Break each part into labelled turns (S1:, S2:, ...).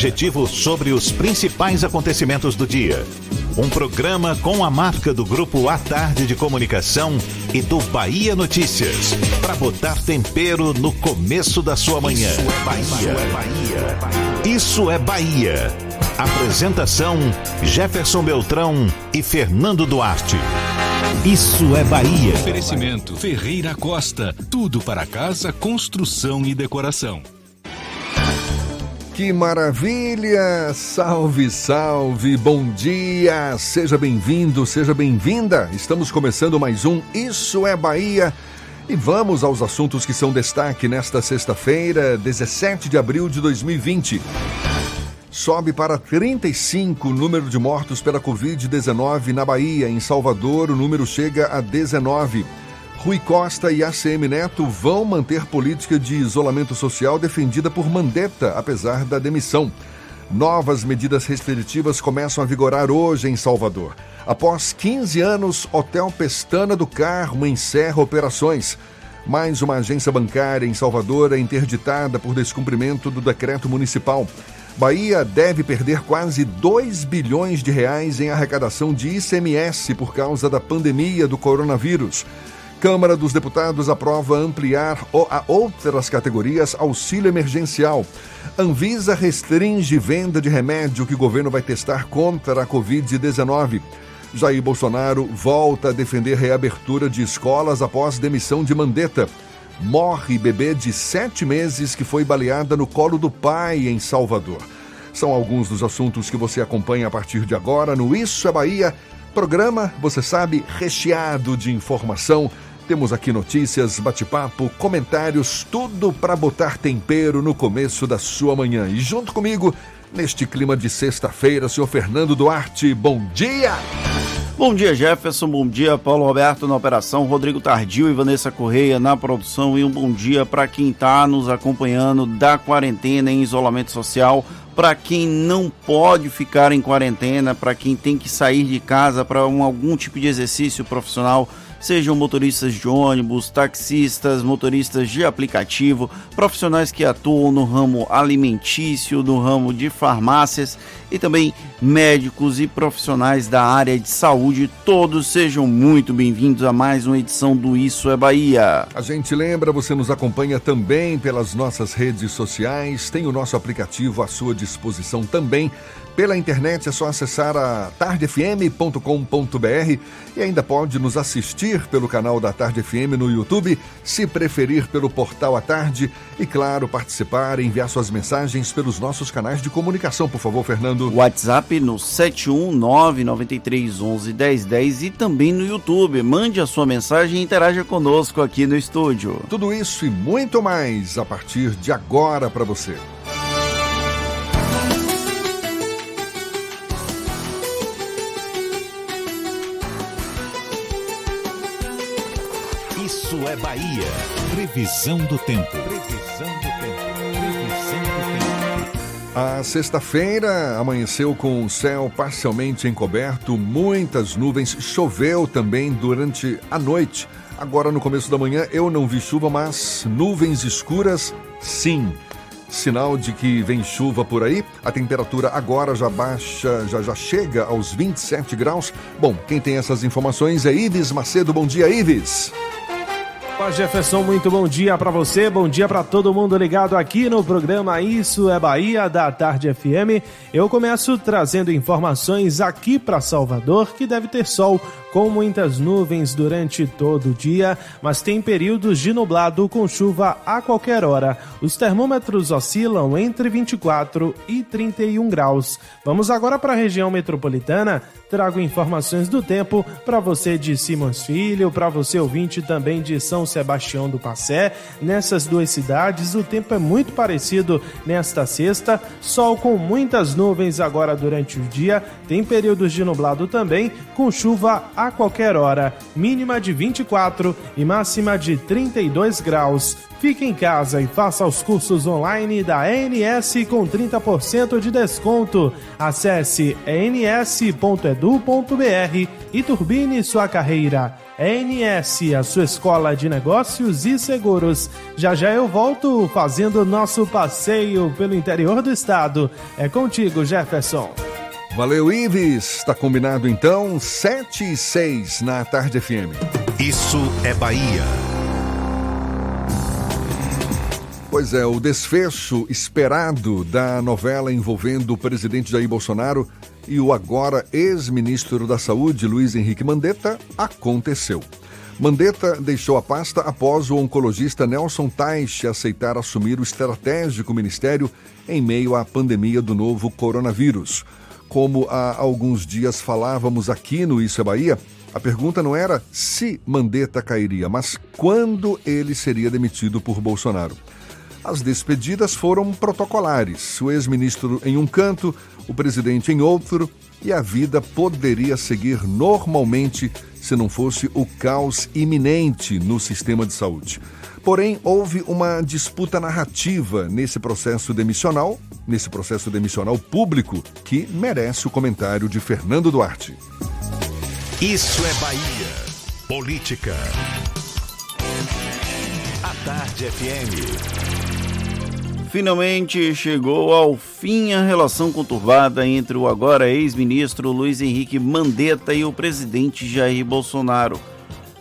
S1: objetivo sobre os principais acontecimentos do dia. Um programa com a marca do Grupo A Tarde de Comunicação e do Bahia Notícias. Para botar tempero no começo da sua manhã. Isso é Bahia. Isso é Bahia. Apresentação: Jefferson Beltrão e Fernando Duarte. Isso é Bahia.
S2: Oferecimento Ferreira Costa. Tudo para casa, construção e decoração.
S3: Que maravilha! Salve, salve! Bom dia! Seja bem-vindo, seja bem-vinda! Estamos começando mais um Isso é Bahia. E vamos aos assuntos que são destaque nesta sexta-feira, 17 de abril de 2020 sobe para 35 o número de mortos pela Covid-19 na Bahia. Em Salvador, o número chega a 19. Rui Costa e ACM Neto vão manter política de isolamento social defendida por Mandetta, apesar da demissão. Novas medidas restritivas começam a vigorar hoje em Salvador. Após 15 anos, Hotel Pestana do Carmo encerra operações. Mais uma agência bancária em Salvador é interditada por descumprimento do decreto municipal. Bahia deve perder quase 2 bilhões de reais em arrecadação de ICMS por causa da pandemia do coronavírus. Câmara dos Deputados aprova ampliar a outras categorias auxílio emergencial. Anvisa restringe venda de remédio que o governo vai testar contra a Covid-19. Jair Bolsonaro volta a defender reabertura de escolas após demissão de Mandetta. Morre bebê de sete meses que foi baleada no colo do pai em Salvador. São alguns dos assuntos que você acompanha a partir de agora no Isso é Bahia. Programa, você sabe, recheado de informação. Temos aqui notícias, bate-papo, comentários, tudo para botar tempero no começo da sua manhã. E junto comigo, neste clima de sexta-feira, senhor Fernando Duarte, bom dia!
S4: Bom dia, Jefferson. Bom dia, Paulo Roberto na operação, Rodrigo Tardio e Vanessa Correia na produção. E um bom dia para quem está nos acompanhando da quarentena em isolamento social. Para quem não pode ficar em quarentena, para quem tem que sair de casa para um, algum tipo de exercício profissional sejam motoristas de ônibus, taxistas, motoristas de aplicativo, profissionais que atuam no ramo alimentício, no ramo de farmácias e também médicos e profissionais da área de saúde. Todos sejam muito bem-vindos a mais uma edição do Isso é Bahia.
S3: A gente lembra, você nos acompanha também pelas nossas redes sociais, tem o nosso aplicativo à sua disposição também pela internet é só acessar a tardefm.com.br e ainda pode nos assistir pelo canal da Tarde FM no YouTube, se preferir pelo portal à tarde e, claro, participar e enviar suas mensagens pelos nossos canais de comunicação, por favor, Fernando.
S4: WhatsApp no 71993111010 e também no YouTube. Mande a sua mensagem e interaja conosco aqui no estúdio.
S3: Tudo isso e muito mais a partir de agora para você.
S1: Isso é Bahia. Previsão do tempo.
S3: A sexta-feira amanheceu com o céu parcialmente encoberto, muitas nuvens, choveu também durante a noite. Agora no começo da manhã eu não vi chuva, mas nuvens escuras, sim. Sinal de que vem chuva por aí. A temperatura agora já baixa, já, já chega aos 27 graus. Bom, quem tem essas informações é Ives Macedo. Bom dia, Ives.
S5: Olá, Jefferson, muito bom dia para você, bom dia para todo mundo ligado aqui no programa Isso é Bahia da Tarde FM. Eu começo trazendo informações aqui para Salvador, que deve ter sol com muitas nuvens durante todo o dia, mas tem períodos de nublado com chuva a qualquer hora. Os termômetros oscilam entre 24 e 31 graus. Vamos agora para a região metropolitana. Trago informações do tempo para você de Simões Filho, para você ouvinte também de São Sebastião do Passé. Nessas duas cidades, o tempo é muito parecido nesta sexta, sol com muitas nuvens agora durante o dia, tem períodos de nublado também, com chuva a qualquer hora, mínima de 24 e máxima de 32 graus. Fique em casa e faça os cursos online da ENS com 30% de desconto. Acesse ens.edu.br e turbine sua carreira. ENS, a sua escola de negócios e seguros. Já já eu volto fazendo nosso passeio pelo interior do estado. É contigo, Jefferson.
S3: Valeu, Ives. Está combinado então, 7 e 6 na Tarde FM.
S1: Isso é Bahia.
S3: Pois é, o desfecho esperado da novela envolvendo o presidente Jair Bolsonaro e o agora ex-ministro da Saúde, Luiz Henrique Mandetta, aconteceu. Mandetta deixou a pasta após o oncologista Nelson Teich aceitar assumir o estratégico ministério em meio à pandemia do novo coronavírus. Como há alguns dias falávamos aqui no Isso é Bahia, a pergunta não era se Mandetta cairia, mas quando ele seria demitido por Bolsonaro. As despedidas foram protocolares. O ex-ministro em um canto, o presidente em outro, e a vida poderia seguir normalmente se não fosse o caos iminente no sistema de saúde. Porém, houve uma disputa narrativa nesse processo demissional, nesse processo demissional público, que merece o comentário de Fernando Duarte.
S1: Isso é Bahia. Política. A Tarde FM.
S4: Finalmente chegou ao fim a relação conturbada entre o agora ex-ministro Luiz Henrique Mandetta e o presidente Jair Bolsonaro.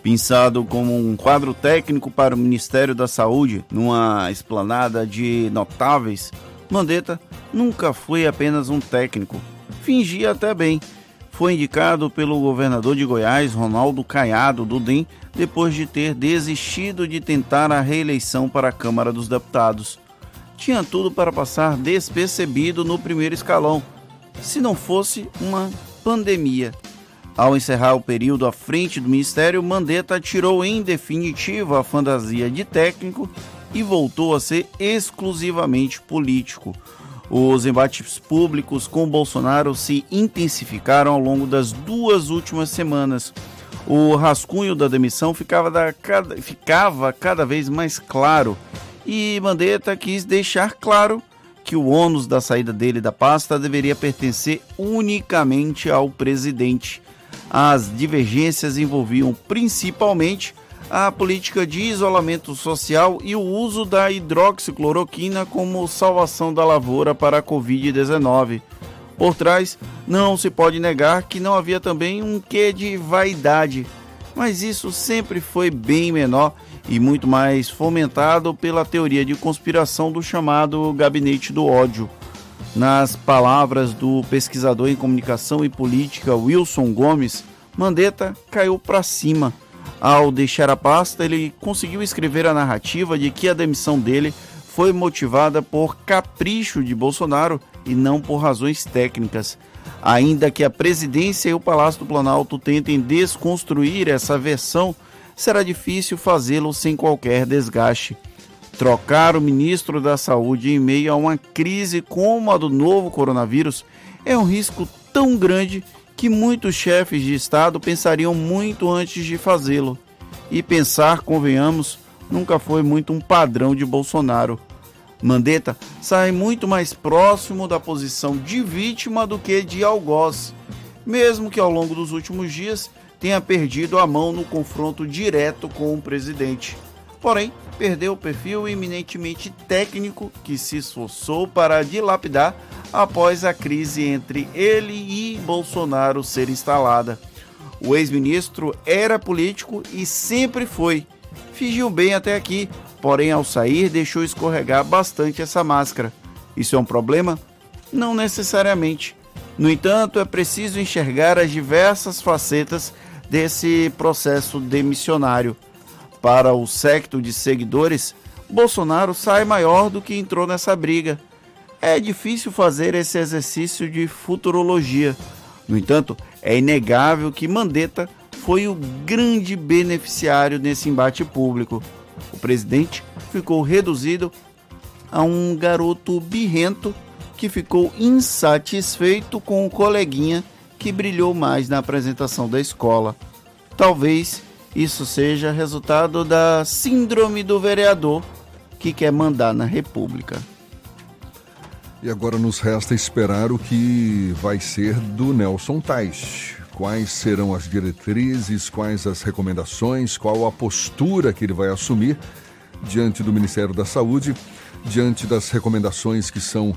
S4: Pensado como um quadro técnico para o Ministério da Saúde, numa esplanada de notáveis, Mandetta nunca foi apenas um técnico. Fingia até bem. Foi indicado pelo governador de Goiás, Ronaldo Caiado, do DEM, depois de ter desistido de tentar a reeleição para a Câmara dos Deputados tinha tudo para passar despercebido no primeiro escalão, se não fosse uma pandemia. Ao encerrar o período à frente do ministério, Mandetta tirou em definitivo a fantasia de técnico e voltou a ser exclusivamente político. Os embates públicos com Bolsonaro se intensificaram ao longo das duas últimas semanas. O rascunho da demissão ficava, da, cada, ficava cada vez mais claro e Mandetta quis deixar claro que o ônus da saída dele da pasta deveria pertencer unicamente ao presidente. As divergências envolviam principalmente a política de isolamento social e o uso da hidroxicloroquina como salvação da lavoura para a Covid-19. Por trás, não se pode negar que não havia também um quê de vaidade, mas isso sempre foi bem menor e muito mais fomentado pela teoria de conspiração do chamado gabinete do ódio. Nas palavras do pesquisador em comunicação e política Wilson Gomes, Mandetta caiu para cima. Ao deixar a pasta, ele conseguiu escrever a narrativa de que a demissão dele foi motivada por capricho de Bolsonaro e não por razões técnicas. Ainda que a presidência e o Palácio do Planalto tentem desconstruir essa versão será difícil fazê-lo sem qualquer desgaste. Trocar o ministro da Saúde em meio a uma crise como a do novo coronavírus é um risco tão grande que muitos chefes de Estado pensariam muito antes de fazê-lo. E pensar, convenhamos, nunca foi muito um padrão de Bolsonaro. Mandetta sai muito mais próximo da posição de vítima do que de algoz, mesmo que ao longo dos últimos dias tenha perdido a mão no confronto direto com o presidente. Porém, perdeu o perfil eminentemente técnico que se esforçou para dilapidar após a crise entre ele e Bolsonaro ser instalada. O ex-ministro era político e sempre foi. Fingiu bem até aqui, porém ao sair deixou escorregar bastante essa máscara. Isso é um problema? Não necessariamente. No entanto, é preciso enxergar as diversas facetas desse processo demissionário. Para o secto de seguidores, Bolsonaro sai maior do que entrou nessa briga. É difícil fazer esse exercício de futurologia. No entanto, é inegável que Mandetta foi o grande beneficiário nesse embate público. O presidente ficou reduzido a um garoto birrento que ficou insatisfeito com o coleguinha que brilhou mais na apresentação da escola. Talvez isso seja resultado da síndrome do vereador que quer mandar na República.
S3: E agora nos resta esperar o que vai ser do Nelson Tais. Quais serão as diretrizes, quais as recomendações, qual a postura que ele vai assumir diante do Ministério da Saúde, diante das recomendações que são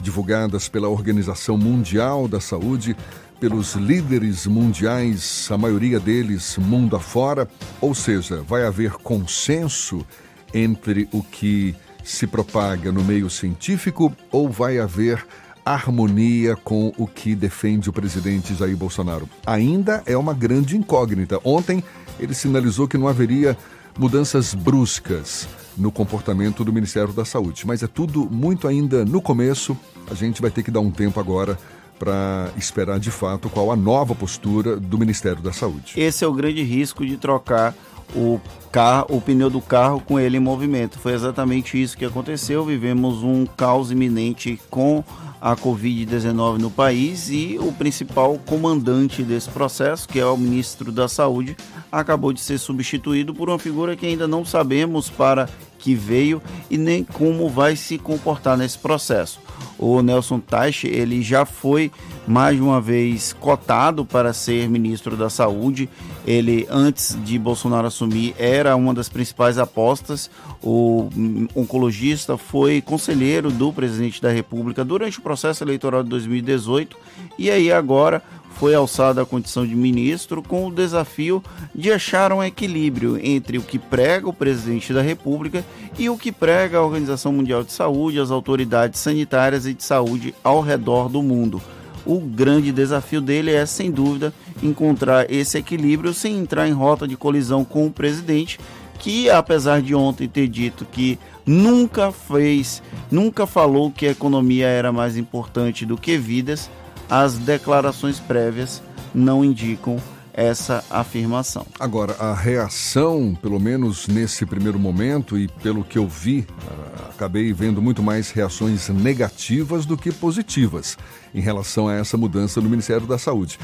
S3: divulgadas pela Organização Mundial da Saúde, pelos líderes mundiais, a maioria deles mundo afora, ou seja, vai haver consenso entre o que se propaga no meio científico ou vai haver harmonia com o que defende o presidente Jair Bolsonaro? Ainda é uma grande incógnita. Ontem ele sinalizou que não haveria mudanças bruscas no comportamento do Ministério da Saúde, mas é tudo muito ainda no começo. A gente vai ter que dar um tempo agora para esperar de fato qual a nova postura do Ministério da Saúde.
S4: Esse é o grande risco de trocar o carro, o pneu do carro com ele em movimento. Foi exatamente isso que aconteceu. Vivemos um caos iminente com a Covid-19 no país e o principal comandante desse processo, que é o ministro da Saúde, acabou de ser substituído por uma figura que ainda não sabemos para que veio e nem como vai se comportar nesse processo. O Nelson Teich, ele já foi mais uma vez cotado para ser ministro da Saúde. Ele, antes de Bolsonaro assumir, era uma das principais apostas. O oncologista foi conselheiro do presidente da República durante o processo eleitoral de 2018 e aí agora foi alçado à condição de ministro com o desafio de achar um equilíbrio entre o que prega o presidente da República e o que prega a Organização Mundial de Saúde, as autoridades sanitárias e de saúde ao redor do mundo. O grande desafio dele é, sem dúvida, encontrar esse equilíbrio sem entrar em rota de colisão com o presidente, que apesar de ontem ter dito que nunca fez, nunca falou que a economia era mais importante do que vidas, as declarações prévias não indicam essa afirmação.
S3: Agora, a reação, pelo menos nesse primeiro momento, e pelo que eu vi, ah, acabei vendo muito mais reações negativas do que positivas em relação a essa mudança no Ministério da Saúde.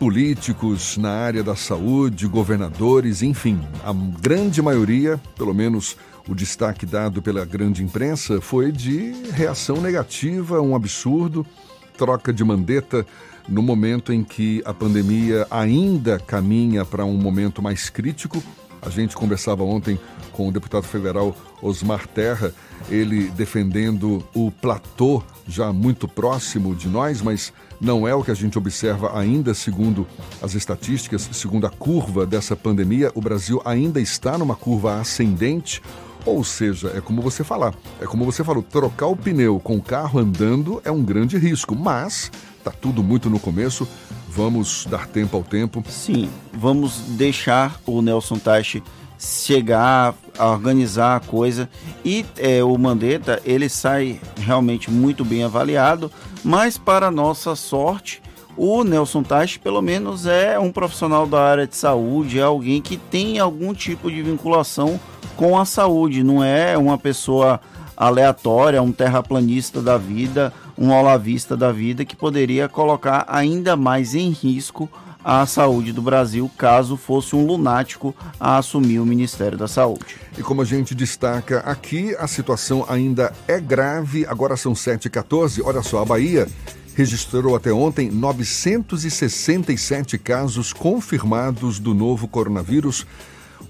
S3: Políticos na área da saúde, governadores, enfim, a grande maioria, pelo menos o destaque dado pela grande imprensa, foi de reação negativa, um absurdo troca de mandeta no momento em que a pandemia ainda caminha para um momento mais crítico. A gente conversava ontem com o deputado federal Osmar Terra, ele defendendo o platô já muito próximo de nós, mas não é o que a gente observa ainda, segundo as estatísticas, segundo a curva dessa pandemia. O Brasil ainda está numa curva ascendente. Ou seja, é como você falar, é como você falou, trocar o pneu com o carro andando é um grande risco, mas tá tudo muito no começo. Vamos dar tempo ao tempo.
S4: Sim, vamos deixar o Nelson Tachi chegar a organizar a coisa e é, o Mandetta ele sai realmente muito bem avaliado, mas para nossa sorte o Nelson Tachi pelo menos é um profissional da área de saúde, é alguém que tem algum tipo de vinculação com a saúde, não é uma pessoa aleatória, um terraplanista da vida, um olavista da vida que poderia colocar ainda mais em risco a saúde do Brasil caso fosse um lunático a assumir o Ministério da Saúde.
S3: E como a gente destaca aqui, a situação ainda é grave. Agora são 7h14. Olha só, a Bahia registrou até ontem 967 casos confirmados do novo coronavírus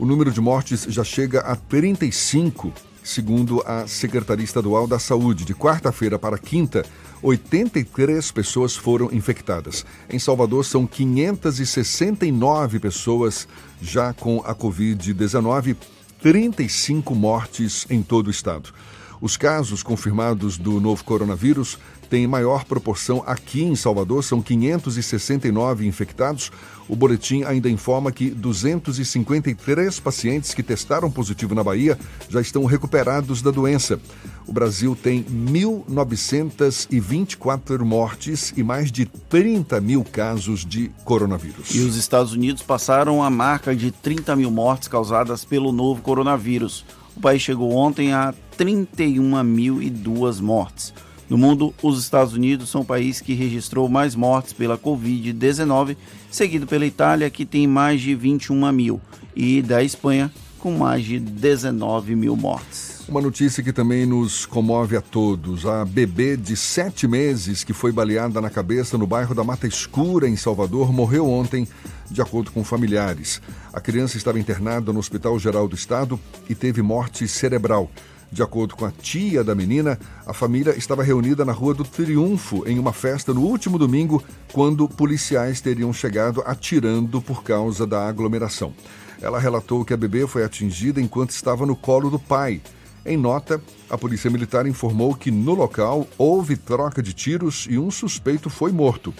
S3: o número de mortes já chega a 35, segundo a Secretaria Estadual da Saúde. De quarta-feira para quinta, 83 pessoas foram infectadas. Em Salvador, são 569 pessoas já com a Covid-19, 35 mortes em todo o estado. Os casos confirmados do novo coronavírus tem maior proporção aqui em Salvador, são 569 infectados. O boletim ainda informa que 253 pacientes que testaram positivo na Bahia já estão recuperados da doença. O Brasil tem 1.924 mortes e mais de 30 mil casos de coronavírus.
S4: E os Estados Unidos passaram a marca de 30 mil mortes causadas pelo novo coronavírus. O país chegou ontem a 31.002 mortes. No mundo, os Estados Unidos são o país que registrou mais mortes pela Covid-19, seguido pela Itália, que tem mais de 21 mil, e da Espanha, com mais de 19 mil mortes.
S3: Uma notícia que também nos comove a todos. A bebê de sete meses que foi baleada na cabeça no bairro da Mata Escura, em Salvador, morreu ontem, de acordo com familiares. A criança estava internada no Hospital Geral do Estado e teve morte cerebral. De acordo com a tia da menina, a família estava reunida na Rua do Triunfo em uma festa no último domingo, quando policiais teriam chegado atirando por causa da aglomeração. Ela relatou que a bebê foi atingida enquanto estava no colo do pai. Em nota, a Polícia Militar informou que no local houve troca de tiros e um suspeito foi morto.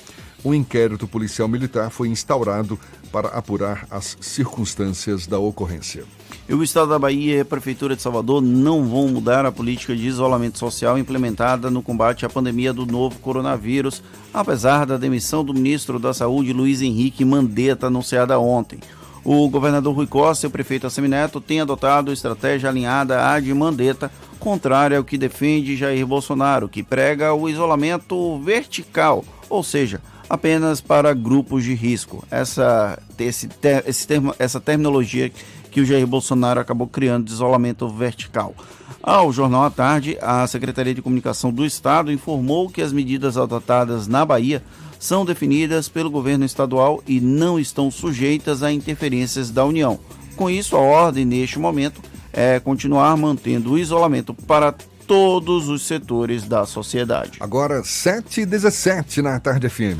S3: Um inquérito policial militar foi instaurado para apurar as circunstâncias da ocorrência.
S4: E o Estado da Bahia e a Prefeitura de Salvador não vão mudar a política de isolamento social implementada no combate à pandemia do novo coronavírus, apesar da demissão do ministro da Saúde, Luiz Henrique Mandetta, anunciada ontem. O governador Rui Costa e o prefeito Assemineto têm adotado estratégia alinhada à de Mandetta, contrária ao que defende Jair Bolsonaro, que prega o isolamento vertical, ou seja, apenas para grupos de risco. Essa, esse, esse termo, essa terminologia que o Jair Bolsonaro acabou criando de isolamento vertical. Ao Jornal à Tarde, a Secretaria de Comunicação do Estado informou que as medidas adotadas na Bahia são definidas pelo governo estadual e não estão sujeitas a interferências da União. Com isso, a ordem neste momento é continuar mantendo o isolamento para todos os setores da sociedade.
S3: Agora, 7h17 na Tarde FM.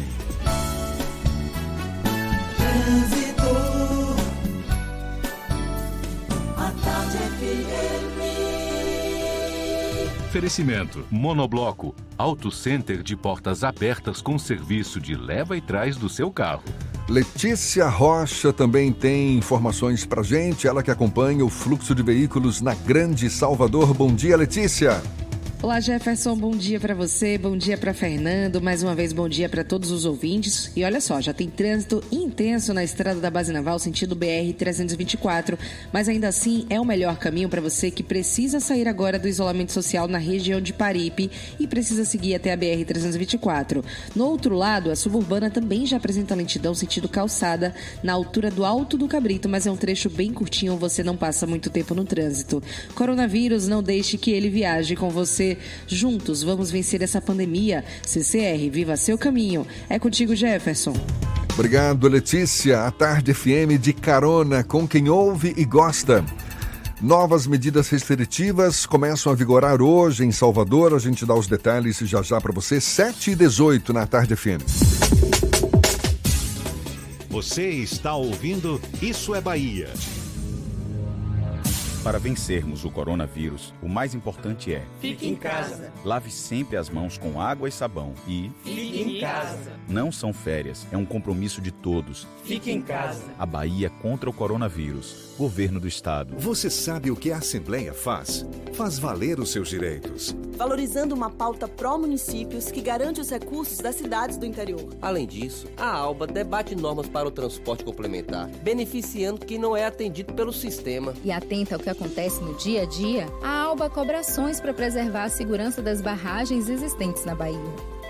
S2: Oferecimento: Monobloco, Auto Center de portas abertas com serviço de leva e trás do seu carro.
S3: Letícia Rocha também tem informações pra gente, ela que acompanha o fluxo de veículos na Grande Salvador. Bom dia, Letícia.
S6: Olá, Jefferson, bom dia para você, bom dia para Fernando, mais uma vez bom dia para todos os ouvintes. E olha só, já tem trânsito intenso na estrada da Base Naval, sentido BR 324, mas ainda assim é o melhor caminho para você que precisa sair agora do isolamento social na região de Paripe e precisa seguir até a BR 324. No outro lado, a suburbana também já apresenta lentidão sentido calçada na altura do Alto do Cabrito, mas é um trecho bem curtinho, você não passa muito tempo no trânsito. Coronavírus, não deixe que ele viaje com você Juntos vamos vencer essa pandemia. CCR, viva seu caminho. É contigo, Jefferson.
S3: Obrigado, Letícia. A Tarde FM de carona com quem ouve e gosta. Novas medidas restritivas começam a vigorar hoje em Salvador. A gente dá os detalhes já já para você. 7 e 18 na Tarde FM.
S1: Você está ouvindo Isso é Bahia.
S7: Para vencermos o coronavírus, o mais importante é:
S8: fique em casa.
S7: Lave sempre as mãos com água e sabão e
S8: fique em casa.
S7: Não são férias, é um compromisso de todos.
S8: Fique em casa.
S7: A Bahia contra o coronavírus. Governo do Estado.
S9: Você sabe o que a Assembleia faz? Faz valer os seus direitos.
S10: Valorizando uma pauta pró-municípios que garante os recursos das cidades do interior.
S11: Além disso, a ALBA debate normas para o transporte complementar, beneficiando quem não é atendido pelo sistema.
S12: E atenta ao que acontece no dia a dia, a ALBA cobra ações para preservar a segurança das barragens existentes na Bahia.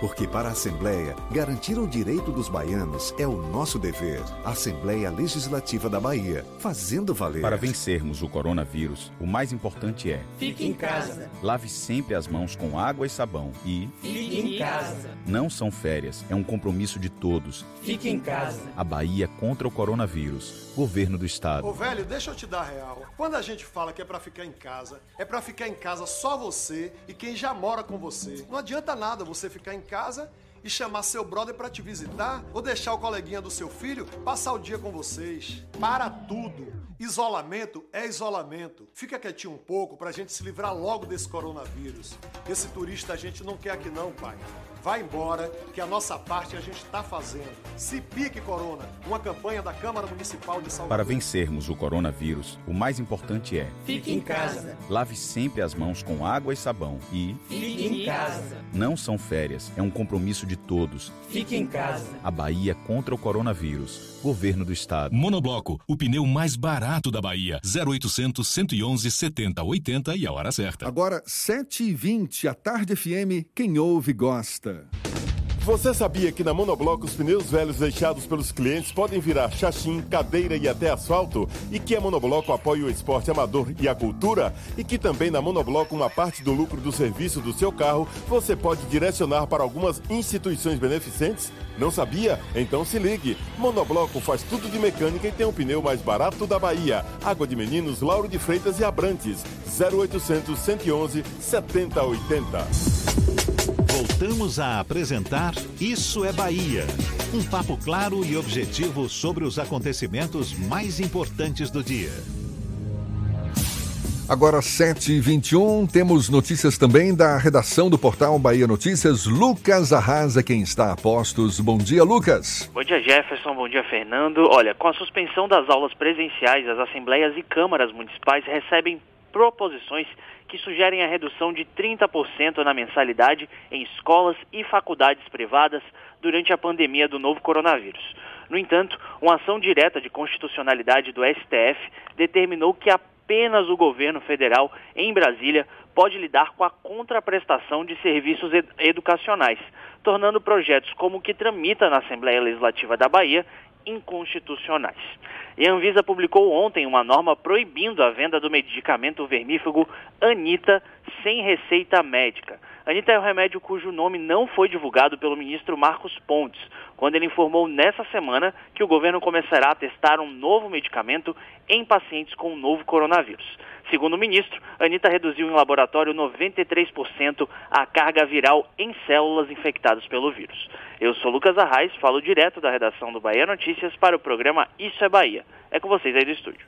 S9: Porque para a Assembleia, garantir o direito dos baianos é o nosso dever. Assembleia Legislativa da Bahia, fazendo valer.
S7: Para vencermos o coronavírus, o mais importante é:
S8: fique em casa.
S7: Lave sempre as mãos com água e sabão e
S8: fique em casa.
S7: Não são férias, é um compromisso de todos.
S8: Fique em casa.
S7: A Bahia contra o coronavírus. Governo do Estado.
S13: Ô velho, deixa eu te dar real. Quando a gente fala que é para ficar em casa, é para ficar em casa só você e quem já mora com você. Não adianta nada você ficar em casa e chamar seu brother para te visitar ou deixar o coleguinha do seu filho passar o dia com vocês. Para tudo. Isolamento é isolamento. Fica quietinho um pouco pra gente se livrar logo desse coronavírus. Esse turista a gente não quer aqui não, pai. Vai embora, que a nossa parte a gente está fazendo. Se pique, Corona, uma campanha da Câmara Municipal de Salvador.
S7: Para vencermos o coronavírus, o mais importante é:
S8: Fique em casa.
S7: lave sempre as mãos com água e sabão e
S8: Fique em casa.
S7: não são férias, é um compromisso de todos.
S8: Fique em casa.
S7: A Bahia contra o coronavírus. Governo do Estado.
S14: Monobloco, o pneu mais barato da Bahia. 0800 111 70 80 e a hora certa.
S3: Agora, 7h20, a Tarde FM, quem ouve gosta.
S15: Você sabia que na Monobloco os pneus velhos deixados pelos clientes podem virar chachim, cadeira e até asfalto? E que a Monobloco apoia o esporte amador e a cultura? E que também na Monobloco uma parte do lucro do serviço do seu carro você pode direcionar para algumas instituições beneficentes? Não sabia? Então se ligue. Monobloco faz tudo de mecânica e tem o pneu mais barato da Bahia. Água de Meninos, Lauro de Freitas e Abrantes. 0800 111 7080.
S1: Voltamos a apresentar Isso é Bahia. Um papo claro e objetivo sobre os acontecimentos mais importantes do dia.
S3: Agora, 7h21, temos notícias também da redação do portal Bahia Notícias. Lucas Arrasa, quem está a postos. Bom dia, Lucas.
S16: Bom dia, Jefferson. Bom dia, Fernando. Olha, com a suspensão das aulas presenciais, as assembleias e câmaras municipais recebem proposições que sugerem a redução de 30% na mensalidade em escolas e faculdades privadas durante a pandemia do novo coronavírus. No entanto, uma ação direta de constitucionalidade do STF determinou que apenas o governo federal, em Brasília, pode lidar com a contraprestação de serviços ed educacionais, tornando projetos como o que tramita na Assembleia Legislativa da Bahia inconstitucionais. E a Anvisa publicou ontem uma norma proibindo a venda do medicamento vermífugo Anita sem receita médica. Anita é o remédio cujo nome não foi divulgado pelo ministro Marcos Pontes, quando ele informou nessa semana que o governo começará a testar um novo medicamento em pacientes com o novo coronavírus. Segundo o ministro, Anitta reduziu em laboratório 93% a carga viral em células infectadas pelo vírus. Eu sou Lucas Arraes, falo direto da redação do Bahia Notícias para o programa Isso é Bahia. É com vocês aí do estúdio.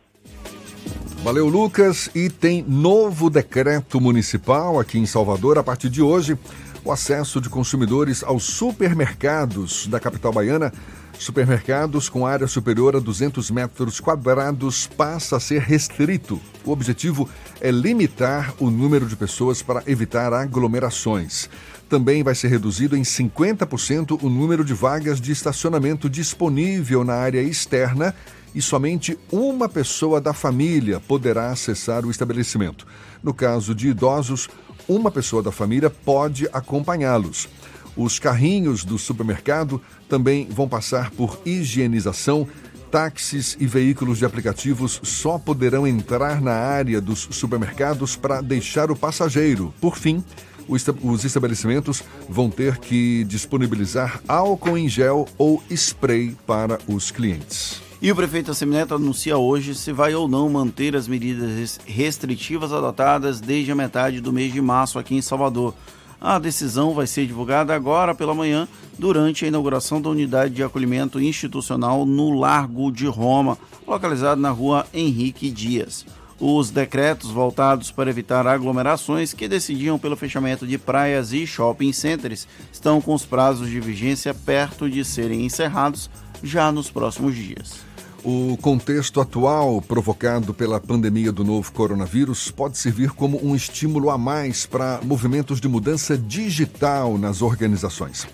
S3: Valeu, Lucas. E tem novo decreto municipal aqui em Salvador a partir de hoje. O acesso de consumidores aos supermercados da capital baiana, supermercados com área superior a 200 metros quadrados, passa a ser restrito. O objetivo é limitar o número de pessoas para evitar aglomerações. Também vai ser reduzido em 50% o número de vagas de estacionamento disponível na área externa e somente uma pessoa da família poderá acessar o estabelecimento. No caso de idosos, uma pessoa da família pode acompanhá-los. Os carrinhos do supermercado também vão passar por higienização. Táxis e veículos de aplicativos só poderão entrar na área dos supermercados para deixar o passageiro. Por fim, os estabelecimentos vão ter que disponibilizar álcool em gel ou spray para os clientes.
S4: E o prefeito Assemineto anuncia hoje se vai ou não manter as medidas restritivas adotadas desde a metade do mês de março aqui em Salvador. A decisão vai ser divulgada agora pela manhã, durante a inauguração da unidade de acolhimento institucional no Largo de Roma, localizado na rua Henrique Dias. Os decretos voltados para evitar aglomerações que decidiam pelo fechamento de praias e shopping centers estão com os prazos de vigência perto de serem encerrados já nos próximos dias.
S3: O contexto atual provocado pela pandemia do novo coronavírus pode servir como um estímulo a mais para movimentos de mudança digital nas organizações.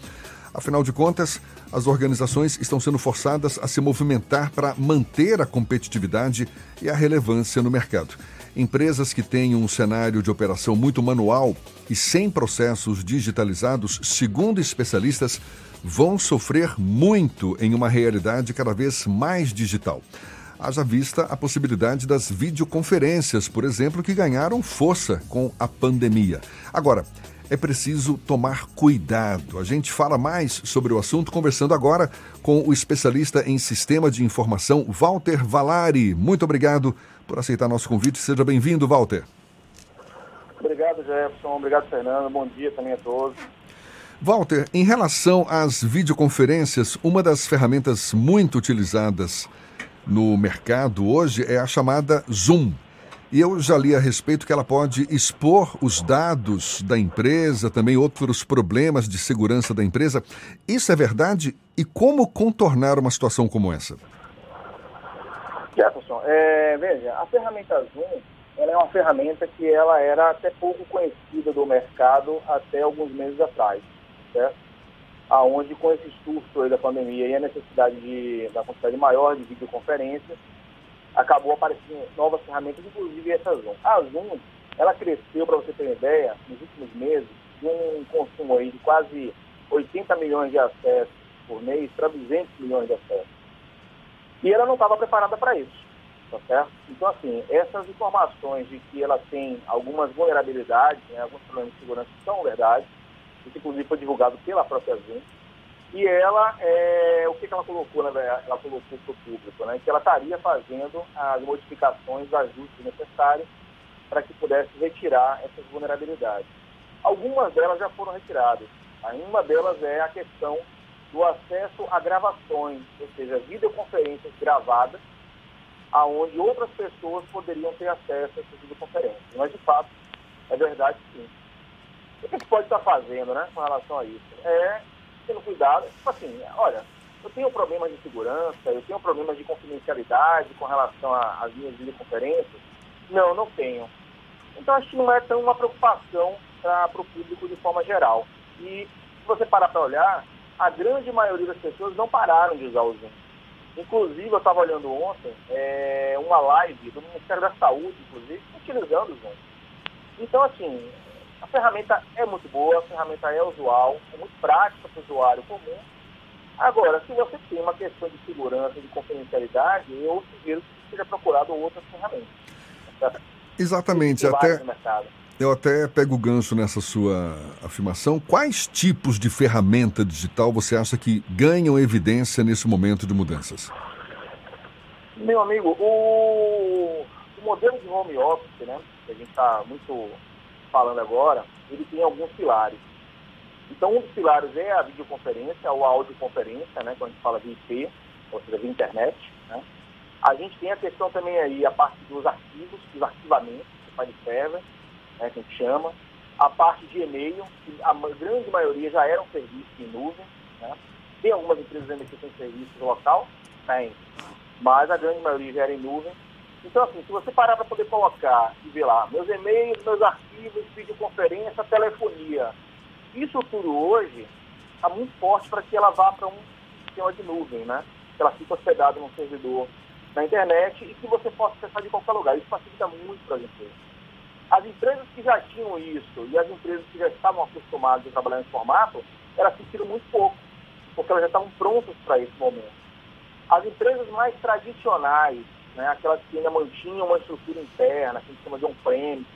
S3: Afinal de contas, as organizações estão sendo forçadas a se movimentar para manter a competitividade e a relevância no mercado. Empresas que têm um cenário de operação muito manual e sem processos digitalizados, segundo especialistas, vão sofrer muito em uma realidade cada vez mais digital. Haja vista a possibilidade das videoconferências, por exemplo, que ganharam força com a pandemia. Agora, é preciso tomar cuidado. A gente fala mais sobre o assunto conversando agora com o especialista em sistema de informação, Walter Valari. Muito obrigado por aceitar nosso convite. Seja bem-vindo, Walter.
S17: Obrigado, Jefferson. Obrigado, Fernando. Bom dia também a todos.
S3: Walter, em relação às videoconferências, uma das ferramentas muito utilizadas no mercado hoje é a chamada Zoom. E eu já li a respeito que ela pode expor os dados da empresa, também outros problemas de segurança da empresa. Isso é verdade? E como contornar uma situação como essa?
S17: Jefferson, é, veja, a ferramenta Zoom ela é uma ferramenta que ela era até pouco conhecida do mercado até alguns meses atrás, certo? Aonde com esse surto aí da pandemia e a necessidade de, da quantidade maior de videoconferência, acabou aparecendo novas ferramentas, inclusive essa Zoom. A Zoom, ela cresceu, para você ter uma ideia, nos últimos meses, de um consumo aí de quase 80 milhões de acessos por mês para 200 milhões de acessos. E ela não estava preparada para isso, tá certo? Então, assim, essas informações de que ela tem algumas vulnerabilidades, né, alguns problemas de segurança são verdade, isso inclusive foi divulgado pela própria Zoom, e ela, é, o que, que ela colocou, né, ela colocou para o público, né, que ela estaria fazendo as modificações, ajustes necessários para que pudesse retirar essas vulnerabilidades. Algumas delas já foram retiradas. Uma delas é a questão do acesso a gravações, ou seja, videoconferências gravadas, aonde outras pessoas poderiam ter acesso a essas videoconferências. Mas, de fato, é verdade sim. O que a gente pode estar fazendo né, com relação a isso? É tendo cuidado, tipo assim, olha, eu tenho problemas de segurança, eu tenho problemas de confidencialidade com relação às minhas videoconferências. Não, não tenho. Então, acho que não é tão uma preocupação para o público de forma geral. E se você parar para olhar, a grande maioria das pessoas não pararam de usar o Zoom. Inclusive, eu estava olhando ontem é, uma live do Ministério da Saúde, inclusive, utilizando o Zoom. Então, assim, a ferramenta é muito boa, a ferramenta é usual, é muito prática para o usuário comum. Agora, se você tem uma questão de segurança, de confidencialidade, eu sugiro que seja procurado outras ferramentas.
S3: Exatamente, até eu até pego o gancho nessa sua afirmação. Quais tipos de ferramenta digital você acha que ganham evidência nesse momento de mudanças?
S17: Meu amigo, o, o modelo de home office, né, que a gente está muito falando agora, ele tem alguns pilares. Então, um dos pilares é a videoconferência ou a audioconferência, né, quando a gente fala de IP, ou seja, de internet. Né. A gente tem a questão também aí, a parte dos arquivos, dos arquivamentos, do file server, né, que a gente chama. A parte de e-mail, que a grande maioria já era um serviço em nuvem. Né. Tem algumas empresas ainda que têm serviço local, tem, mas a grande maioria já era em nuvem. Então, assim, se você parar para poder colocar e ver lá meus e-mails, meus arquivos, videoconferência, telefonia, isso tudo hoje está muito forte para que ela vá para um sistema de nuvem, né? Que ela fique hospedada num servidor na internet e que você possa acessar de qualquer lugar. Isso facilita muito para as empresas. As empresas que já tinham isso e as empresas que já estavam acostumadas a trabalhar nesse formato, elas sentiram muito pouco, porque elas já estavam prontas para esse momento. As empresas mais tradicionais, né, aquelas que ainda mantinham uma estrutura interna, que a gente chama de on-premise,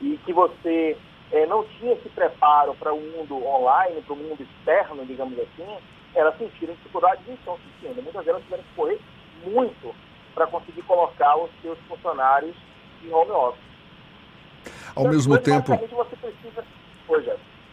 S17: e que você é, não tinha esse preparo para o mundo online, para o mundo externo, digamos assim, elas sentiram dificuldades e estão sentindo. Muitas delas tiveram que correr muito para conseguir colocar os seus funcionários em home office.
S3: Ao então, mesmo tempo.
S17: Você precisa...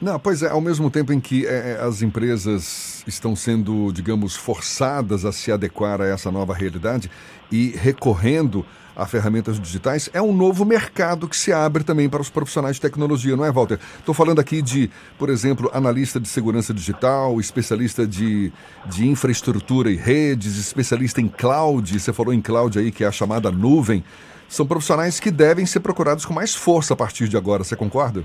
S3: Não, pois é, ao mesmo tempo em que é, as empresas estão sendo, digamos, forçadas a se adequar a essa nova realidade e recorrendo a ferramentas digitais, é um novo mercado que se abre também para os profissionais de tecnologia, não é, Walter? Estou falando aqui de, por exemplo, analista de segurança digital, especialista de, de infraestrutura e redes, especialista em cloud, você falou em cloud aí, que é a chamada nuvem. São profissionais que devem ser procurados com mais força a partir de agora, você concorda?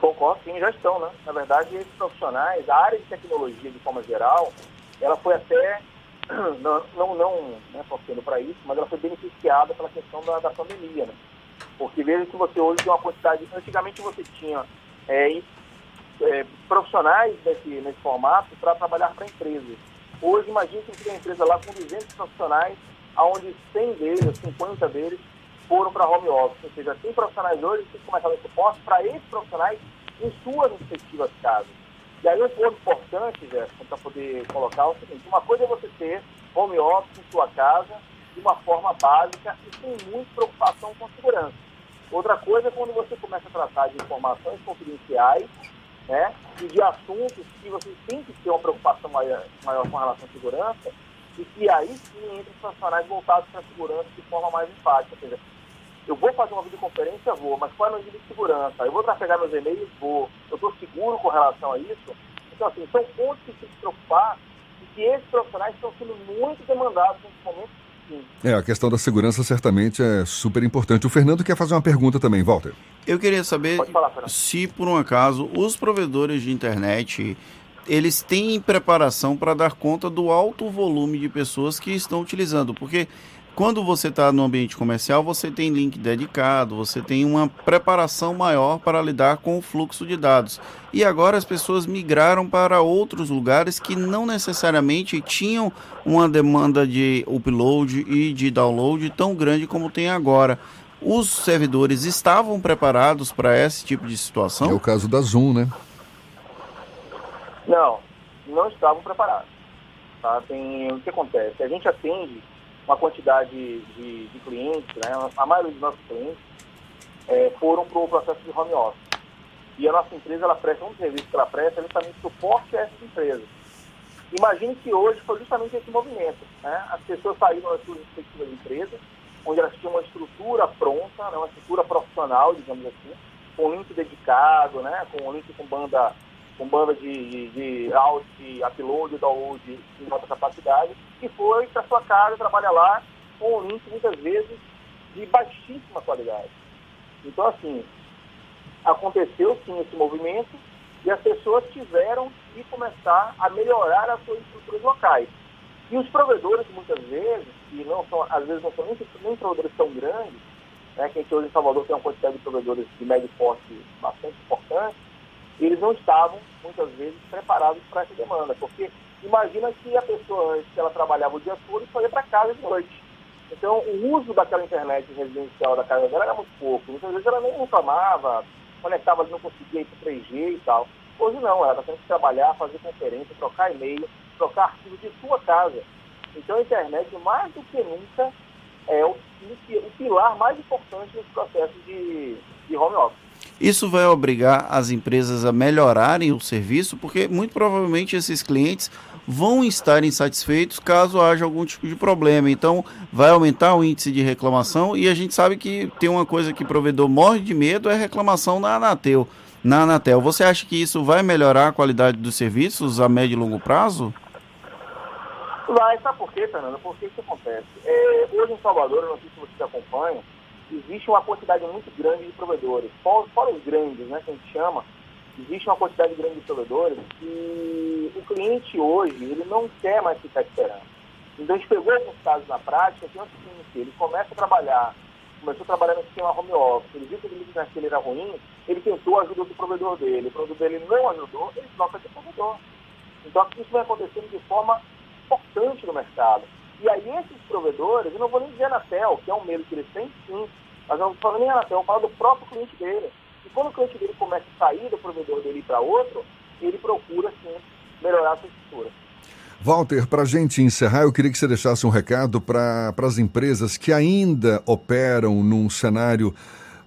S17: Concordo, sim, já estão, né? Na verdade, esses profissionais, a área de tecnologia de forma geral, ela foi até, não, não, não né, torcendo para isso, mas ela foi beneficiada pela questão da, da pandemia, né? Porque veja que você hoje tem uma quantidade, antigamente você tinha é, é, profissionais nesse, nesse formato para trabalhar para empresas. Hoje, imagine que tem uma empresa lá com 200 profissionais, onde 100 deles, 50 deles, foram para home office. Ou seja, tem profissionais hoje que começaram a suporte para esses profissionais em suas respectivas casas. E aí um ponto importante, Jefferson, para poder colocar é o seguinte, uma coisa é você ter home office em sua casa de uma forma básica e sem muita preocupação com segurança. Outra coisa é quando você começa a tratar de informações confidenciais né, e de assuntos que você tem que ter uma preocupação maior, maior com relação à segurança e que aí sim entra os profissionais voltados para a segurança de forma mais enfática. Ou seja, Eu vou fazer uma videoconferência, vou, mas qual é a medida de segurança? Eu vou trafegar meus e-mails, vou. Eu estou seguro com relação a isso? Então, assim, são pontos que tem que se preocupar e que esses profissionais estão sendo muito demandados nesse momento, sim.
S3: É, a questão da segurança certamente é super importante. O Fernando quer fazer uma pergunta também, Walter.
S4: Eu queria saber se, por um acaso, os provedores de internet eles têm preparação para dar conta do alto volume de pessoas que estão utilizando, porque quando você está no ambiente comercial, você tem link dedicado, você tem uma preparação maior para lidar com o fluxo de dados. E agora as pessoas migraram para outros lugares que não necessariamente tinham uma demanda de upload e de download tão grande como tem agora. Os servidores estavam preparados para esse tipo de situação?
S3: É o caso da Zoom, né?
S17: Não, não estavam preparados. Tá? Tem, o que acontece? A gente atende uma quantidade de, de clientes, né? a maioria dos nossos clientes é, foram para o processo de home office. E a nossa empresa, ela presta um serviço que ela presta justamente suporte a essas empresas. Imagine que hoje foi justamente esse movimento. Né? As pessoas saíram das suas respectivas empresas, onde elas tinham uma estrutura pronta, né? uma estrutura profissional, digamos assim, com link dedicado, né? com link com banda com banda de, de, de de upload, download em alta capacidade, e foi para sua casa trabalhar lá com um link muitas vezes de baixíssima qualidade. Então, assim, aconteceu sim esse movimento e as pessoas tiveram que começar a melhorar as suas estruturas locais. E os provedores, muitas vezes, que não são, às vezes não são nem, nem provedores tão grandes, né, que a gente hoje em Salvador tem uma quantidade de provedores de médio porte bastante importante, eles não estavam, muitas vezes, preparados para essa demanda. Porque imagina que a pessoa, que ela trabalhava o dia todo, só ia para casa de noite. Então, o uso daquela internet residencial da casa dela era muito pouco. Muitas vezes ela nem reclamava, conectava, não conseguia ir para 3G e tal. Hoje não, ela está tendo que trabalhar, fazer conferência, trocar e-mail, trocar arquivos de sua casa. Então, a internet, mais do que nunca, é o, o pilar mais importante nesse processo de, de home office.
S4: Isso vai obrigar as empresas a melhorarem o serviço, porque muito provavelmente esses clientes vão estar insatisfeitos caso haja algum tipo de problema. Então, vai aumentar o índice de reclamação e a gente sabe que tem uma coisa que o provedor morre de medo é reclamação na Anatel. Na Anatel, você acha que isso vai melhorar a qualidade dos serviços a médio e longo prazo?
S17: Vai, sabe por quê, Fernando? Porque isso acontece. É, hoje em Salvador, eu não sei se vocês acompanham, existe uma quantidade muito grande de provedores. Fora, fora os grandes, né, que a gente chama, existe uma quantidade grande de provedores e o cliente hoje, ele não quer mais ficar esperando. Então a gente pegou alguns casos na prática que é o seguinte, ele começa a trabalhar, começou a trabalhar no sistema home office, ele viu que o limite naquele era ruim, ele tentou a ajuda do provedor dele, o provedor dele não ajudou, ele troca de provedor. Então isso vai acontecendo de forma importante no mercado. E aí esses provedores, eu não vou nem dizer Anatel, que é um medo que eles têm, sim, mas eu não falo nem Anatel, eu falo do próprio cliente dele. E quando o cliente dele começa a sair do provedor dele para outro, ele procura, sim, melhorar a sua estrutura.
S3: Walter, para a gente encerrar, eu queria que você deixasse um recado para as empresas que ainda operam num cenário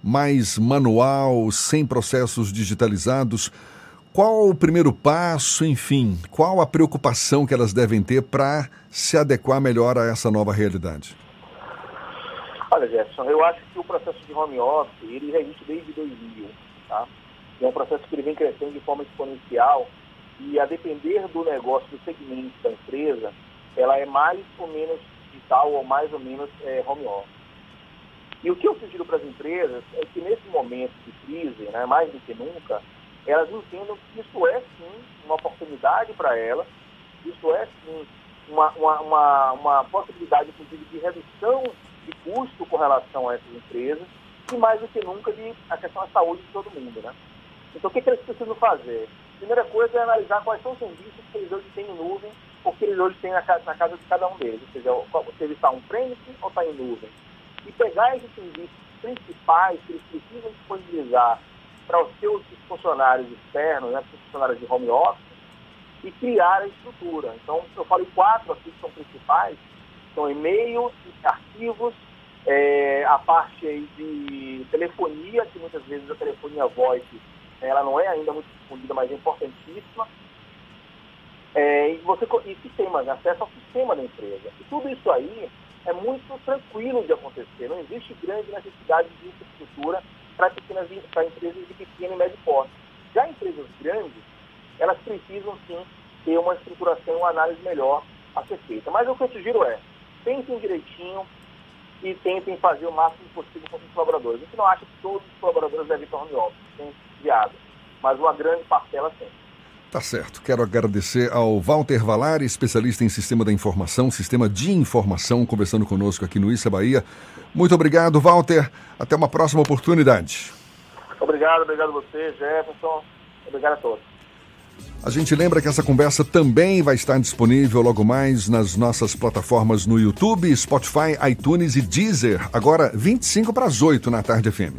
S3: mais manual, sem processos digitalizados. Qual o primeiro passo, enfim, qual a preocupação que elas devem ter para se adequar melhor a essa nova realidade?
S17: Olha, Jefferson, eu acho que o processo de home office, ele já existe desde 2000, tá? É um processo que ele vem crescendo de forma exponencial e a depender do negócio, do segmento da empresa, ela é mais ou menos digital ou mais ou menos é, home office. E o que eu sugiro para as empresas é que nesse momento de crise, né, mais do que nunca, elas entendam que isso é sim uma oportunidade para elas, isso é sim uma, uma, uma, uma possibilidade, inclusive, de redução de custo com relação a essas empresas e mais do que nunca de a questão da saúde de todo mundo, né? Então o que, que eles precisam fazer? Primeira coisa é analisar quais são os serviços que eles hoje têm em nuvem ou que eles hoje têm na casa, na casa de cada um deles, ou seja, o serviço está on-premise ou está em nuvem. E pegar esses serviços principais que eles precisam disponibilizar para os seus funcionários externos, né, funcionários de home office, e criar a estrutura. Então, eu falei quatro aqui que são principais, são e-mail, arquivos, é, a parte aí de telefonia, que muitas vezes a telefonia voice ela não é ainda muito difundida, mas é importantíssima. É, e, você, e sistemas, acesso ao sistema da empresa. E tudo isso aí é muito tranquilo de acontecer. Não existe grande necessidade de infraestrutura para pequenas para empresas de pequeno e médio porte. Já empresas grandes, elas precisam sim ter uma estruturação, uma análise melhor a ser feita. Mas o que eu sugiro é, pensem direitinho e tentem fazer o máximo possível com os colaboradores. A gente não acha que todos os colaboradores devem estar home office, viado, mas uma grande parcela sim.
S3: Tá certo. Quero agradecer ao Walter Valari, especialista em sistema da informação, sistema de informação, conversando conosco aqui no Issa Bahia. Muito obrigado, Walter. Até uma próxima oportunidade.
S17: Obrigado, obrigado a você, Jefferson. Obrigado a todos.
S3: A gente lembra que essa conversa também vai estar disponível logo mais nas nossas plataformas no YouTube, Spotify, iTunes e Deezer, agora 25 para as 8 na tarde FM.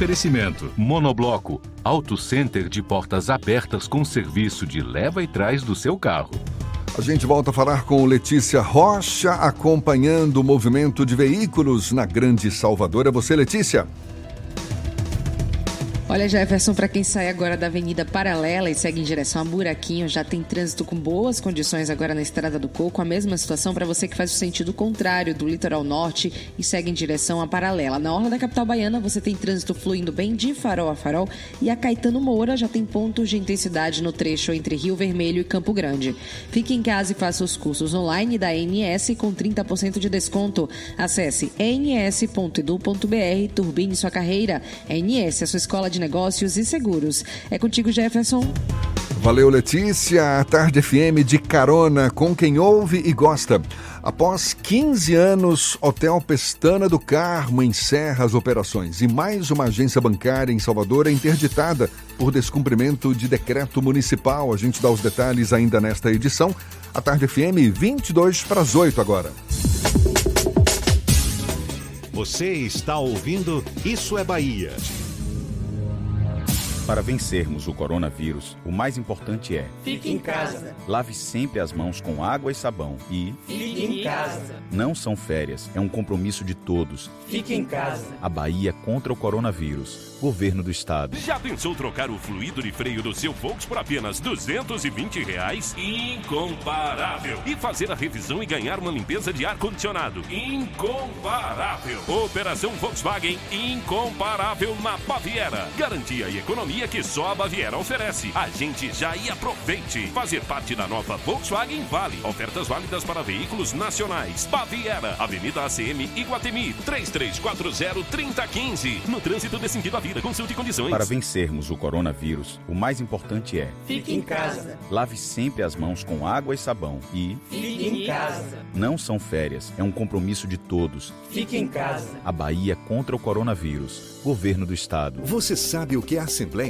S2: Oferecimento: Monobloco, Auto Center de portas abertas com serviço de leva e trás do seu carro.
S3: A gente volta a falar com Letícia Rocha, acompanhando o movimento de veículos na Grande Salvador. É você, Letícia?
S6: Olha, Jefferson, para quem sai agora da Avenida Paralela e segue em direção a Buraquinho, já tem trânsito com boas condições agora na Estrada do Coco. A mesma situação para você que faz o sentido contrário do litoral norte e segue em direção à Paralela. Na orla da capital baiana, você tem trânsito fluindo bem de farol a farol e a Caetano Moura já tem pontos de intensidade no trecho entre Rio Vermelho e Campo Grande. Fique em casa e faça os cursos online da ANS com 30% de desconto. Acesse ans.edu.br, turbine sua carreira. ANS, a sua escola de negócios e seguros. É contigo, Jefferson.
S3: Valeu, Letícia. A Tarde FM de carona com quem ouve e gosta. Após 15 anos, Hotel Pestana do Carmo encerra as operações e mais uma agência bancária em Salvador é interditada por descumprimento de decreto municipal. A gente dá os detalhes ainda nesta edição. A Tarde FM 22 para as 8 agora.
S1: Você está ouvindo Isso é Bahia.
S7: Para vencermos o coronavírus, o mais importante é:
S8: Fique em casa.
S7: Lave sempre as mãos com água e sabão e
S8: Fique em casa.
S7: Não são férias, é um compromisso de todos.
S8: Fique em casa.
S7: A Bahia contra o coronavírus. Governo do Estado.
S14: Já pensou trocar o fluido de freio do seu Volks por apenas 220 reais? Incomparável. E fazer a revisão e ganhar uma limpeza de ar-condicionado? Incomparável. Operação Volkswagen incomparável na Baviera. Garantia e economia que só a Baviera oferece. A gente já e aproveite. Fazer parte da nova Volkswagen Vale. Ofertas válidas para veículos nacionais. Baviera, Avenida ACM Iguatemi, 3340-3015. No trânsito de sentido à vida, consulte condições.
S7: Para vencermos o coronavírus, o mais importante é:
S8: Fique em casa.
S7: Lave sempre as mãos com água e sabão e
S8: Fique em casa.
S7: Não são férias, é um compromisso de todos.
S8: Fique em casa.
S7: A Bahia contra o coronavírus. Governo do Estado.
S9: Você sabe o que a Assembleia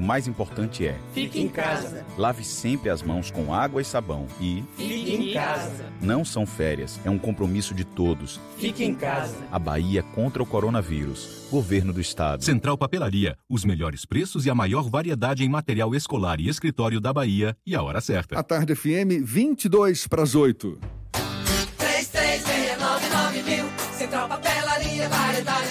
S7: mais importante é:
S8: Fique em casa.
S7: Lave sempre as mãos com água e sabão e
S8: Fique em casa.
S7: Não são férias, é um compromisso de todos.
S8: Fique em casa.
S7: A Bahia contra o coronavírus. Governo do Estado.
S14: Central Papelaria, os melhores preços e a maior variedade em material escolar e escritório da Bahia e a hora certa.
S3: A Tarde FM 22 para as 8.
S8: 3369 mil. Central Papelaria, variedade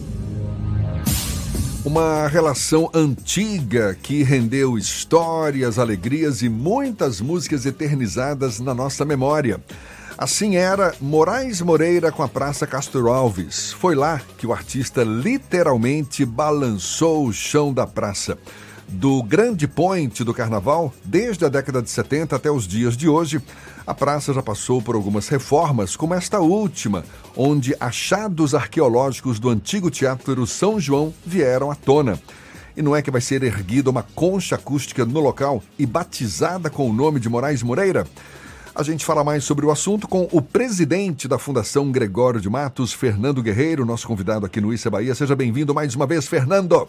S3: Uma relação antiga que rendeu histórias, alegrias e muitas músicas eternizadas na nossa memória. Assim era Moraes Moreira com a Praça Castro Alves. Foi lá que o artista literalmente balançou o chão da praça. Do grande point do carnaval, desde a década de 70 até os dias de hoje, a praça já passou por algumas reformas, como esta última, onde achados arqueológicos do antigo Teatro São João vieram à tona. E não é que vai ser erguida uma concha acústica no local e batizada com o nome de Moraes Moreira? A gente fala mais sobre o assunto com o presidente da Fundação Gregório de Matos, Fernando Guerreiro, nosso convidado aqui no Issa Bahia. Seja bem-vindo mais uma vez, Fernando.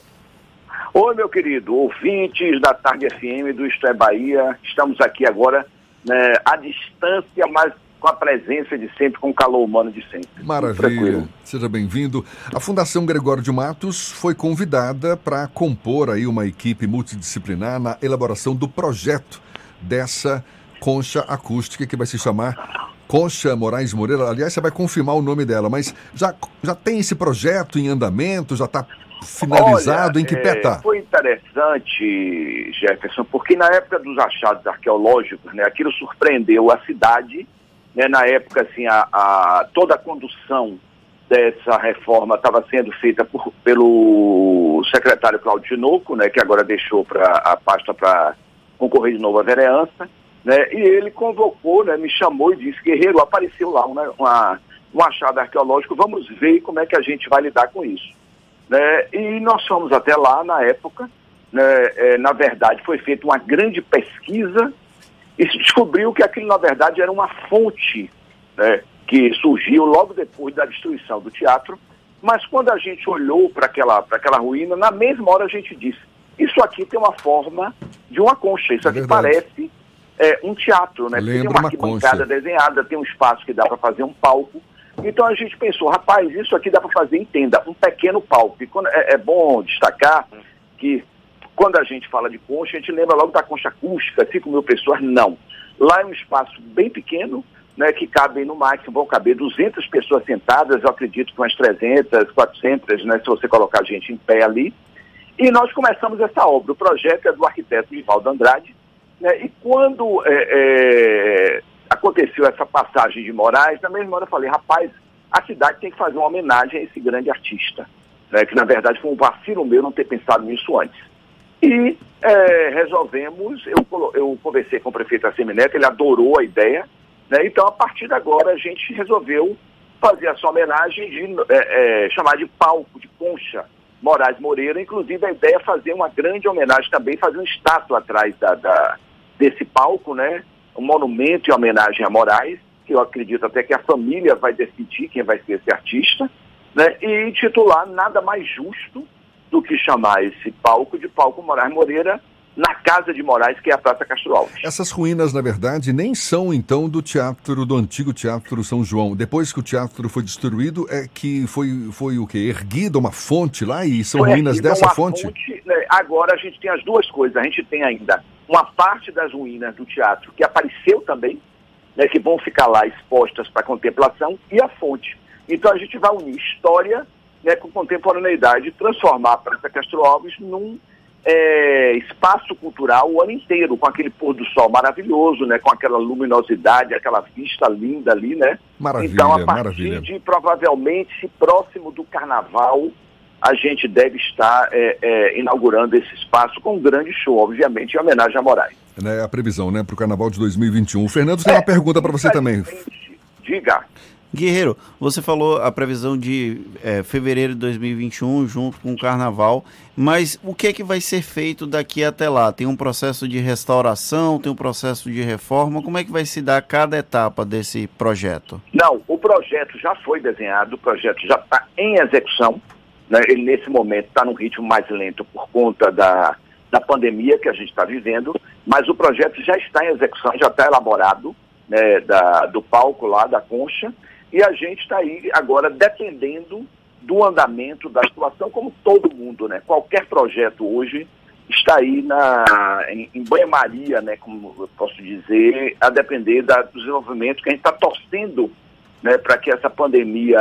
S18: Oi, meu querido, ouvintes da Tarde FM do Isto é Bahia. Estamos aqui agora né, à distância, mas com a presença de sempre, com o calor humano de sempre.
S3: Maravilha. Seja bem-vindo. A Fundação Gregório de Matos foi convidada para compor aí uma equipe multidisciplinar na elaboração do projeto dessa concha acústica que vai se chamar Concha Moraes Moreira. Aliás, você vai confirmar o nome dela, mas já, já tem esse projeto em andamento, já está finalizado,
S18: Olha,
S3: em que pé
S18: é,
S3: está?
S18: Foi interessante, Jefferson, porque na época dos achados arqueológicos, né, aquilo surpreendeu a cidade, né, na época, assim, a, a- toda a condução dessa reforma estava sendo feita por- pelo secretário Claudio Tinoco, né, que agora deixou pra, a pasta para concorrer de novo à vereança, né, e ele convocou, né, me chamou e disse, Guerreiro, apareceu lá uma, uma- um achado arqueológico, vamos ver como é que a gente vai lidar com isso né? E nós fomos até lá na época, né? É, na verdade foi feita uma grande pesquisa e se descobriu que aquilo na verdade era uma fonte, né? Que surgiu logo depois da destruição do teatro, mas quando a gente olhou para aquela, aquela ruína, na mesma hora a gente disse, isso aqui tem uma forma de uma concha, isso aqui parece é, um teatro, né? Porque tem uma arquibancada desenhada, tem um espaço que dá para fazer um palco. Então a gente pensou, rapaz, isso aqui dá para fazer em tenda, um pequeno palco. Quando- é, é bom destacar que quando a gente fala de concha, a gente lembra logo da concha acústica, 5 mil pessoas, não. Lá é um espaço bem pequeno, né, que cabem no máximo, vão caber 200 pessoas sentadas, eu acredito que umas 300, 400, né, se você colocar a gente em pé ali. E nós começamos essa obra. O projeto é do arquiteto Nivaldo Andrade, né, e quando é, é, aconteceu essa passagem de Moraes, na mesma hora eu falei, rapaz, a cidade tem que fazer uma homenagem a esse grande artista, né, que na verdade foi um vacilo meu não ter pensado nisso antes. E é, resolvemos, eu, eu conversei com o prefeito Assemineto, ele adorou a ideia, né, então a partir de agora a gente resolveu fazer essa homenagem de é, é, chamar de palco, de concha, Moraes Moreira, inclusive a ideia é fazer uma grande homenagem também, fazer um estátua atrás da, da- desse palco, né? Um monumento em homenagem a Moraes, que eu acredito até que a família vai decidir quem vai ser esse artista, né? E titular nada mais justo do que chamar esse palco de palco Moraes Moreira na casa de Moraes, que é a Praça Castro Alves.
S3: Essas ruínas, na verdade, nem são então do teatro, do antigo Teatro São João. Depois que o teatro foi destruído, é que foi, foi o quê? Erguida uma fonte lá e são
S18: Foi
S3: ruínas dessa
S18: uma
S3: fonte?
S18: né, Agora a gente tem as duas coisas. A gente tem ainda uma parte das ruínas do teatro que apareceu também, né, que vão ficar lá expostas para contemplação, e a fonte. Então a gente vai unir história né, com contemporaneidade, transformar a Praça Castro Alves num é, espaço cultural o ano inteiro, com aquele pôr do sol maravilhoso, né, com aquela luminosidade, aquela vista linda ali, né?
S3: Maravilha,
S18: então, a partir
S3: maravilha.
S18: de provavelmente próximo do carnaval, a gente deve estar é, é, inaugurando esse espaço com um grande show, obviamente, em homenagem a Moraes.
S3: Né, a previsão, né, para o Carnaval de 2021. O Fernando tem uma pergunta para você também.
S18: Diga.
S4: Guerreiro, você falou a previsão de eh, fevereiro de 2021 junto com o carnaval, mas o que é que vai ser feito daqui até lá? Tem um processo de restauração, tem um processo de reforma, como é que vai se dar cada etapa desse projeto?
S18: Não, o projeto já foi desenhado, o projeto já está em execução. Né? Ele, nesse momento, está num ritmo mais lento por conta da, da pandemia que a gente está vivendo, mas o projeto já está em execução, já está elaborado né, da, do palco lá, da concha, e a gente está aí agora dependendo do andamento da situação, como todo mundo, né? Qualquer projeto hoje está aí na, em, em banho-maria, né, como eu posso dizer, a depender da, do desenvolvimento que a gente está torcendo né, para que essa pandemia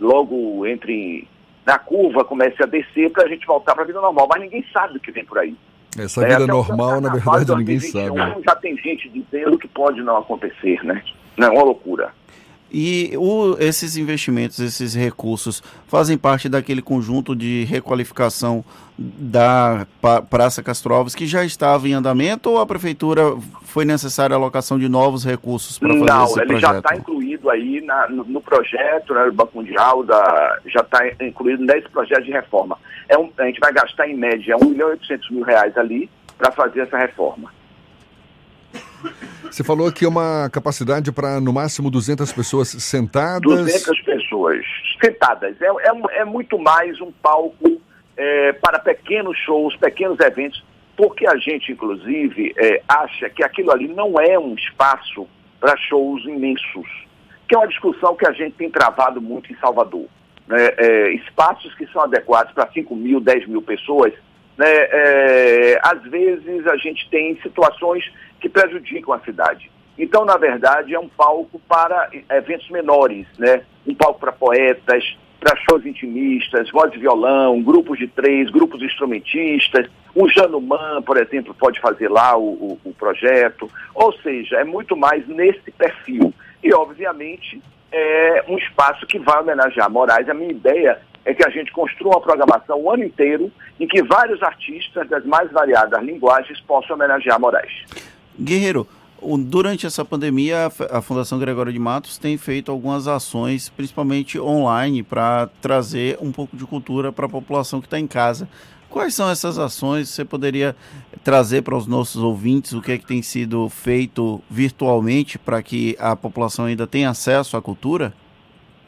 S18: logo entre na curva, comece a descer para a gente voltar para a vida normal. Mas ninguém sabe o que vem por aí.
S3: Essa
S18: É,
S3: vida
S18: o
S3: normal, na verdade, ninguém
S18: 2021,
S3: sabe.
S18: Já tem gente dizendo que pode não acontecer, né? Não, é uma loucura.
S4: E o, esses investimentos, esses recursos, fazem parte daquele conjunto de requalificação da Praça Castro Alves que já estava em andamento ou a prefeitura foi necessária a alocação de novos recursos para fazer
S18: Não,
S4: esse
S18: ele
S4: projeto?
S18: já está incluído aí na, no, no, projeto, né, do Banco Mundial, da, já está incluído nesse projeto de reforma. É um, a gente vai gastar em média 1 milhão e 800 mil reais ali para fazer essa reforma.
S3: Você falou que é uma capacidade para no máximo 200 pessoas sentadas.
S18: 200 pessoas sentadas. É, é, é muito mais um palco é, para pequenos shows, pequenos eventos, porque a gente, inclusive, é, acha que aquilo ali não é um espaço para shows imensos, que é uma discussão que a gente tem travado muito em Salvador. Né? É, espaços que são adequados para 5 mil, 10 mil pessoas, né? É, às vezes a gente tem situações que prejudicam a cidade. Então, na verdade, é um palco para eventos menores, né? Um palco para poetas, para shows intimistas, voz e violão, grupos de três, grupos instrumentistas. O Januman, por exemplo, pode fazer lá o, o, o projeto. Ou seja, é muito mais nesse perfil. E, obviamente, é um espaço que vai homenagear Moraes. A minha ideia é que a gente construa uma programação o ano inteiro em que vários artistas das mais variadas linguagens possam homenagear Moraes.
S4: Guerreiro, durante essa pandemia, a Fundação Gregório de Matos tem feito algumas ações, principalmente online, para trazer um pouco de cultura para a população que está em casa. Quais são essas ações? Você poderia trazer para os nossos ouvintes o que é que tem sido feito virtualmente para que a população ainda tenha acesso à cultura?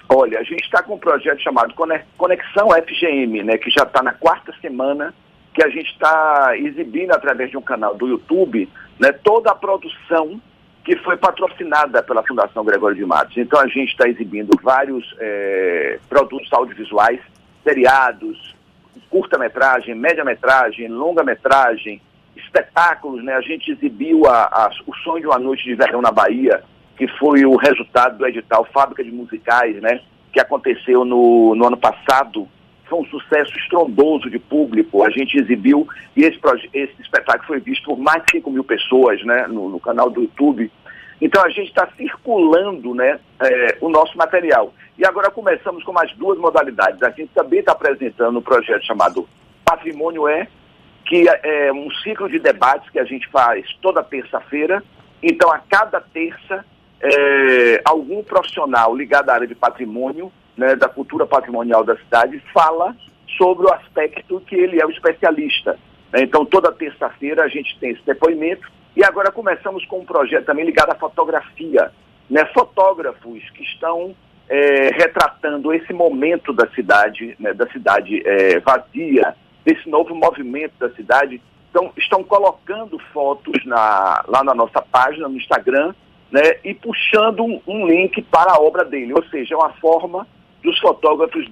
S18: Olha, a gente está com um projeto chamado Conexão FGM, né, que já está na quarta semana, que a gente está exibindo através de um canal do YouTube né, toda a produção que foi patrocinada pela Fundação Gregório de Matos. Então a gente está exibindo vários é, produtos audiovisuais, seriados, curta-metragem, média-metragem, longa-metragem, espetáculos, né? A gente exibiu a, a, o Sonho de uma Noite de Verão na Bahia, que foi o resultado do edital Fábrica de Musicais, né? Que aconteceu no, no ano passado. Foi um sucesso estrondoso de público. A gente exibiu e esse, esse espetáculo foi visto por mais de 5 mil pessoas, né? No, no canal do YouTube. Então a gente está circulando, né? É, o nosso material. E agora começamos com mais duas modalidades. A gente também está apresentando um projeto chamado Patrimônio É, que é um ciclo de debates que a gente faz toda terça-feira. Então, a cada terça, é, algum profissional ligado à área de patrimônio, né, da cultura patrimonial da cidade, fala sobre o aspecto que ele é o especialista. Então, toda terça-feira a gente tem esse depoimento e agora começamos com um projeto também ligado à fotografia. Né? Fotógrafos que estão é, retratando esse momento da cidade, né, da cidade é, vazia, desse novo movimento da cidade. Então, estão colocando fotos na, lá na nossa página, no Instagram, né, e puxando um, um, link para a obra dele. Ou seja, é uma forma dos fotógrafos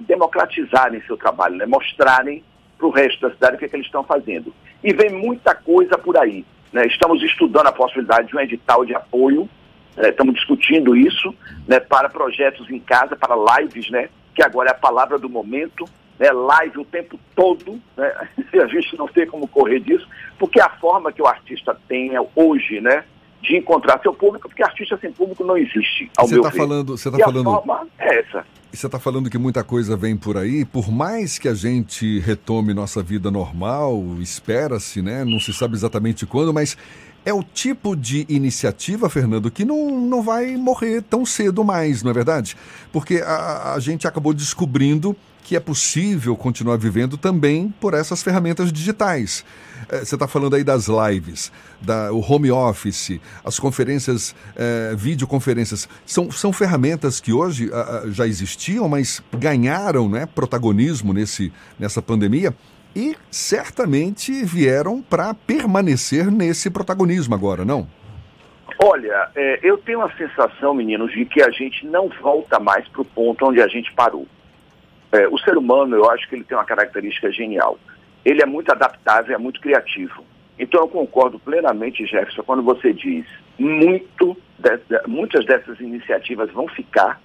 S18: democratizarem seu trabalho, né, mostrarem para o resto da cidade o que, é que eles estão fazendo. E vem muita coisa por aí. Né? Estamos estudando a possibilidade de um edital de apoio, né? estamos discutindo isso né, para projetos em casa, para lives, né, que agora é a palavra do momento, né, live o tempo todo, né, a gente não tem como correr disso, porque a forma que o artista tem hoje, né, de encontrar seu público, porque artista sem público não existe, ao
S3: você
S18: meu
S3: tá
S18: ver.
S3: falando, Você está
S18: e
S3: falando...
S18: a forma é essa.
S3: Você está falando que muita coisa vem por aí, por mais que a gente retome nossa vida normal, espera-se, né? Não se sabe exatamente quando, mas é o tipo de iniciativa, Fernando, que não, não vai morrer tão cedo mais, não é verdade? Porque a, a gente acabou descobrindo que é possível continuar vivendo também por essas ferramentas digitais. É, você está falando aí das lives, da, o home office, as conferências, é, videoconferências. São, são ferramentas que hoje a, já existiam, mas ganharam né, protagonismo nesse, nessa pandemia e certamente vieram para permanecer nesse protagonismo agora, não?
S18: Olha, é, eu tenho a sensação, meninos, de que a gente não volta mais para o ponto onde a gente parou. É, o ser humano, eu acho que ele tem uma característica genial. Ele é muito adaptável, é muito criativo. Então eu concordo plenamente, Jefferson, quando você diz muito de, muitas dessas iniciativas vão ficar.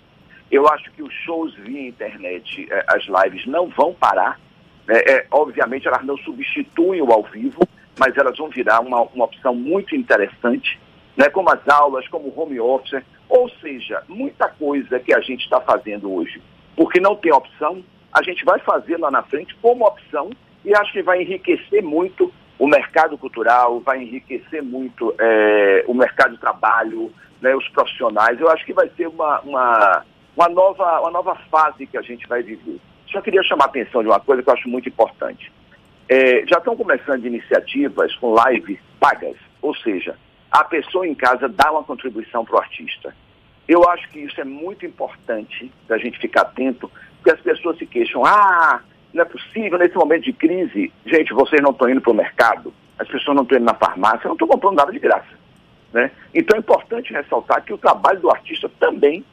S18: Eu acho que os shows via internet, é, as lives, não vão parar. É, é, obviamente elas não substituem o ao vivo, mas elas vão virar uma, uma opção muito interessante, né? como as aulas, como o home office, Ou seja, muita coisa que a gente está fazendo hoje, porque não tem opção, a gente vai fazer lá na frente como opção e acho que vai enriquecer muito o mercado cultural, vai enriquecer muito é, o mercado de trabalho, né, os profissionais. Eu acho que vai ser uma, uma, uma, nova, uma nova fase que a gente vai viver. Só queria chamar a atenção de uma coisa que eu acho muito importante. É, já estão começando iniciativas com lives pagas, ou seja, a pessoa em casa dá uma contribuição para o artista. Eu acho que isso é muito importante da gente ficar atento, porque as pessoas se queixam, ah, não é possível nesse momento de crise. Gente, vocês não estão indo para o mercado, as pessoas não estão indo na farmácia, não estão comprando nada de graça. Né? Então é importante ressaltar que o trabalho do artista também,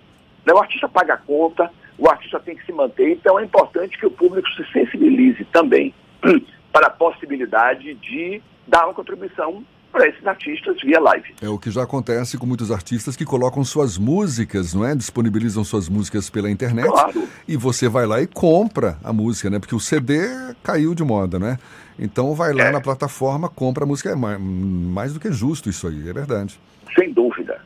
S18: né? o artista paga a conta, o artista tem que se manter, então é importante que o público se sensibilize também para a possibilidade de dar uma contribuição para esses artistas via live.
S3: É o que já acontece com muitos artistas que colocam suas músicas, não é? Disponibilizam suas músicas pela internet.
S18: Claro.
S3: E você vai lá e compra a música, né? Porque o CD caiu de moda, né? Então vai lá é. na plataforma, compra a música. É mais, mais do que justo isso aí, é verdade.
S18: Sem dúvida.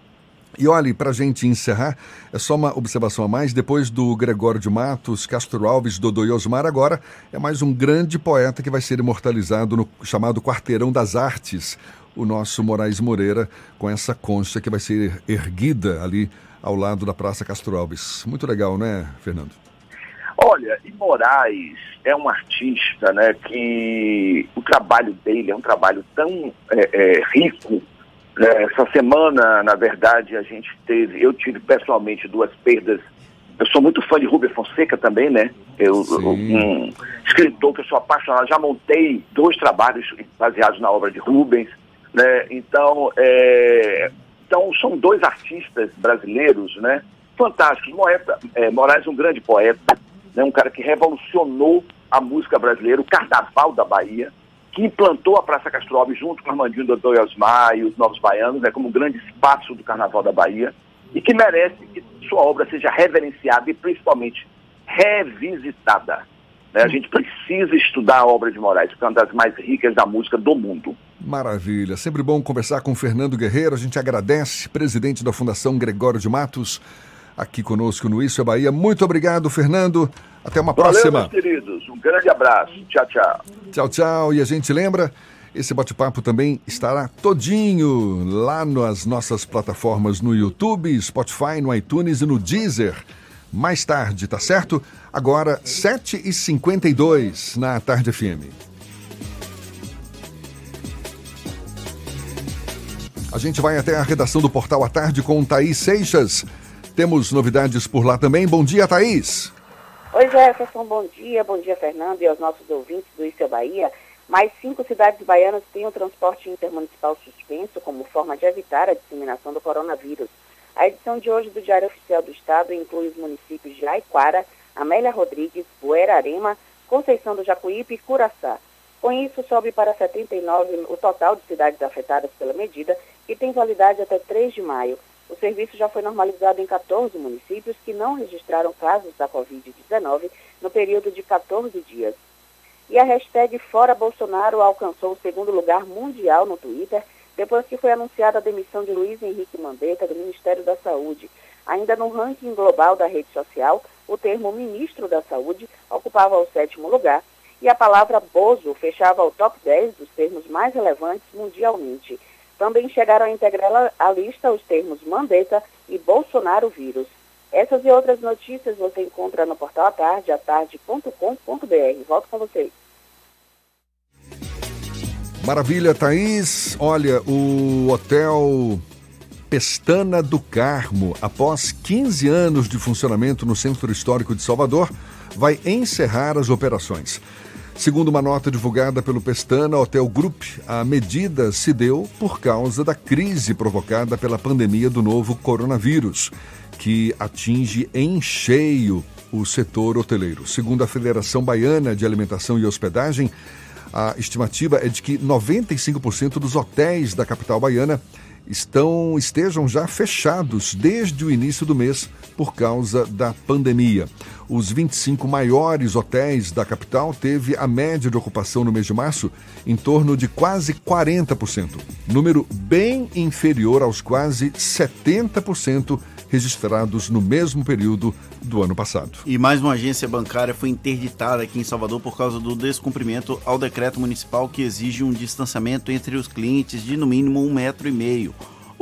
S3: E olhe, para a gente encerrar, é só uma observação a mais. Depois do Gregório de Matos, Castro Alves, Dodô e Osmar, agora é mais um grande poeta que vai ser imortalizado no chamado Quarteirão das Artes, o nosso Moraes Moreira, com essa concha que vai ser erguida ali ao lado da Praça Castro Alves. Muito legal, né, Fernando?
S18: Olha, e Moraes é um artista, né, que o trabalho dele é um trabalho tão é, é, rico. Né? Essa semana, na verdade, a gente teve, eu tive pessoalmente duas perdas. Eu sou muito fã de Rubens Fonseca também, né? Eu, um escritor que eu sou apaixonado, já montei dois trabalhos baseados na obra de Rubens. Né? Então, é, então, são dois artistas brasileiros né? fantásticos. Moeta, é, Moraes, um grande poeta, né? um cara que revolucionou a música brasileira, o carnaval da Bahia, que implantou a Praça Castro Alves junto com Armandinho Dodô Osmar e os Novos Baianos, né? como um grande espaço do carnaval da Bahia, e que merece que sua obra seja reverenciada e principalmente revisitada. Né? A gente precisa estudar a obra de Moraes, que é uma das mais ricas da música do mundo.
S3: Maravilha. Sempre bom conversar com Fernando Guerreiro. A gente agradece, presidente da Fundação Gregório de Matos, aqui conosco no Isso é Bahia. Muito obrigado, Fernando. Até uma
S18: Valeu,
S3: próxima.
S18: meus queridos. Um grande abraço. Tchau, tchau.
S3: Tchau, tchau. E a gente lembra, esse bate-papo também estará todinho lá nas nossas plataformas no YouTube, Spotify, no iTunes e no Deezer. Mais tarde, tá certo? Agora, 7h52 na Tarde FM. A gente vai até a redação do Portal à Tarde com Thaís Seixas. Temos novidades por lá também. Bom dia, Thaís.
S19: Oi, Jefferson. Bom dia. Bom dia, Fernando, e aos nossos ouvintes do Isso é Bahia. Mais cinco cidades baianas têm o transporte intermunicipal suspenso como forma de evitar a disseminação do coronavírus. A edição de hoje do Diário Oficial do Estado inclui os municípios de Aiquara, Amélia Rodrigues, Buerarema, Conceição do Jacuípe e Curaçá. Com isso, sobe para 79 o total de cidades afetadas pela medida, que tem validade até 3 de maio. O serviço já foi normalizado em 14 municípios que não registraram casos da Covid-19 no período de 14 dias. E a hashtag Fora Bolsonaro alcançou o segundo lugar mundial no Twitter, depois que foi anunciada a demissão de Luiz Henrique Mandetta do Ministério da Saúde. Ainda no ranking global da rede social, o termo ministro da Saúde ocupava o sétimo lugar e a palavra Bozo fechava o top 10 dos termos mais relevantes mundialmente. Também chegaram a integrar a lista os termos Mandetta e Bolsonaro vírus. Essas e outras notícias você encontra no portal atarde, atarde.com.br. Volto com vocês.
S3: Maravilha, Thaís. Olha, o hotel Pestana do Carmo, após 15 anos de funcionamento no Centro Histórico de Salvador, vai encerrar as operações. Segundo uma nota divulgada pelo Pestana Hotel Group, a medida se deu por causa da crise provocada pela pandemia do novo coronavírus, que atinge em cheio o setor hoteleiro. Segundo a Federação Baiana de Alimentação e Hospedagem, a estimativa é de que 95% dos hotéis da capital baiana estão estejam já fechados desde o início do mês por causa da pandemia. Os 25 maiores hotéis da capital teve a média de ocupação no mês de março em torno de quase 40%, número bem inferior aos quase 70% registrados no mesmo período do ano passado.
S4: E mais uma agência bancária foi interditada aqui em Salvador por causa do descumprimento ao decreto municipal que exige um distanciamento entre os clientes de no mínimo um metro e meio.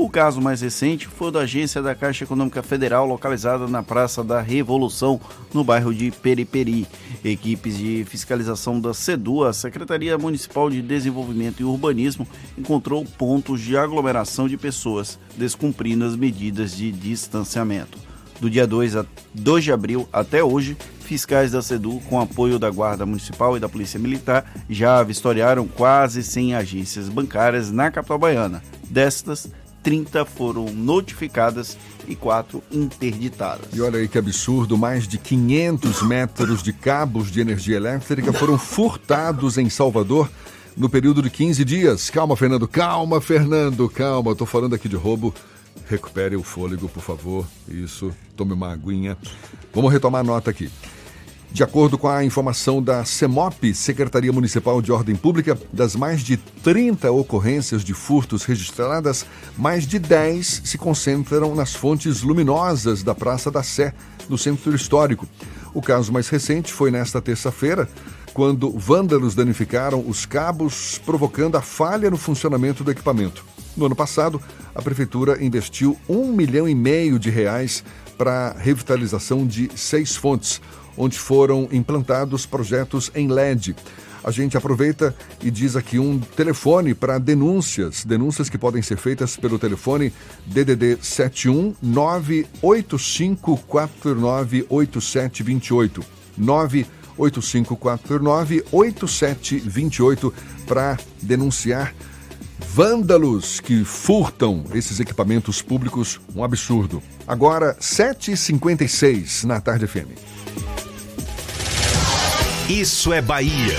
S4: O caso mais recente foi da agência da Caixa Econômica Federal, localizada na Praça da Revolução, no bairro de Periperi. Equipes de fiscalização da SEDU, a Secretaria Municipal de Desenvolvimento e Urbanismo, encontrou pontos de aglomeração de pessoas, descumprindo as medidas de distanciamento. Do dia 2, a 2 de abril até hoje, fiscais da SEDU, com apoio da Guarda Municipal e da Polícia Militar, já vistoriaram quase 100 agências bancárias na capital baiana. Destas, 30 foram notificadas e 4 interditadas.
S3: E olha aí que absurdo, mais de 500 metros de cabos de energia elétrica foram furtados em Salvador no período de 15 dias. Calma, Fernando, calma, Fernando, calma. Estou falando aqui de roubo. Recupere o fôlego, por favor. Isso, tome uma aguinha. Vamos retomar a nota aqui. De acordo com a informação da CEMOP, Secretaria Municipal de Ordem Pública, das mais de 30 ocorrências de furtos registradas, mais de 10 se concentram nas fontes luminosas da Praça da Sé, no centro histórico. O caso mais recente foi nesta terça-feira, quando vândalos danificaram os cabos, provocando a falha no funcionamento do equipamento. No ano passado, a Prefeitura investiu um milhão e meio de reais para a revitalização de seis fontes onde foram implantados projetos em LED. A gente aproveita e diz aqui um telefone para denúncias, denúncias que podem ser feitas pelo telefone DDD 71 98549 8728 98549 8728 para denunciar vândalos que furtam esses equipamentos públicos, um absurdo. Agora, 7h56 na Tarde FM.
S1: Isso é Bahia.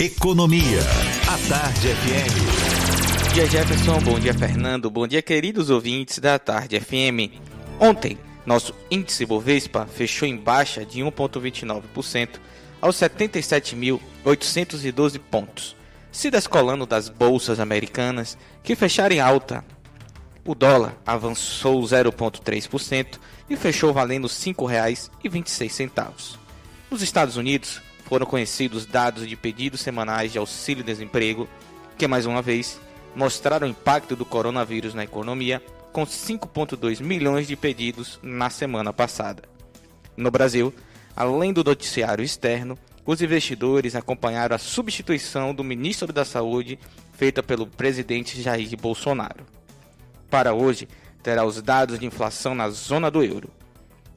S1: Economia. A Tarde FM.
S20: Bom dia, Jefferson. Bom dia, Fernando. Bom dia, queridos ouvintes da Tarde FM. Ontem, nosso índice Bovespa fechou em baixa de 1,29% aos 77.812 pontos, se descolando das bolsas americanas que fecharam em alta. O dólar avançou 0,3% e fechou valendo R$ 5,26. Nos Estados Unidos, foram conhecidos dados de pedidos semanais de auxílio-desemprego, que mais uma vez mostraram o impacto do coronavírus na economia, com 5,2 milhões de pedidos na semana passada. No Brasil, além do noticiário externo, os investidores acompanharam a substituição do ministro da Saúde feita pelo presidente Jair Bolsonaro. Para hoje, terá os dados de inflação na zona do euro.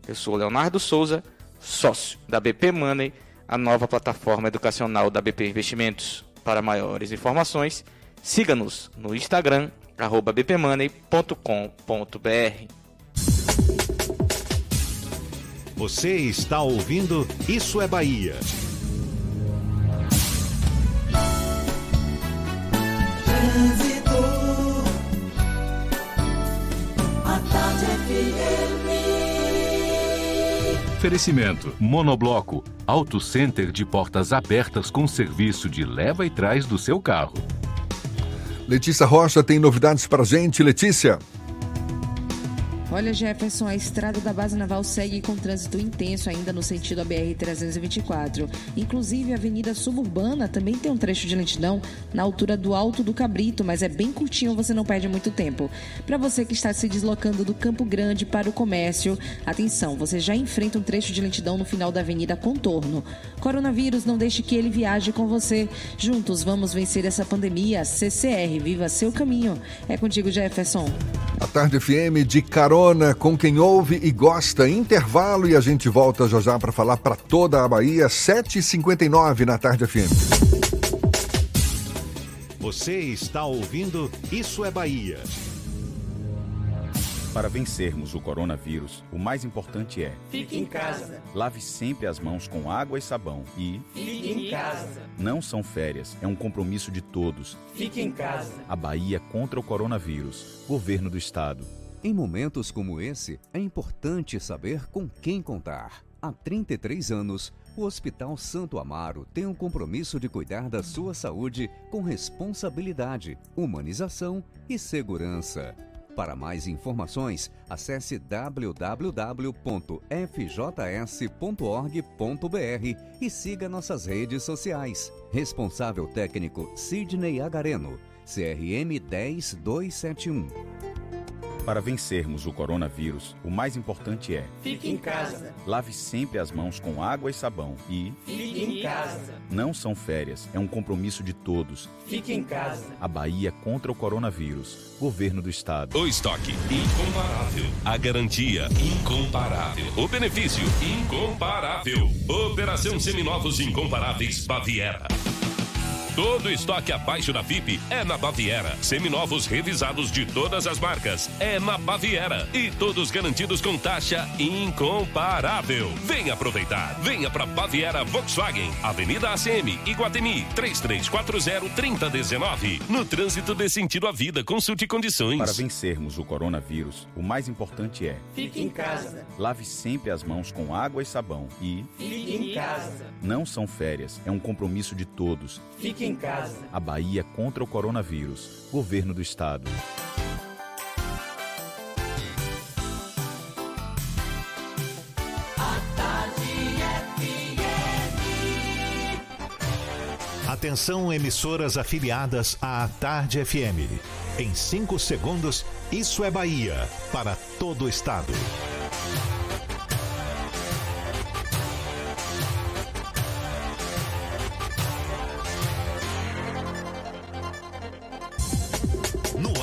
S20: Eu sou Leonardo Souza, sócio da BP Money a nova plataforma educacional da BP Investimentos. Para maiores informações, siga-nos no Instagram, bpmoney.com.br.
S1: Você está ouvindo Isso é Bahia.
S2: Oferecimento: Monobloco, Auto Center de portas abertas com serviço de leva e trás do seu carro.
S3: Letícia Rocha tem novidades para gente, Letícia.
S6: Olha, Jefferson, a estrada da base naval segue com trânsito intenso ainda no sentido BR-324. Inclusive, a Avenida Suburbana também tem um trecho de lentidão na altura do Alto do Cabrito, mas é bem curtinho, você não perde muito tempo. Para você que está se deslocando do Campo Grande para o comércio, atenção, você já enfrenta um trecho de lentidão no final da Avenida Contorno. Coronavírus, não deixe que ele viaje com você. Juntos vamos vencer essa pandemia. CCR, viva seu caminho. É contigo, Jefferson.
S3: A Tarde FM de carona com quem ouve e gosta. Intervalo e a gente volta já já para falar para toda a Bahia. 7h59 na Tarde FM.
S1: Você está ouvindo Isso é Bahia.
S7: Para vencermos o coronavírus, o mais importante é:
S8: Fique em casa.
S7: lave sempre as mãos com água e sabão e
S8: Fique em casa.
S7: não são férias, é um compromisso de todos.
S8: Fique em casa.
S7: A Bahia contra o coronavírus. Governo do Estado.
S21: Em momentos como esse, é importante saber com quem contar. Há 33 anos, o Hospital Santo Amaro tem um compromisso de cuidar da sua saúde com responsabilidade, humanização e segurança. Para mais informações, acesse www.fjs.org.br e siga nossas redes sociais. Responsável técnico Sidney Agareno, CRM 10271.
S7: Para vencermos o coronavírus, o mais importante é:
S8: Fique em casa.
S7: lave sempre as mãos com água e sabão e
S8: Fique em casa.
S7: não são férias, é um compromisso de todos.
S8: Fique em casa.
S7: A Bahia contra o coronavírus. Governo do Estado.
S14: O estoque incomparável. A garantia incomparável. O benefício incomparável. Operação Seminovos Incomparáveis Baviera. Todo estoque abaixo da FIP é na Baviera. Seminovos revisados de todas as marcas é na Baviera. E todos garantidos com taxa incomparável. Venha aproveitar. Venha para Baviera Volkswagen. Avenida ACM, Iguatemi, 3340-3019. No trânsito dê sentido à vida. Consulte condições.
S7: Para vencermos o coronavírus, o mais importante é:
S8: Fique em casa.
S7: lave sempre as mãos com água e sabão e
S8: Fique em casa.
S7: não são férias, é um compromisso de todos.
S8: Fique em casa.
S7: A Bahia contra o coronavírus. Governo do Estado.
S1: Atenção, emissoras afiliadas à Tarde FM. Em 5 segundos, isso é Bahia para todo o estado.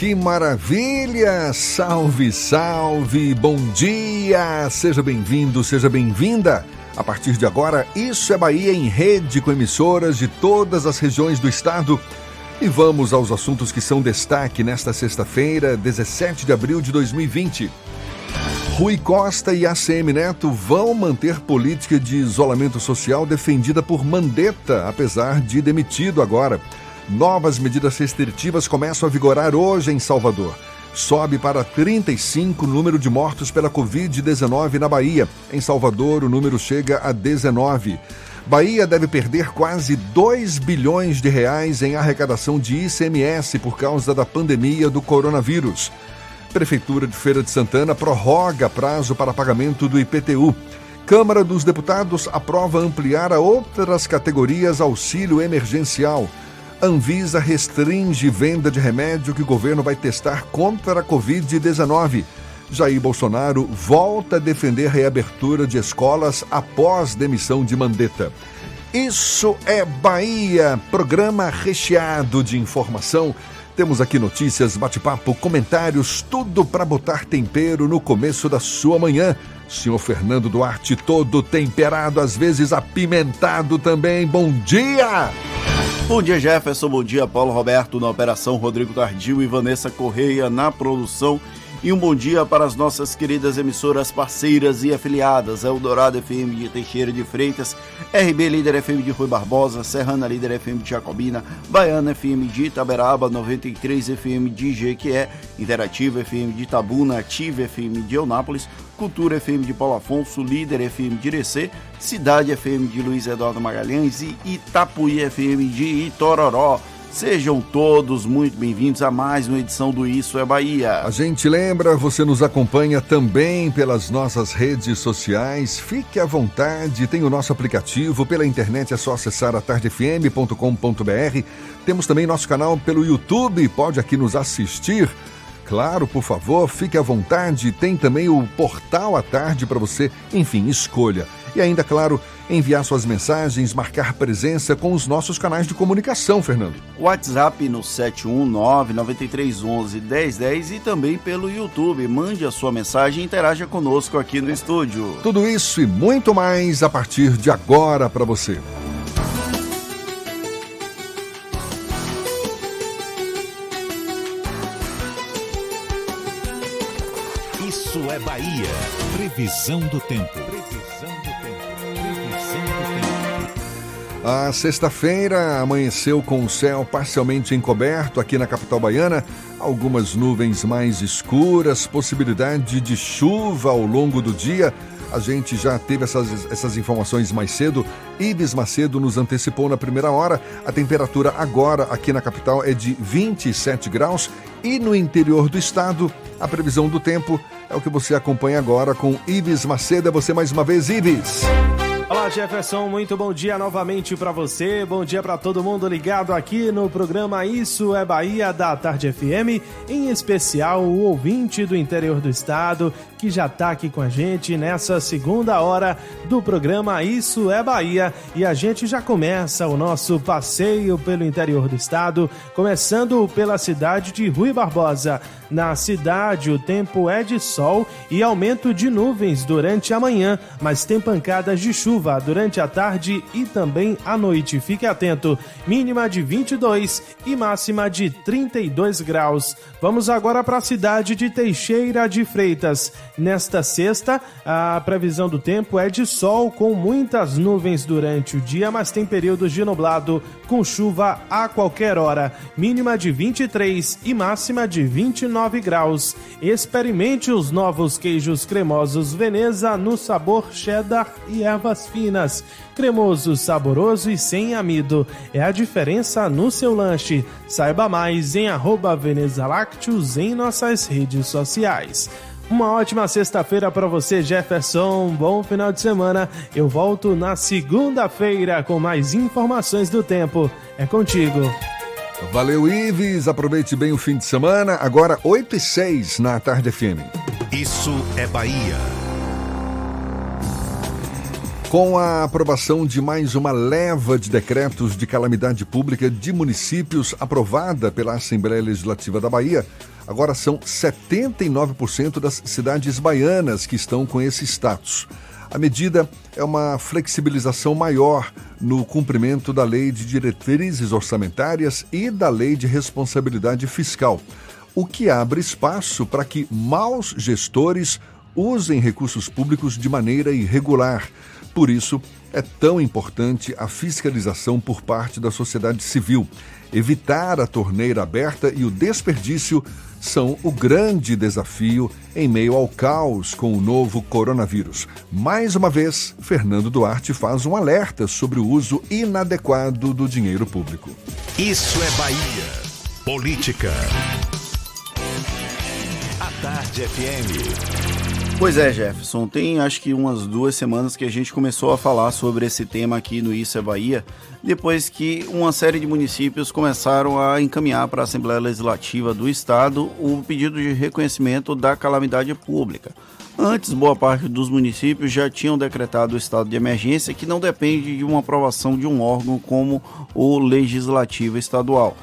S3: Que maravilha! Salve, salve! Bom dia! Seja bem-vindo, seja bem-vinda! A partir de agora, Isso é Bahia em rede com emissoras de todas as regiões do estado. E vamos aos assuntos que são destaque nesta sexta-feira, 17 de abril de 2020. Rui Costa e ACM Neto vão manter política de isolamento social defendida por Mandetta, apesar de demitido agora. Novas medidas restritivas começam a vigorar hoje em Salvador. Sobe para 35 o número de mortos pela Covid-19 na Bahia. Em Salvador, o número chega a 19. Bahia deve perder quase 2 bilhões de reais em arrecadação de ICMS por causa da pandemia do coronavírus. Prefeitura de Feira de Santana prorroga prazo para pagamento do IPTU. Câmara dos Deputados aprova ampliar a outras categorias auxílio emergencial. Anvisa restringe venda de remédio que o governo vai testar contra a Covid-19. Jair Bolsonaro volta a defender reabertura de escolas após demissão de Mandetta. Isso é Bahia, programa recheado de informação. Temos aqui notícias, bate-papo, comentários, tudo para botar tempero no começo da sua manhã. Senhor Fernando Duarte, todo temperado, às vezes apimentado também. Bom dia!
S4: Bom dia, Jefferson. Bom dia, Paulo Roberto na operação, Rodrigo Tardio e Vanessa Correia na produção. E um bom dia para as nossas queridas emissoras parceiras e afiliadas: Eldorado FM de Teixeira de Freitas, RB Líder FM de Rui Barbosa, Serrana Líder FM de Jacobina, Baiana FM de Itaberaba, 93 FM de Jequié, Interativa FM de Itabuna, Ativa FM de Eunápolis, Cultura FM de Paulo Afonso, Líder FM de Irecê, Cidade FM de Luiz Eduardo Magalhães e Itapuí FM de Itororó. Sejam todos muito bem-vindos a mais uma edição do Isso é Bahia.
S3: A gente lembra, você nos acompanha também pelas nossas redes sociais. Fique à vontade, tem o nosso aplicativo pela internet, é só acessar atardefm.com.br. Temos também nosso canal pelo YouTube, pode aqui nos assistir. Claro, por favor, fique à vontade. Tem também o portal à tarde para você, enfim, escolha. E ainda, claro, enviar suas mensagens, marcar presença com os nossos canais de comunicação, Fernando.
S4: WhatsApp no 719-9311-1010 e também pelo YouTube. Mande a sua mensagem e interaja conosco aqui no estúdio.
S3: Tudo isso e muito mais a partir de agora para você.
S1: Isso é Bahia. Previsão do tempo. Previsão do tempo.
S3: A sexta-feira amanheceu com o céu parcialmente encoberto aqui na capital baiana, algumas nuvens mais escuras, possibilidade de chuva ao longo do dia. A gente já teve essas, essas informações mais cedo. Ibis Macedo nos antecipou na primeira hora. A temperatura agora aqui na capital é de 27 graus e no interior do estado, a previsão do tempo é o que você acompanha agora com Ibis Macedo. É você mais uma vez, Ibis.
S22: Olá Jefferson, muito bom dia novamente para você. Bom dia para todo mundo ligado aqui no programa Isso é Bahia da Tarde FM, em especial o ouvinte do interior do estado que já está aqui com a gente nessa segunda hora do programa Isso é Bahia e a gente já começa o nosso passeio pelo interior do estado, começando pela cidade de Rui Barbosa. Na cidade, o tempo é de sol e aumento de nuvens durante a manhã, mas tem pancadas de chuva durante a tarde e também à noite. Fique atento. Mínima de 22 e máxima de 32 graus. Vamos agora para a cidade de Teixeira de Freitas. Nesta sexta, a previsão do tempo é de sol com muitas nuvens durante o dia, mas tem períodos de nublado com chuva a qualquer hora. Mínima de 23 e máxima de 29 graus. Experimente os novos queijos cremosos Veneza no sabor cheddar e ervas finas. Cremoso, saboroso e sem amido. É a diferença no seu lanche. Saiba mais em arroba Veneza em nossas redes sociais. Uma ótima sexta-feira para você, Jefferson. Bom final de semana. Eu volto na segunda-feira com mais informações do tempo. É contigo.
S3: Valeu, Ives. Aproveite bem o fim de semana. Agora, 8 e 6 na Tarde FM.
S1: Isso é Bahia.
S3: Com a aprovação de mais uma leva de decretos de calamidade pública de municípios aprovada pela Assembleia Legislativa da Bahia, agora são 79% das cidades baianas que estão com esse status. A medida é uma flexibilização maior no cumprimento da Lei de Diretrizes Orçamentárias e da Lei de Responsabilidade Fiscal, o que abre espaço para que maus gestores usem recursos públicos de maneira irregular. Por isso, é tão importante a fiscalização por parte da sociedade civil. Evitar a torneira aberta e o desperdício são o grande desafio em meio ao caos com o novo coronavírus. Mais uma vez, Fernando Duarte faz um alerta sobre o uso inadequado do dinheiro público.
S1: Isso é Bahia. Política. A Tarde FM.
S4: Pois é, Jefferson. Tem acho que umas duas semanas que a gente começou a falar sobre esse tema aqui no Isso é Bahia, depois que uma série de municípios começaram a encaminhar para a Assembleia Legislativa do Estado o pedido de reconhecimento da calamidade pública. Antes, boa parte dos municípios já tinham decretado o estado de emergência, que não depende de uma aprovação de um órgão como o Legislativo Estadual.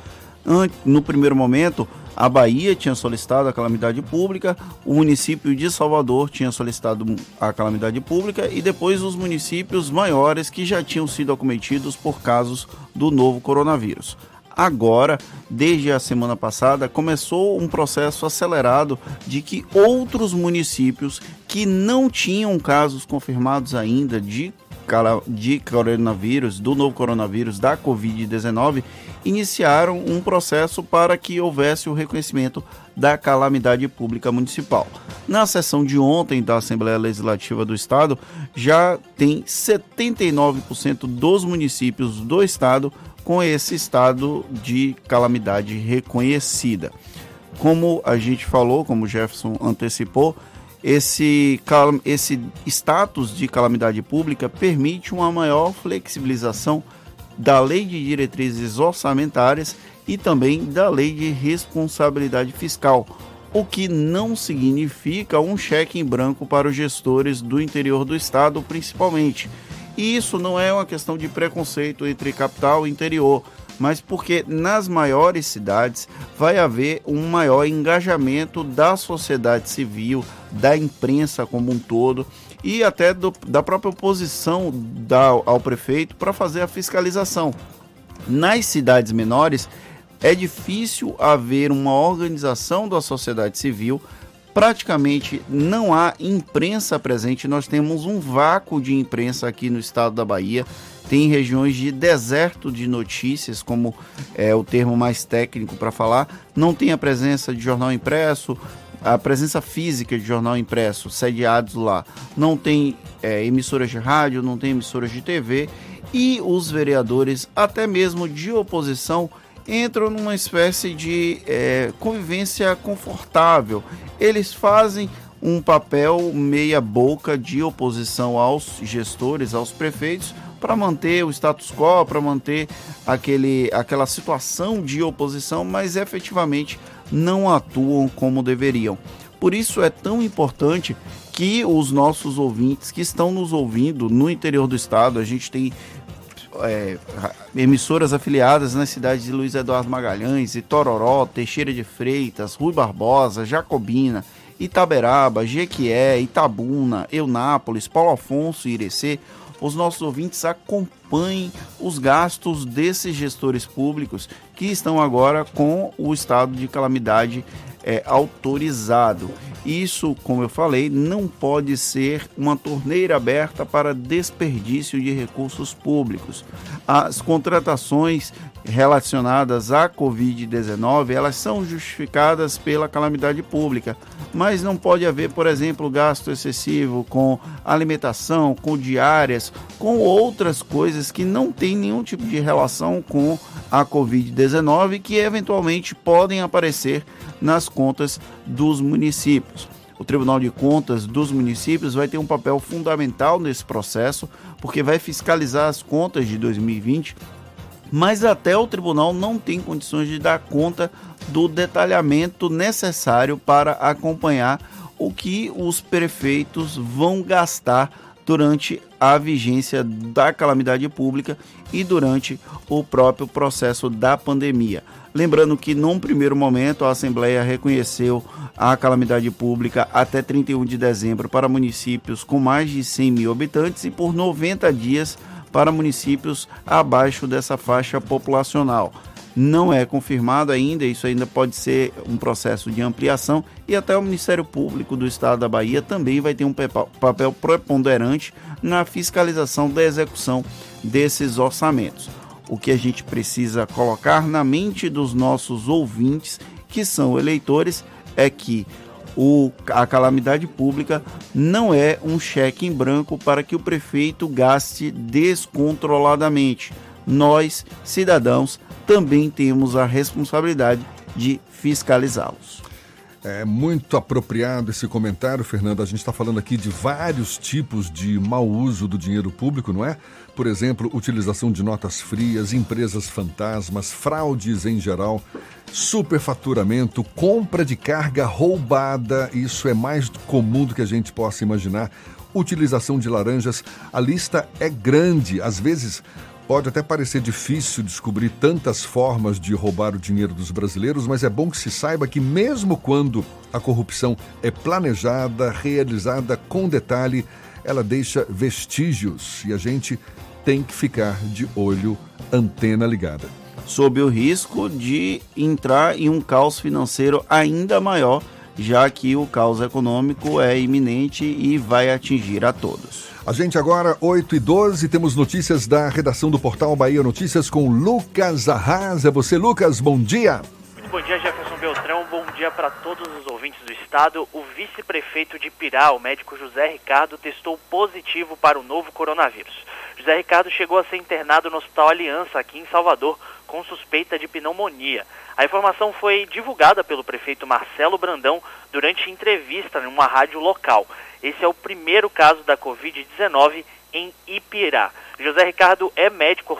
S4: No primeiro momento, a Bahia tinha solicitado a calamidade pública, o município de Salvador tinha solicitado a calamidade pública e depois os municípios maiores que já tinham sido acometidos por casos do novo coronavírus. Agora, desde a semana passada, começou um processo acelerado de que outros municípios que não tinham casos confirmados ainda de de coronavírus, do novo coronavírus, da Covid-19, iniciaram um processo para que houvesse o reconhecimento da calamidade pública municipal. Na sessão de ontem da Assembleia Legislativa do Estado, já tem 79% dos municípios do Estado com esse estado de calamidade reconhecida. Como a gente falou, como o Jefferson antecipou, esse, esse status de calamidade pública permite uma maior flexibilização da Lei de Diretrizes Orçamentárias e também da Lei de Responsabilidade Fiscal, o que não significa um cheque em branco para os gestores do interior do estado, principalmente. E isso não é uma questão de preconceito entre capital e interior, mas porque nas maiores cidades vai haver um maior engajamento da sociedade civil, da imprensa como um todo e até do, da própria oposição da, ao prefeito para fazer a fiscalização. Nas cidades menores, é difícil haver uma organização da sociedade civil. Praticamente não há imprensa presente. Nós temos um vácuo de imprensa aqui no estado da Bahia. Tem regiões de deserto de notícias, como é o termo mais técnico para falar, não tem a presença de jornal impresso, a presença física de jornal impresso sediados lá, não tem é, emissoras de rádio, não tem emissoras de TV e os vereadores, até mesmo de oposição, entram numa espécie de é, convivência confortável. Eles fazem um papel meia-boca de oposição aos gestores, aos prefeitos, para manter o status quo, para manter aquele, aquela situação de oposição, mas efetivamente não atuam como deveriam. Por isso é tão importante que os nossos ouvintes que estão nos ouvindo no interior do estado, a gente tem é, emissoras afiliadas nas cidades de Luiz Eduardo Magalhães, Itororó, Teixeira de Freitas, Rui Barbosa, Jacobina, Itaberaba, Jequié, Itabuna, Eunápolis, Paulo Afonso e Irecê, os nossos ouvintes acompanhem os gastos desses gestores públicos que estão agora com o estado de calamidade é, autorizado. Isso, como eu falei, não pode ser uma torneira aberta para desperdício de recursos públicos. As contratações relacionadas à Covid-19, elas são justificadas pela calamidade pública, mas não pode haver, por exemplo, gasto excessivo com alimentação, com diárias, com outras coisas que não têm nenhum tipo de relação com a Covid-19 que eventualmente podem aparecer nas contas dos municípios. O Tribunal de Contas dos municípios vai ter um papel fundamental nesse processo, porque vai fiscalizar as contas de 2020 mas até o tribunal não tem condições de dar conta do detalhamento necessário para acompanhar o que os prefeitos vão gastar durante a vigência da calamidade pública e durante o próprio processo da pandemia. Lembrando que, num primeiro momento, a Assembleia reconheceu a calamidade pública até 31 de dezembro para municípios com mais de 100 mil habitantes e por 90 dias para municípios abaixo dessa faixa populacional. Não é confirmado ainda, isso ainda pode ser um processo de ampliação e até o Ministério Público do Estado da Bahia também vai ter um papel preponderante na fiscalização da execução desses orçamentos. O que a gente precisa colocar na mente dos nossos ouvintes, que são eleitores, é que o, a calamidade pública não é um cheque em branco para que o prefeito gaste descontroladamente. Nós, cidadãos, também temos a responsabilidade de fiscalizá-los.
S3: É muito apropriado esse comentário, Fernando. A gente está falando aqui de vários tipos de mau uso do dinheiro público, não é? Por exemplo, utilização de notas frias, empresas fantasmas, fraudes em geral, superfaturamento, compra de carga roubada. Isso é mais comum do que a gente possa imaginar. Utilização de laranjas. A lista é grande. Às vezes Pode até parecer difícil descobrir tantas formas de roubar o dinheiro dos brasileiros, mas é bom que se saiba que, mesmo quando a corrupção é planejada, realizada com detalhe, ela deixa vestígios e a gente tem que ficar de olho, antena ligada.
S4: Sob o risco de entrar em um caos financeiro ainda maior, já que o caos econômico é iminente e vai atingir a todos.
S3: A gente agora, 8 e 12, temos notícias da redação do portal Bahia Notícias com Lucas Arrasa. É você, Lucas, bom dia.
S16: Muito bom dia, Jefferson Beltrão. Bom dia para todos os ouvintes do estado. O vice-prefeito de Pirá, o médico José Ricardo, testou positivo para o novo coronavírus. José Ricardo chegou a ser internado no Hospital Aliança, aqui em Salvador, com suspeita de pneumonia. A informação foi divulgada pelo prefeito Marcelo Brandão durante entrevista em uma rádio local. Esse é o primeiro caso da Covid-19 em Ipirá. José Ricardo é médico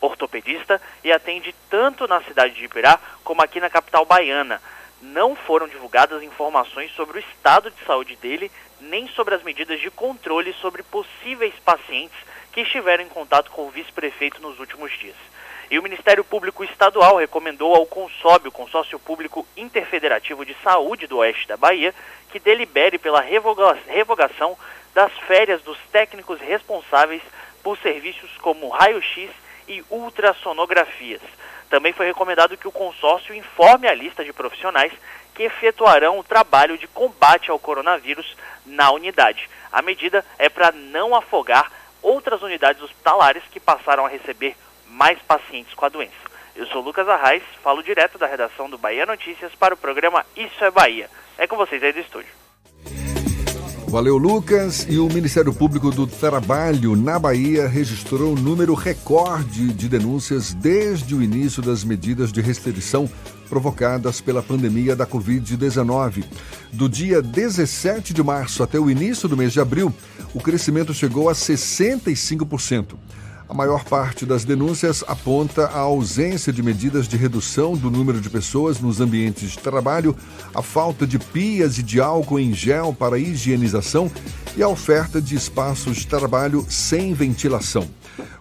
S16: ortopedista e atende tanto na cidade de Ipirá como aqui na capital baiana. Não foram divulgadas informações sobre o estado de saúde dele, nem sobre as medidas de controle sobre possíveis pacientes que estiveram em contato com o vice-prefeito nos últimos dias. E o Ministério Público Estadual recomendou ao Consób, o Consórcio Público Interfederativo de Saúde do Oeste da Bahia, que delibere pela revogação das férias dos técnicos responsáveis por serviços como raio-x e ultrassonografias. Também foi recomendado que o consórcio informe a lista de profissionais que efetuarão o trabalho de combate ao coronavírus na unidade. A medida é para não afogar outras unidades hospitalares que passaram a receber mais pacientes com a doença. Eu sou Lucas Arraes, falo direto da redação do Bahia Notícias para o programa Isso é Bahia. É com vocês aí do estúdio.
S3: Valeu, Lucas. E o Ministério Público do Trabalho na Bahia registrou um número recorde de denúncias desde o início das medidas de restrição provocadas pela pandemia da Covid-19. Do dia 17 de março até o início do mês de abril, o crescimento chegou a 65%. A maior parte das denúncias aponta a ausência de medidas de redução do número de pessoas nos ambientes de trabalho, a falta de pias e de álcool em gel para higienização e a oferta de espaços de trabalho sem ventilação.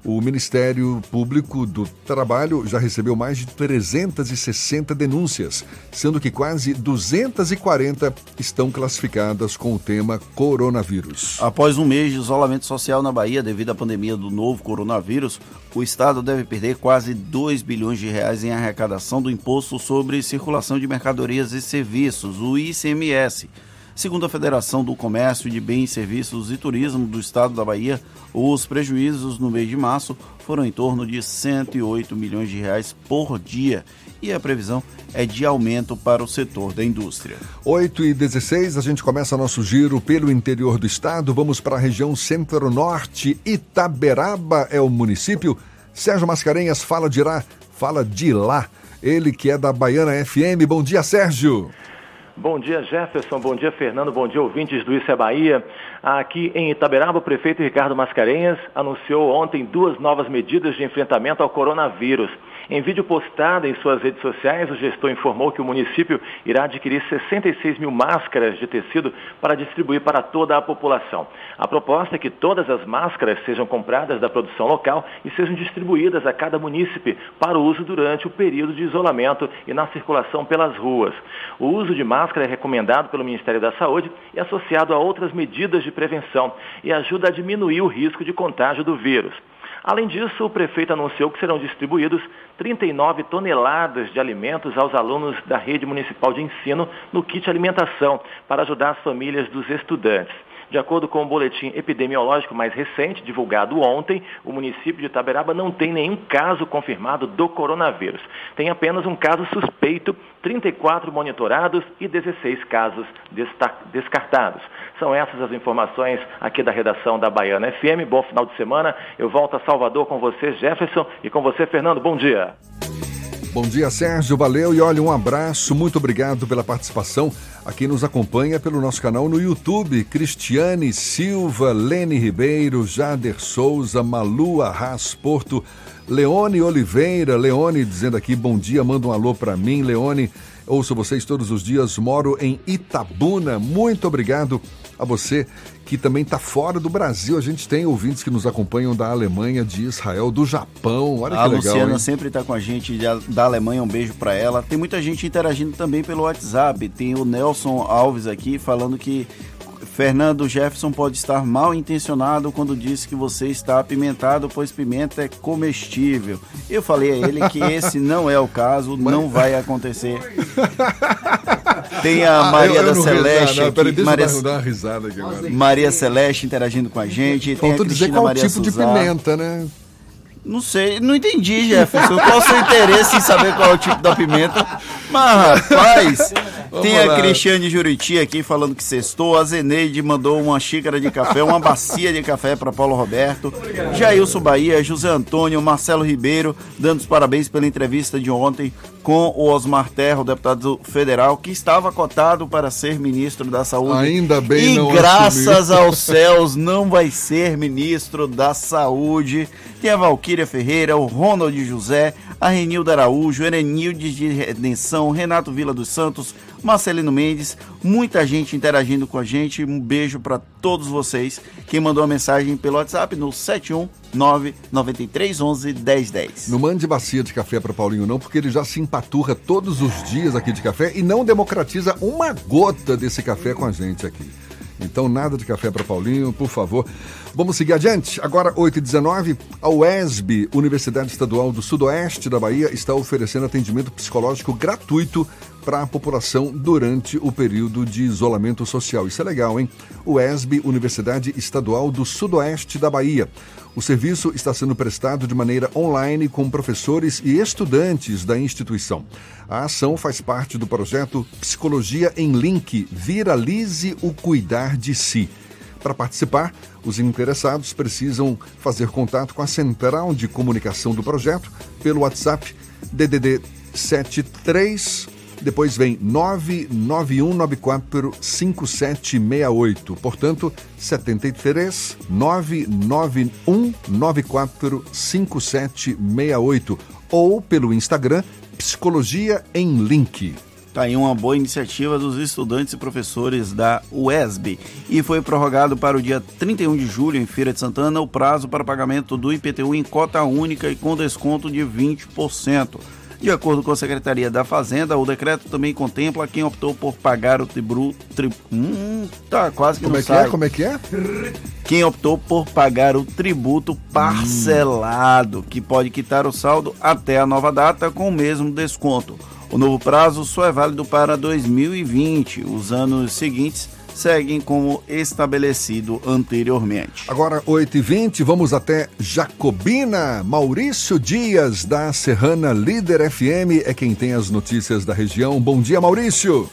S3: O Ministério Público do Trabalho já recebeu mais de 360 denúncias, sendo que quase 240 estão classificadas com o tema coronavírus.
S4: Após um mês de isolamento social na Bahia devido à pandemia do novo coronavírus, o Estado deve perder quase 2 bilhões de reais em arrecadação do Imposto sobre Circulação de Mercadorias e Serviços, o ICMS. Segundo a Federação do Comércio de Bens, Serviços e Turismo do Estado da Bahia, os prejuízos no mês de março foram em torno de 108 milhões de reais por dia e a previsão é de aumento para o setor da indústria.
S3: 8 e 16, a gente começa nosso giro pelo interior do estado. Vamos para a região centro-norte. Itaberaba é o município. Sérgio Mascarenhas fala de lá, fala de lá. Ele que é da Baiana FM. Bom dia, Sérgio.
S23: Bom dia, Jefferson. Bom dia, Fernando. Bom dia, ouvintes do Isso é Bahia. Aqui em Itaberaba, o prefeito Ricardo Mascarenhas anunciou ontem duas novas medidas de enfrentamento ao coronavírus. Em vídeo postado em suas redes sociais, o gestor informou que o município irá adquirir 66 mil máscaras de tecido para distribuir para toda a população. A proposta é que todas as máscaras sejam compradas da produção local e sejam distribuídas a cada munícipe para o uso durante o período de isolamento e na circulação pelas ruas. O uso de máscara é recomendado pelo Ministério da Saúde e associado a outras medidas de prevenção e ajuda a diminuir o risco de contágio do vírus. Além disso, o prefeito anunciou que serão distribuídos 39 toneladas de alimentos aos alunos da rede municipal de ensino no kit alimentação para ajudar as famílias dos estudantes. De acordo com o boletim epidemiológico mais recente, divulgado ontem, o município de Itaberaba não tem nenhum caso confirmado do coronavírus. Tem apenas um caso suspeito, 34 monitorados e 16 casos descartados. São essas as informações aqui da redação da Baiana FM. Bom final de semana. Eu volto a Salvador com você, Jefferson, e com você, Fernando. Bom dia.
S3: Bom dia, Sérgio. Valeu e olha, um abraço. Muito obrigado pela participação. Aqui nos acompanha pelo nosso canal no YouTube, Cristiane Silva, Lene Ribeiro, Jader Souza, Malu Arras Porto, Leone Oliveira. Leone dizendo aqui, bom dia, manda um alô para mim. Leone, ouço vocês todos os dias, moro em Itabuna. Muito obrigado a você que também está fora do Brasil. A gente tem ouvintes que nos acompanham da Alemanha, de Israel, do Japão. Olha
S4: a
S3: que legal.
S4: A Luciana
S3: hein?
S4: sempre está com a gente da Alemanha, um beijo para ela. Tem muita gente interagindo também pelo WhatsApp. Tem o Nelson Alves aqui falando que Fernando Jefferson pode estar mal intencionado quando disse que você está apimentado, pois pimenta é comestível. Eu falei a ele que esse não é o caso, não vai acontecer. Tem a Maria
S3: Ah, eu- eu
S4: da Celeste.
S3: não, peraí,
S4: Maria,
S3: dar uma risada aqui agora.
S4: Maria Celeste interagindo com a gente. Tem
S3: Faltou dizer qual
S4: Maria
S3: tipo de
S4: Suzá.
S3: pimenta, né?
S4: Não sei, não entendi, Jefferson. Qual o seu interesse em saber qual é o tipo da pimenta? Mas, rapaz, tem a. Cristiane Juriti aqui falando que sextou. A Zeneide mandou uma xícara de café, uma bacia de café para Paulo Roberto. Jailson Bahia, José Antônio, Marcelo Ribeiro, dando os parabéns pela entrevista de ontem com o Osmar Terra, o deputado federal, que estava cotado para ser ministro da Saúde.
S3: Ainda bem
S4: E
S3: não
S4: graças
S3: assumiu.
S4: aos céus não vai ser ministro da Saúde. Tem a Valquíria Ferreira, o Ronald José, a Renilda Araújo, Erenilde de Redenção, Renato Vila dos Santos, Marcelino Mendes, muita gente interagindo com a gente. Um beijo para todos vocês. Quem mandou a mensagem pelo WhatsApp no 7199311 1010.
S3: Não mande bacia de café para Paulinho, não, porque ele já se empaturra todos os dias aqui de café e não democratiza uma gota desse café com a gente aqui. Então, nada de café para Paulinho, por favor. Vamos seguir adiante. Agora, 8h19, a UESB, Universidade Estadual do Sudoeste da Bahia, está oferecendo atendimento psicológico gratuito para a população durante o período de isolamento social. Isso é legal, hein? UESB, Universidade Estadual do Sudoeste da Bahia. O serviço está sendo prestado de maneira online com professores e estudantes da instituição. A ação faz parte do projeto Psicologia em Link Viralize o Cuidar de Si. Para participar, os interessados precisam fazer contato com a central de comunicação do projeto pelo WhatsApp DDD 73 depois vem 99194 5768. Portanto, 73 99194 5768 ou pelo Instagram Psicologia em Link.
S4: Está aí uma boa iniciativa dos estudantes e professores da UESB. E foi prorrogado para o dia 31 de julho, em Feira de Santana, o prazo para pagamento do IPTU em cota única e com desconto de 20%. De acordo com a Secretaria da Fazenda, o decreto também contempla quem optou por pagar o tributo. Tri, hum, tá quase que
S3: Como
S4: não
S3: é que
S4: sai.
S3: é? Como é que é?
S4: Quem optou por pagar o tributo parcelado, que pode quitar o saldo até a nova data com o mesmo desconto. O novo prazo só é válido para 2020. Os anos seguintes seguem como estabelecido anteriormente.
S3: Agora, 8h20, vamos até Jacobina. Maurício Dias, da Serrana Líder FM, é quem tem as notícias da região. Bom dia, Maurício.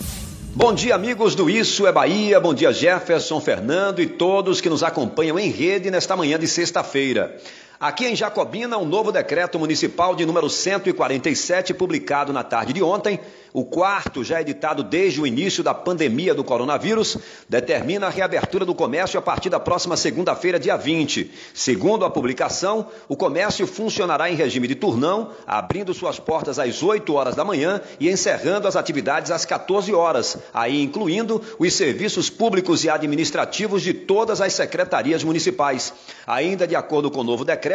S24: Bom dia, amigos do Isso é Bahia. Bom dia, Jefferson, Fernando e todos que nos acompanham em rede nesta manhã de sexta-feira. Aqui em Jacobina, um novo decreto municipal de número 147, publicado na tarde de ontem, o quarto já editado desde o início da pandemia do coronavírus, determina a reabertura do comércio a partir da próxima segunda-feira, dia 20. Segundo a publicação, o comércio funcionará em regime de turnão, abrindo suas portas às 8 horas da manhã e encerrando as atividades às 14 horas, aí incluindo os serviços públicos e administrativos de todas as secretarias municipais. Ainda de acordo com o novo decreto,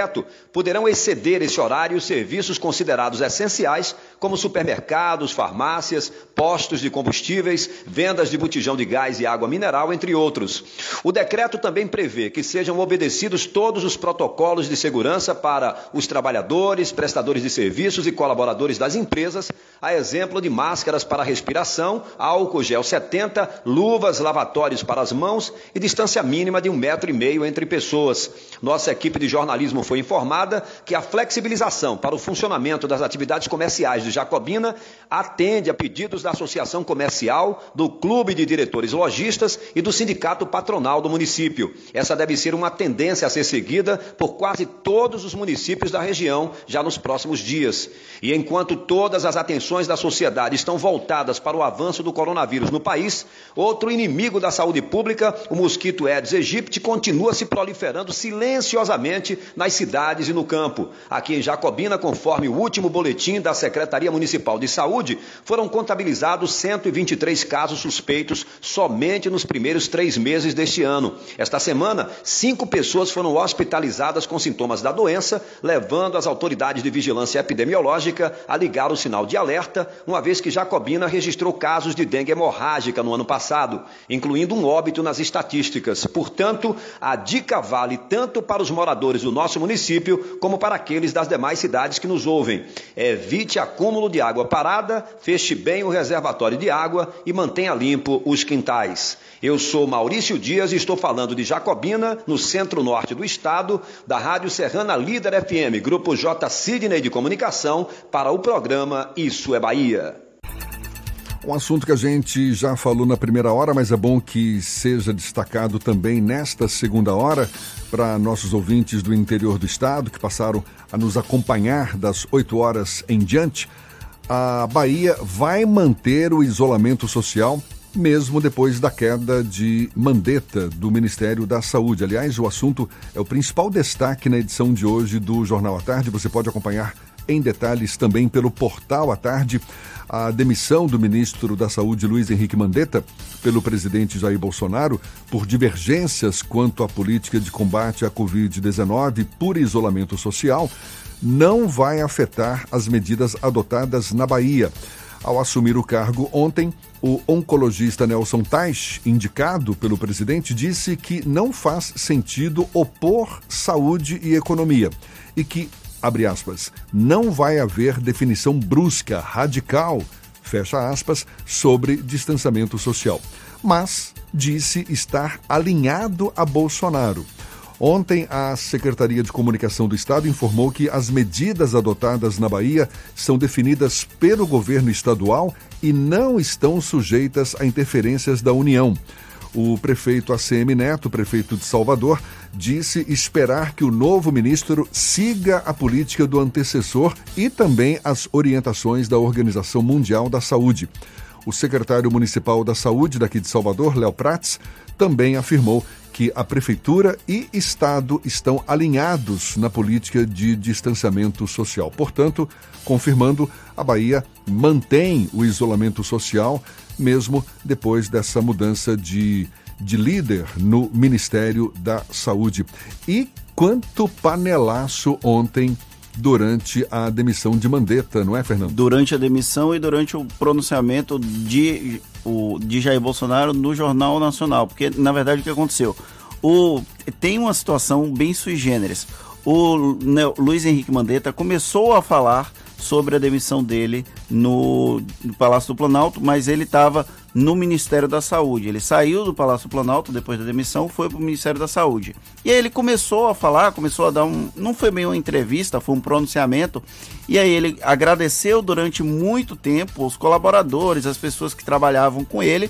S24: poderão exceder esse horário os serviços considerados essenciais, como supermercados, farmácias, postos de combustíveis, vendas de botijão de gás e água mineral, entre outros. O decreto também prevê que sejam obedecidos todos os protocolos de segurança para os trabalhadores, prestadores de serviços e colaboradores das empresas, a exemplo de máscaras para respiração, álcool gel 70, luvas, lavatórios para as mãos e distância mínima de um metro e meio entre pessoas. Nossa equipe de jornalismo foi informada que a flexibilização para o funcionamento das atividades comerciais de Jacobina atende a pedidos da Associação Comercial, do Clube de Diretores Lojistas e do Sindicato Patronal do município. Essa deve ser uma tendência a ser seguida por quase todos os municípios da região já nos próximos dias. E enquanto todas as atenções da sociedade estão voltadas para o avanço do coronavírus no país, outro inimigo da saúde pública, o mosquito Aedes aegypti, continua se proliferando silenciosamente nas cidades e no campo. Aqui em Jacobina, conforme o último boletim da Secretaria Municipal de Saúde, foram contabilizados 123 casos suspeitos somente nos primeiros três meses deste ano. Esta semana, cinco pessoas foram hospitalizadas com sintomas da doença, levando as autoridades de vigilância epidemiológica a ligar o sinal de alerta, uma vez que Jacobina registrou casos de dengue hemorrágica no ano passado, incluindo um óbito nas estatísticas. Portanto, a dica vale tanto para os moradores do nosso município como para aqueles das demais cidades que nos ouvem. Evite acúmulo de água parada, feche bem o reservatório de água e mantenha limpo os quintais. Eu sou Maurício Dias e estou falando de Jacobina, no centro-norte do estado, da Rádio Serrana Líder FM, Grupo J. Sidney de Comunicação, para o programa Isso é Bahia.
S3: Um assunto que a gente já falou na primeira hora, mas é bom que seja destacado também nesta segunda hora para nossos ouvintes do interior do estado que passaram a nos acompanhar das 8 horas em diante. A Bahia vai manter o isolamento social mesmo depois da queda de mandeta do Ministério da Saúde. Aliás, o assunto é o principal destaque na edição de hoje do Jornal à Tarde. Você pode acompanhar em detalhes também pelo portal à tarde a demissão do ministro da Saúde Luiz Henrique Mandetta pelo presidente Jair Bolsonaro por divergências quanto à política de combate à Covid-19 por isolamento social não vai afetar as medidas adotadas na Bahia. Ao assumir o cargo ontem, O oncologista Nelson Tais, indicado pelo presidente, disse que não faz sentido opor saúde e economia e que, abre aspas, não vai haver definição brusca, radical, fecha aspas, sobre distanciamento social. Mas disse estar alinhado a Bolsonaro. Ontem, a Secretaria de Comunicação do Estado informou que as medidas adotadas na Bahia são definidas pelo governo estadual e não estão sujeitas a interferências da União. O prefeito ACM Neto, prefeito de Salvador, disse esperar que o novo ministro siga a política do antecessor e também as orientações da Organização Mundial da Saúde. O secretário municipal da Saúde daqui de Salvador, Léo Prats, também afirmou que a prefeitura e Estado estão alinhados na política de distanciamento social. Portanto, confirmando, a Bahia mantém o isolamento social, mesmo depois dessa mudança de, de líder no Ministério da Saúde. E quanto panelaço ontem durante a demissão de Mandetta, não é, Fernando?
S4: Durante a demissão e durante o pronunciamento de, o, de Jair Bolsonaro no Jornal Nacional. Porque, na verdade, o que aconteceu? O, tem uma situação bem sui generis. O né, Luiz Henrique Mandetta começou a falar sobre a demissão dele no, no Palácio do Planalto, mas ele estava no Ministério da Saúde. Ele saiu do Palácio do Planalto depois da demissão, foi para o Ministério da Saúde. E aí ele começou a falar, começou a dar um. Não foi bem uma entrevista, foi um pronunciamento. E aí ele agradeceu durante muito tempo os colaboradores, as pessoas que trabalhavam com ele.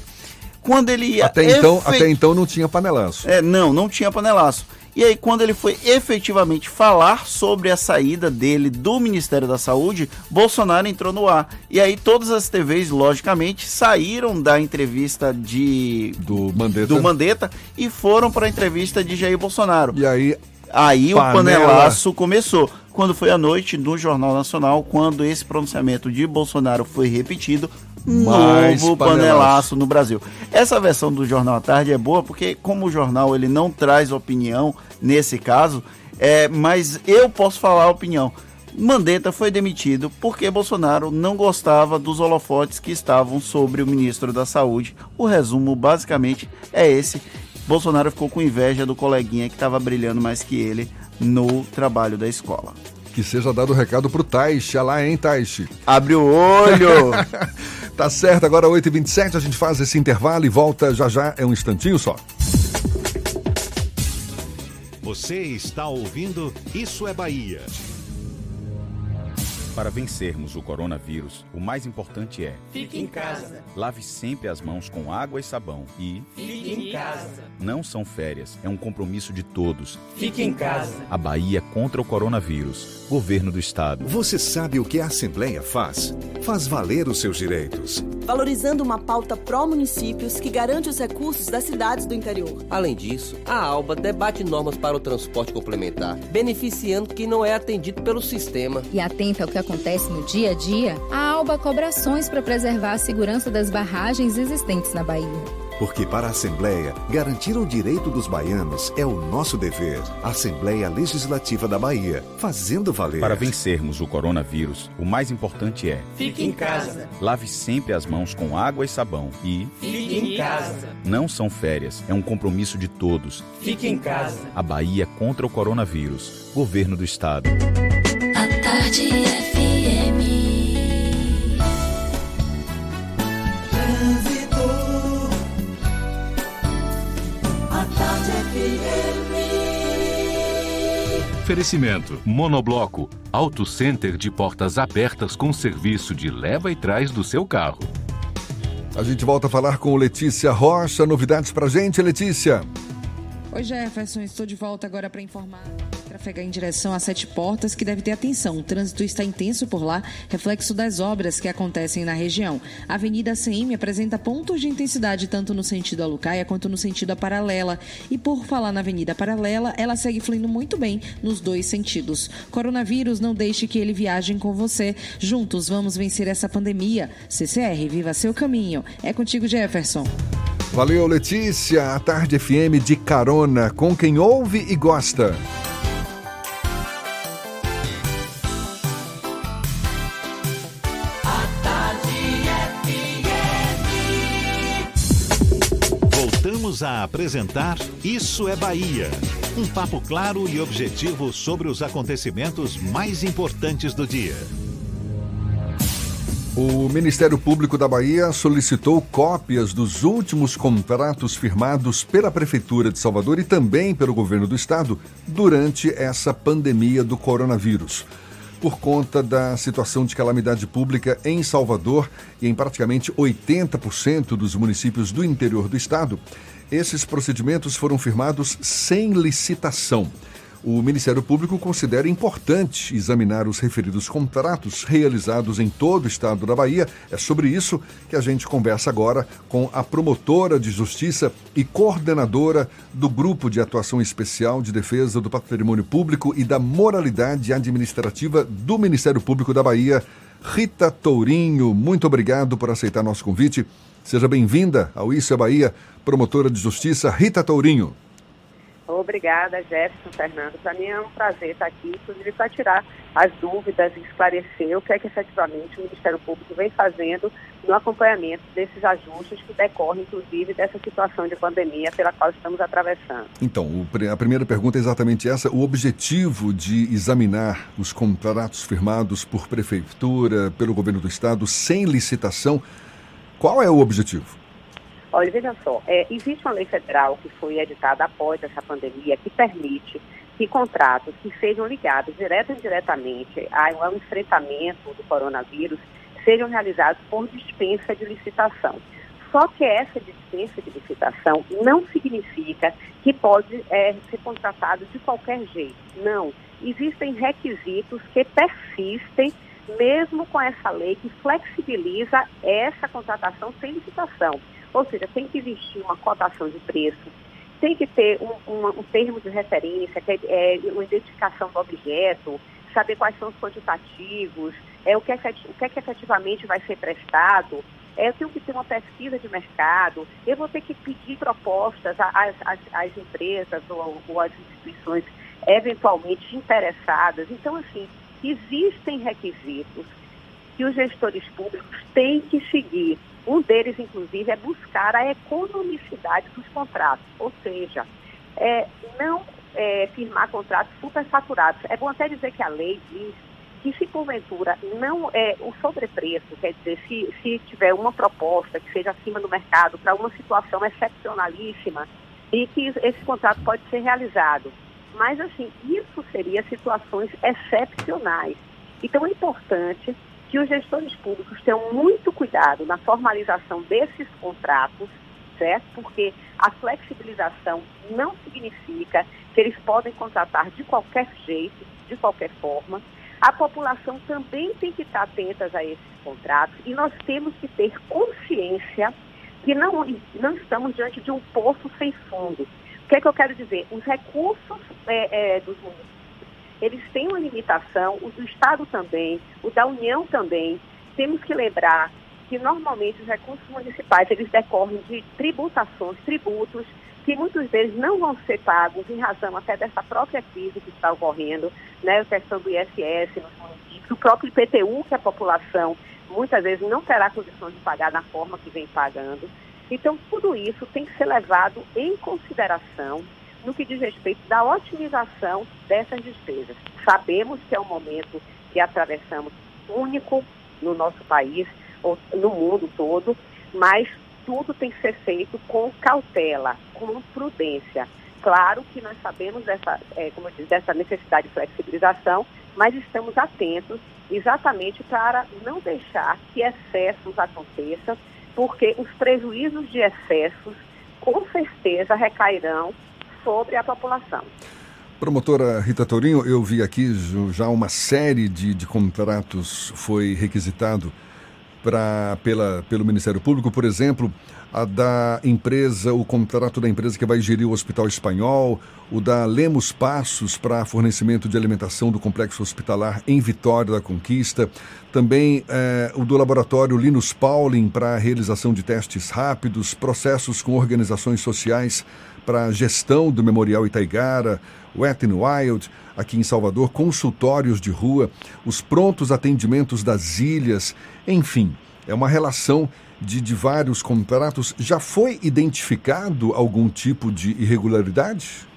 S4: Quando ele ia.
S3: Até então, até então não tinha panelaço.
S4: É, não, não tinha panelaço. E aí, quando ele foi efetivamente falar sobre a saída dele do Ministério da Saúde, Bolsonaro entrou no ar. E aí, todas as TVs, logicamente, saíram da entrevista de
S3: do Mandetta,
S4: do Mandetta e foram para a entrevista de Jair Bolsonaro.
S3: E aí,
S4: aí panela... o panelaço começou. Quando foi à noite no Jornal Nacional, quando esse pronunciamento de Bolsonaro foi repetido,
S3: mais
S4: novo panelaço. panelaço no Brasil. Essa versão do Jornal à Tarde é boa porque, como o jornal ele não traz opinião nesse caso, é, mas eu posso falar a opinião. Mandetta foi demitido porque Bolsonaro não gostava dos holofotes que estavam sobre o ministro da Saúde. O resumo basicamente é esse. Bolsonaro ficou com inveja do coleguinha que estava brilhando mais que ele no trabalho da escola.
S3: Que seja dado o recado pro Taish. Olha lá, hein, Taish?
S4: Abre o olho!
S3: tá certo, agora 8h27 a gente faz esse intervalo e volta já já, é um instantinho só.
S1: Você está ouvindo Isso é Bahia.
S7: Para vencermos o coronavírus, o mais importante é:
S8: fique em casa.
S7: Lave sempre as mãos com água e sabão e
S8: fique em casa.
S7: Não são férias, é um compromisso de todos.
S8: Fique em casa.
S7: A Bahia contra o coronavírus. Governo do Estado.
S9: Você sabe o que a Assembleia faz? Faz valer os seus direitos.
S25: Valorizando uma pauta pró-municípios que garante os recursos das cidades do interior.
S26: Além disso, a ALBA debate normas para o transporte complementar, beneficiando quem não é atendido pelo sistema.
S12: E atenta ao que acontece no dia a dia, a ALBA cobra ações para preservar a segurança das barragens existentes na Bahia.
S9: Porque para a Assembleia, garantir o direito dos baianos é o nosso dever. Assembleia Legislativa da Bahia, fazendo valer.
S7: Para vencermos o coronavírus, o mais importante é:
S8: fique em casa.
S7: Lave sempre as mãos com água e sabão e
S8: fique em casa.
S7: Não são férias, é um compromisso de todos.
S8: Fique em casa.
S7: A Bahia contra o coronavírus. Governo do Estado.
S8: A tarde FM.
S2: Oferecimento: Monobloco, Auto Center de portas abertas com serviço de leva e trás do seu carro.
S3: A gente volta a falar com Letícia Rocha. Novidades pra gente, Letícia?
S6: Oi, Jefferson. Estou de volta agora para informar trafegar em direção a Sete Portas, que deve ter atenção. O trânsito está intenso por lá, reflexo das obras que acontecem na região. A Avenida CM apresenta pontos de intensidade tanto no sentido Alucaia quanto no sentido a paralela. E por falar na Avenida Paralela, ela segue fluindo muito bem nos dois sentidos. Coronavírus, não deixe que ele viaje com você. Juntos vamos vencer essa pandemia. CCR, viva seu caminho. É contigo, Jefferson.
S3: Valeu, Letícia. A Tarde FM de carona com quem ouve e gosta.
S1: A apresentar Isso é Bahia. Um papo claro e objetivo sobre os acontecimentos mais importantes do dia.
S3: O Ministério Público da Bahia solicitou cópias dos últimos contratos firmados pela Prefeitura de Salvador e também pelo governo do estado durante essa pandemia do coronavírus. Por conta da situação de calamidade pública em Salvador e em praticamente 80% dos municípios do interior do estado, esses procedimentos foram firmados sem licitação o Ministério Público considera importante examinar os referidos contratos realizados em todo o estado da Bahia. É sobre isso que a gente conversa agora com a promotora de justiça e coordenadora do Grupo de Atuação Especial de Defesa do Patrimônio Público e da Moralidade Administrativa do Ministério Público da Bahia, Rita Tourinho. Muito obrigado por aceitar nosso convite. Seja bem-vinda ao Isso é Bahia, promotora de justiça Rita Tourinho.
S27: Obrigada, Jefferson Fernando. Para mim é um prazer estar aqui, inclusive para tirar as dúvidas e esclarecer o que é que efetivamente o Ministério Público vem fazendo no acompanhamento desses ajustes que decorrem, inclusive, dessa situação de pandemia pela qual estamos atravessando.
S3: Então, a primeira pergunta é exatamente essa: o objetivo de examinar os contratos firmados por prefeitura, pelo governo do estado, sem licitação, qual é o objetivo?
S27: Olha, veja só, é, existe uma lei federal que foi editada após essa pandemia que permite que contratos que sejam ligados direto ou indiretamente ao enfrentamento do coronavírus sejam realizados por dispensa de licitação. Só que essa dispensa de licitação não significa que pode é, ser contratado de qualquer jeito. Não. Existem requisitos que persistem mesmo com essa lei que flexibiliza essa contratação sem licitação. Ou seja, tem que existir uma cotação de preço, tem que ter um, um, um termo de referência, que é, é, uma identificação do objeto, saber quais são os quantitativos, é, o, que o que, é que efetivamente vai ser prestado. É, eu tenho que ter uma pesquisa de mercado, eu vou ter que pedir propostas às, às, às empresas ou, ou às instituições eventualmente interessadas. Então, assim, existem requisitos que os gestores públicos têm que seguir um deles, inclusive, é buscar a economicidade dos contratos, ou seja, é, não é, firmar contratos superfaturados. É bom até dizer que a lei diz que se porventura não é o sobrepreço, quer dizer, se, se tiver uma proposta que seja acima do mercado para uma situação excepcionalíssima e que esse contrato pode ser realizado. Mas assim, isso seria situações excepcionais. Então é importante que os gestores públicos tenham muito cuidado na formalização desses contratos, certo? Porque a flexibilização não significa que eles podem contratar de qualquer jeito, de qualquer forma. A população também tem que estar atenta a esses contratos e nós temos que ter consciência que não, não estamos diante de um poço sem fundo. Que é que eu quero dizer? Os recursos é, é, dos municípios eles têm uma limitação, o do Estado também, o da União também. Temos que lembrar que normalmente os recursos municipais eles decorrem de tributações, tributos, que muitos deles não vão ser pagos em razão até dessa própria crise que está ocorrendo, né, a questão do ISS nos municípios, o próprio IPTU que a população muitas vezes não terá condições de pagar da forma que vem pagando. Então, tudo isso tem que ser levado em consideração no que diz respeito da otimização dessas despesas. Sabemos que é um momento que atravessamos único no nosso país, ou no mundo todo, mas tudo tem que ser feito com cautela, com prudência. Claro que nós sabemos dessa, é, como eu disse, dessa necessidade de flexibilização, mas estamos atentos exatamente para não deixar que excessos aconteçam, porque os prejuízos de excessos com certeza recairão sobre a população.
S3: Promotora Rita Tourinho, eu vi aqui já uma série de, de contratos foi requisitado pra, pela, pelo Ministério Público, por exemplo, a da empresa, o contrato da empresa que vai gerir o Hospital Espanhol, o da Lemos Passos para fornecimento de alimentação do complexo hospitalar em Vitória da Conquista, também eh, o do laboratório Linus Pauling para realização de testes rápidos, processos com organizações sociais para a gestão do Memorial Itaigara, Wet n Wild, aqui em Salvador, consultórios de rua, os prontos atendimentos das ilhas, enfim, é uma relação de, de vários contratos, já foi identificado algum tipo de irregularidade?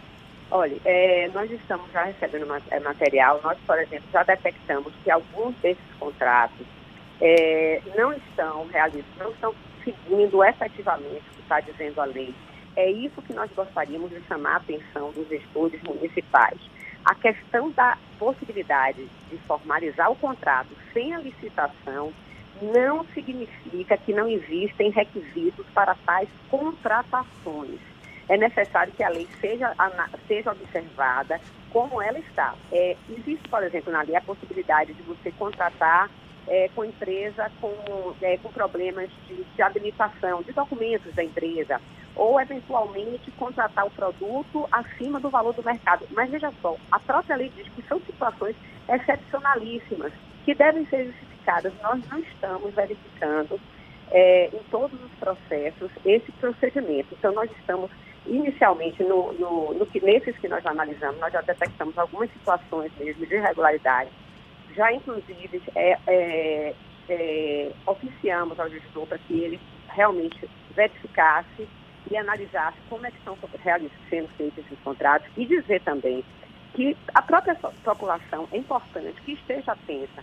S27: Olha, é, nós estamos já recebendo é, material, nós, por exemplo, já detectamos que alguns desses contratos é, não estão realizando, não estão seguindo efetivamente o que está dizendo a lei. É isso que nós gostaríamos de chamar a atenção dos gestores municipais. A questão da possibilidade de formalizar o contrato sem a licitação não significa que não existem requisitos para tais contratações. É necessário que a lei seja, seja observada como ela está. É, existe, por exemplo, na lei a possibilidade de você contratar é, com empresa com, é, com problemas de, de habilitação, de documentos da empresa, ou eventualmente contratar o produto acima do valor do mercado. Mas veja só, a própria lei diz que são situações excepcionalíssimas que devem ser justificadas. Nós não estamos verificando é, em todos os processos esse procedimento. Então, nós estamos inicialmente no, no, no que nesses que nós analisamos, nós já detectamos algumas situações mesmo de irregularidade. Já, inclusive, é, é, é, oficiamos ao gestor para que ele realmente verificasse e analisasse como é que estão sendo feitos esses contratos e dizer também que a própria população é importante que esteja atenta.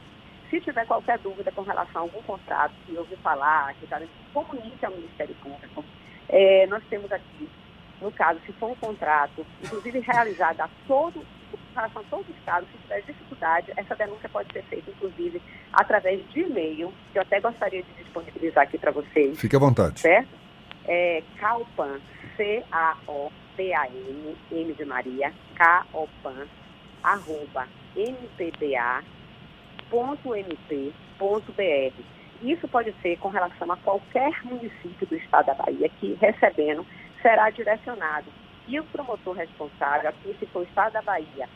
S27: Se tiver qualquer dúvida com relação a algum contrato que ouviu falar, que está comunique ao Ministério Público. É, nós temos aqui, no caso, se for um contrato, inclusive realizado a todo, com relação a todos os casos, se tiver dificuldade, essa denúncia pode ser feita, inclusive, através de e-mail, que eu até gostaria de disponibilizar aqui para vocês.
S3: Fique à vontade.
S27: Certo? É Calpan, C-A-O-P-A-N, M de Maria, K-O-P-A-N, arroba, mpba.mp.br. Isso pode ser com relação a qualquer município do estado da Bahia que, recebendo, será direcionado. E o promotor responsável, aqui se for o estado da Bahia,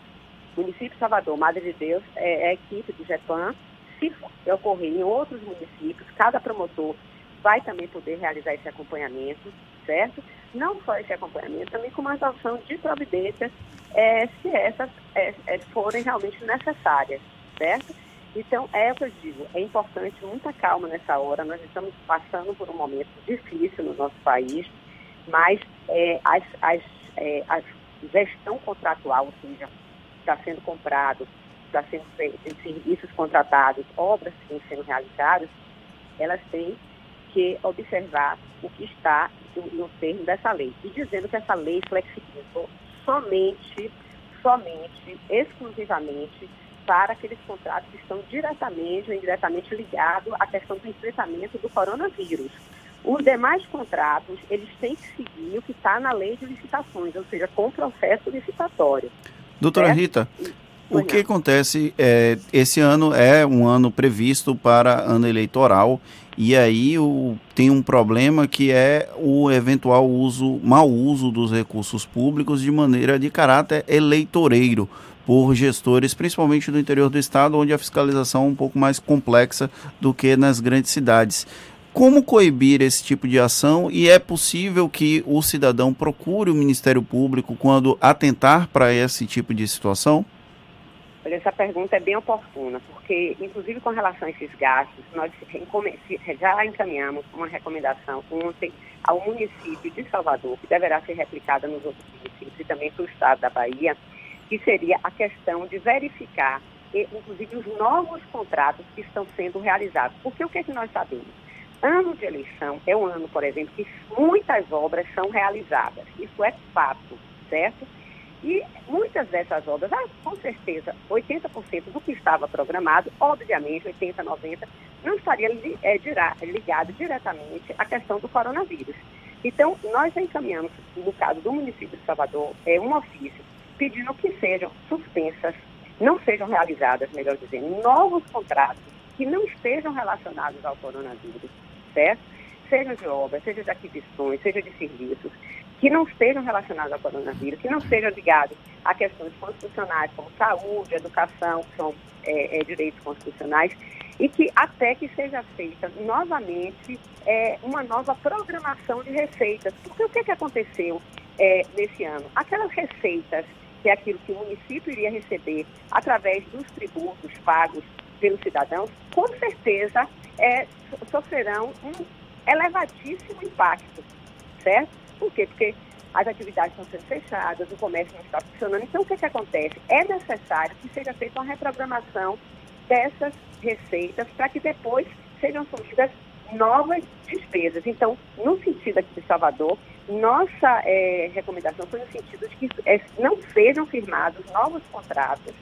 S27: município Salvador, Madre de Deus, é, é a equipe do GEPAN. Se ocorrer em outros municípios, cada promotor vai também poder realizar esse acompanhamento, certo? Não só esse acompanhamento, também com uma adoção de providências, eh, se essas eh, eh, forem realmente necessárias, certo? Então, é o que eu digo, é importante muita calma nessa hora, nós estamos passando por um momento difícil no nosso país, mas eh, as, as, eh, a gestão contratual, ou seja, está sendo comprado, está sendo feito, serviços contratados, obras que estão sendo realizadas, elas têm que observar o que está no, no termo dessa lei. E dizendo que essa lei flexibilizou somente, somente, exclusivamente para aqueles contratos que estão diretamente ou indiretamente ligados à questão do enfrentamento do coronavírus. Os demais contratos, eles têm que seguir o que está na lei de licitações, ou seja, com o processo licitatório.
S4: Doutora
S27: certo?
S4: Rita, o que acontece? É, esse ano é um ano previsto para ano eleitoral e aí o, tem um problema que é o eventual uso, mau uso dos recursos públicos de maneira de caráter eleitoreiro por gestores, principalmente do interior do estado, onde a fiscalização é um pouco mais complexa do que nas grandes cidades. Como coibir esse tipo de ação e é possível que o cidadão procure o Ministério Público quando atentar para esse tipo de situação?
S27: Olha, essa pergunta é bem oportuna, porque, inclusive com relação a esses gastos, nós já encaminhamos uma recomendação ontem ao município de Salvador, que deverá ser replicada nos outros municípios e também para o estado da Bahia, que seria a questão de verificar, inclusive, os novos contratos que estão sendo realizados. Porque o que, é que nós sabemos? Ano de eleição é um ano, por exemplo, que muitas obras são realizadas. Isso é fato, certo? E muitas dessas obras, ah, com certeza, 80% do que estava programado, obviamente, 80%, 90%, não estaria dirá- ligado diretamente à questão do coronavírus. Então, nós encaminhamos, no caso do município de Salvador, é um ofício pedindo que sejam suspensas, não sejam realizadas, melhor dizendo, novos contratos que não estejam relacionados ao coronavírus, certo? Seja de obras, seja de aquisições, seja de serviços, que não estejam relacionados ao coronavírus, que não sejam ligados a questões constitucionais como saúde, educação, que são é, é, direitos constitucionais, e que até que seja feita novamente é, uma nova programação de receitas. Porque o que, que aconteceu é, nesse ano? Aquelas receitas, que é aquilo que o município iria receber através dos tributos pagos pelos cidadãos, com certeza é, so- sofrerão um elevadíssimo impacto, certo? Por quê? Porque as atividades estão sendo fechadas, o comércio não está funcionando. Então, o que, que acontece? É necessário que seja feita uma reprogramação dessas receitas para que depois sejam surgidas novas despesas. Então, no sentido aqui de Salvador, nossa é, recomendação foi no sentido de que é, não sejam firmados novos contratos,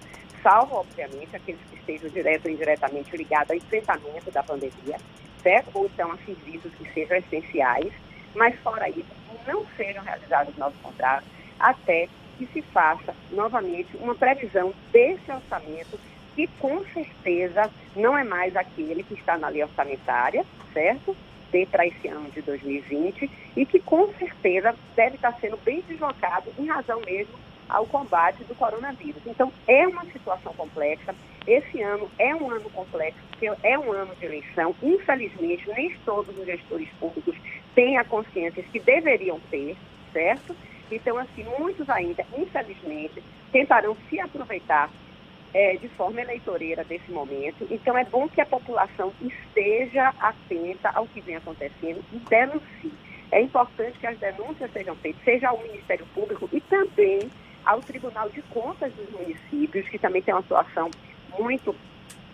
S27: salvo, obviamente, aqueles que estejam direto ou indiretamente ligados ao enfrentamento da pandemia, certo? Ou então a serviços que sejam essenciais, mas fora isso, não sejam realizados novos contratos até que se faça novamente uma previsão desse orçamento que com certeza não é mais aquele que está na lei orçamentária, certo? Para esse ano de 2020 e que com certeza deve estar sendo bem deslocado em razão mesmo ao combate do coronavírus. Então, é uma situação complexa. Esse ano é um ano complexo, porque é um ano de eleição. Infelizmente, nem todos os gestores públicos têm a consciência que deveriam ter, certo? Então, assim, muitos ainda, infelizmente, tentarão se aproveitar é, de forma eleitoreira desse momento. Então, é bom que a população esteja atenta ao que vem acontecendo e denuncie. É importante que as denúncias sejam feitas, seja ao Ministério Público e também ao Tribunal de Contas dos municípios, que também tem uma atuação muito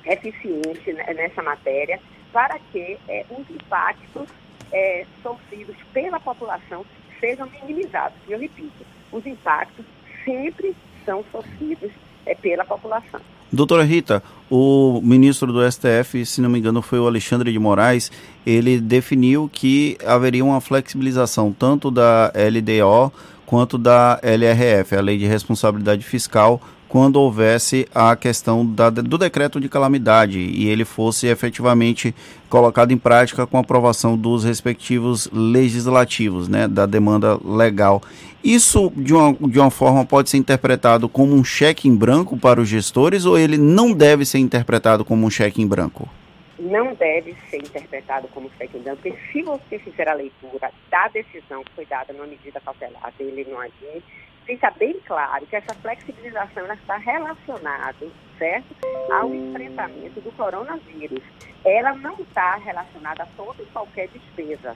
S27: eficiente nessa matéria, para que é, os impactos é, sofridos pela população sejam minimizados. E eu repito, os impactos sempre são sofridos é, pela população.
S4: Doutora Rita, o ministro do STF, se não me engano, foi o Alexandre de Moraes, ele definiu que haveria uma flexibilização tanto da LDO quanto da LRF, a Lei de Responsabilidade Fiscal, quando houvesse a questão da, do decreto de calamidade e ele fosse efetivamente colocado em prática com a aprovação dos respectivos legislativos, né, da demanda legal. Isso, de uma, de uma forma, pode ser interpretado como um cheque em branco para os gestores ou ele não deve ser interpretado como um cheque em branco?
S27: Não deve ser interpretado como cheque em branco, porque se você fizer a leitura da decisão que foi dada numa medida cautelar dele no ADI, fica bem claro que essa flexibilização está relacionada, certo, ao enfrentamento do coronavírus. Ela não está relacionada a toda e qualquer despesa,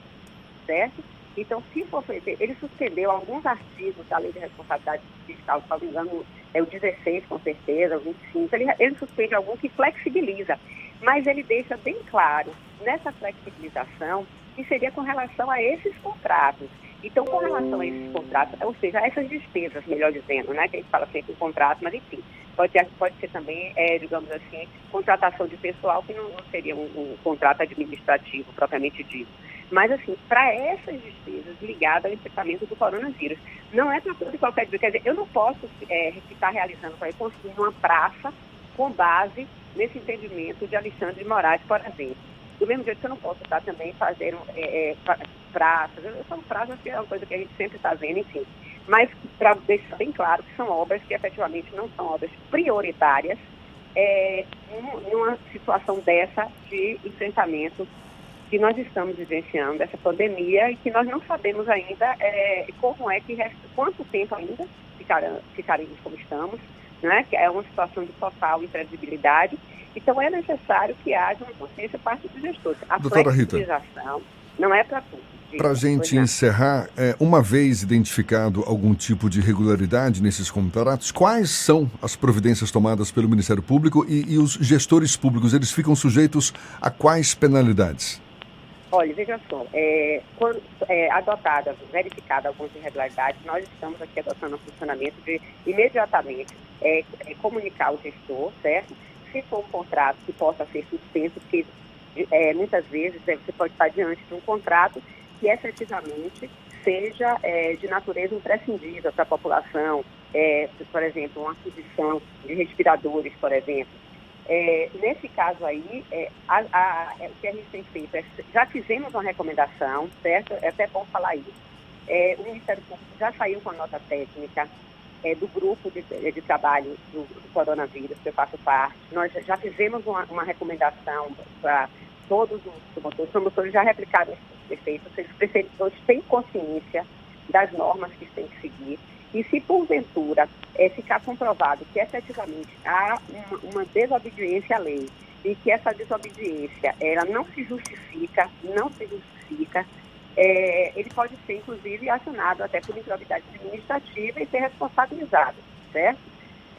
S27: certo? Então, se for feito, ele suspendeu alguns artigos da Lei de Responsabilidade Fiscal, se não me engano, é o 16, com certeza, o 25, ele, ele suspende algum que flexibiliza, mas ele deixa bem claro nessa flexibilização que seria com relação a esses contratos. Então, com relação a esses contratos, ou seja, a essas despesas, melhor dizendo, né, que a gente fala sempre em contrato, mas enfim, pode, ter, pode ser também, é, digamos assim, contratação de pessoal, que não, seria um, um, contrato administrativo propriamente dito. Mas, assim, para essas despesas ligadas ao enfrentamento do coronavírus, não é para tudo e qualquer dia. Quer dizer, eu não posso é, estar realizando para construir uma praça com base nesse entendimento de Alexandre de Moraes, por exemplo. Do mesmo jeito que eu não posso estar também fazendo é, é, praças. Falo praças que é uma coisa que a gente sempre está vendo, enfim. Mas para deixar bem claro que são obras que efetivamente não são obras prioritárias é, numa situação dessa de enfrentamento que nós estamos vivenciando, essa pandemia, e que nós não sabemos ainda é, como é que, quanto tempo ainda ficaremos como estamos, né? que é uma situação de total imprevisibilidade. Então, é necessário que haja uma consciência parte dos gestores. A
S3: Doutora
S27: flexibilização Rita. não é para tudo.
S3: Para a gente encerrar, é, uma vez identificado algum tipo de irregularidade nesses contratos, quais são as providências tomadas pelo Ministério Público e, e os gestores públicos, eles ficam sujeitos a quais penalidades?
S27: Olha, veja só, é, quando é, adotada, verificada algumas irregularidades, nós estamos aqui adotando o funcionamento de imediatamente é, é, comunicar o gestor, certo? Se for um contrato que possa ser suspenso, porque é, muitas vezes é, você pode estar diante de um contrato que efetivamente seja é, de natureza imprescindível para a população, é, por exemplo, uma aquisição de respiradores, por exemplo. É, nesse caso aí, é, a, a, é, o que a gente tem feito é, já fizemos uma recomendação, certo? É até bom falar isso. É, o Ministério Público já saiu com a nota técnica do grupo de, de trabalho do, do, coronavírus, que eu faço parte. Nós já fizemos uma, uma recomendação para todos os promotores. Os promotores já replicaram prefeitos, os prefeitos têm consciência das normas que têm que seguir. E se porventura é, ficar comprovado que efetivamente há uma, uma desobediência à lei e que essa desobediência, ela não se justifica, não se justifica, é, ele pode ser, inclusive, acionado até por improbidade administrativa e ser responsabilizado, certo?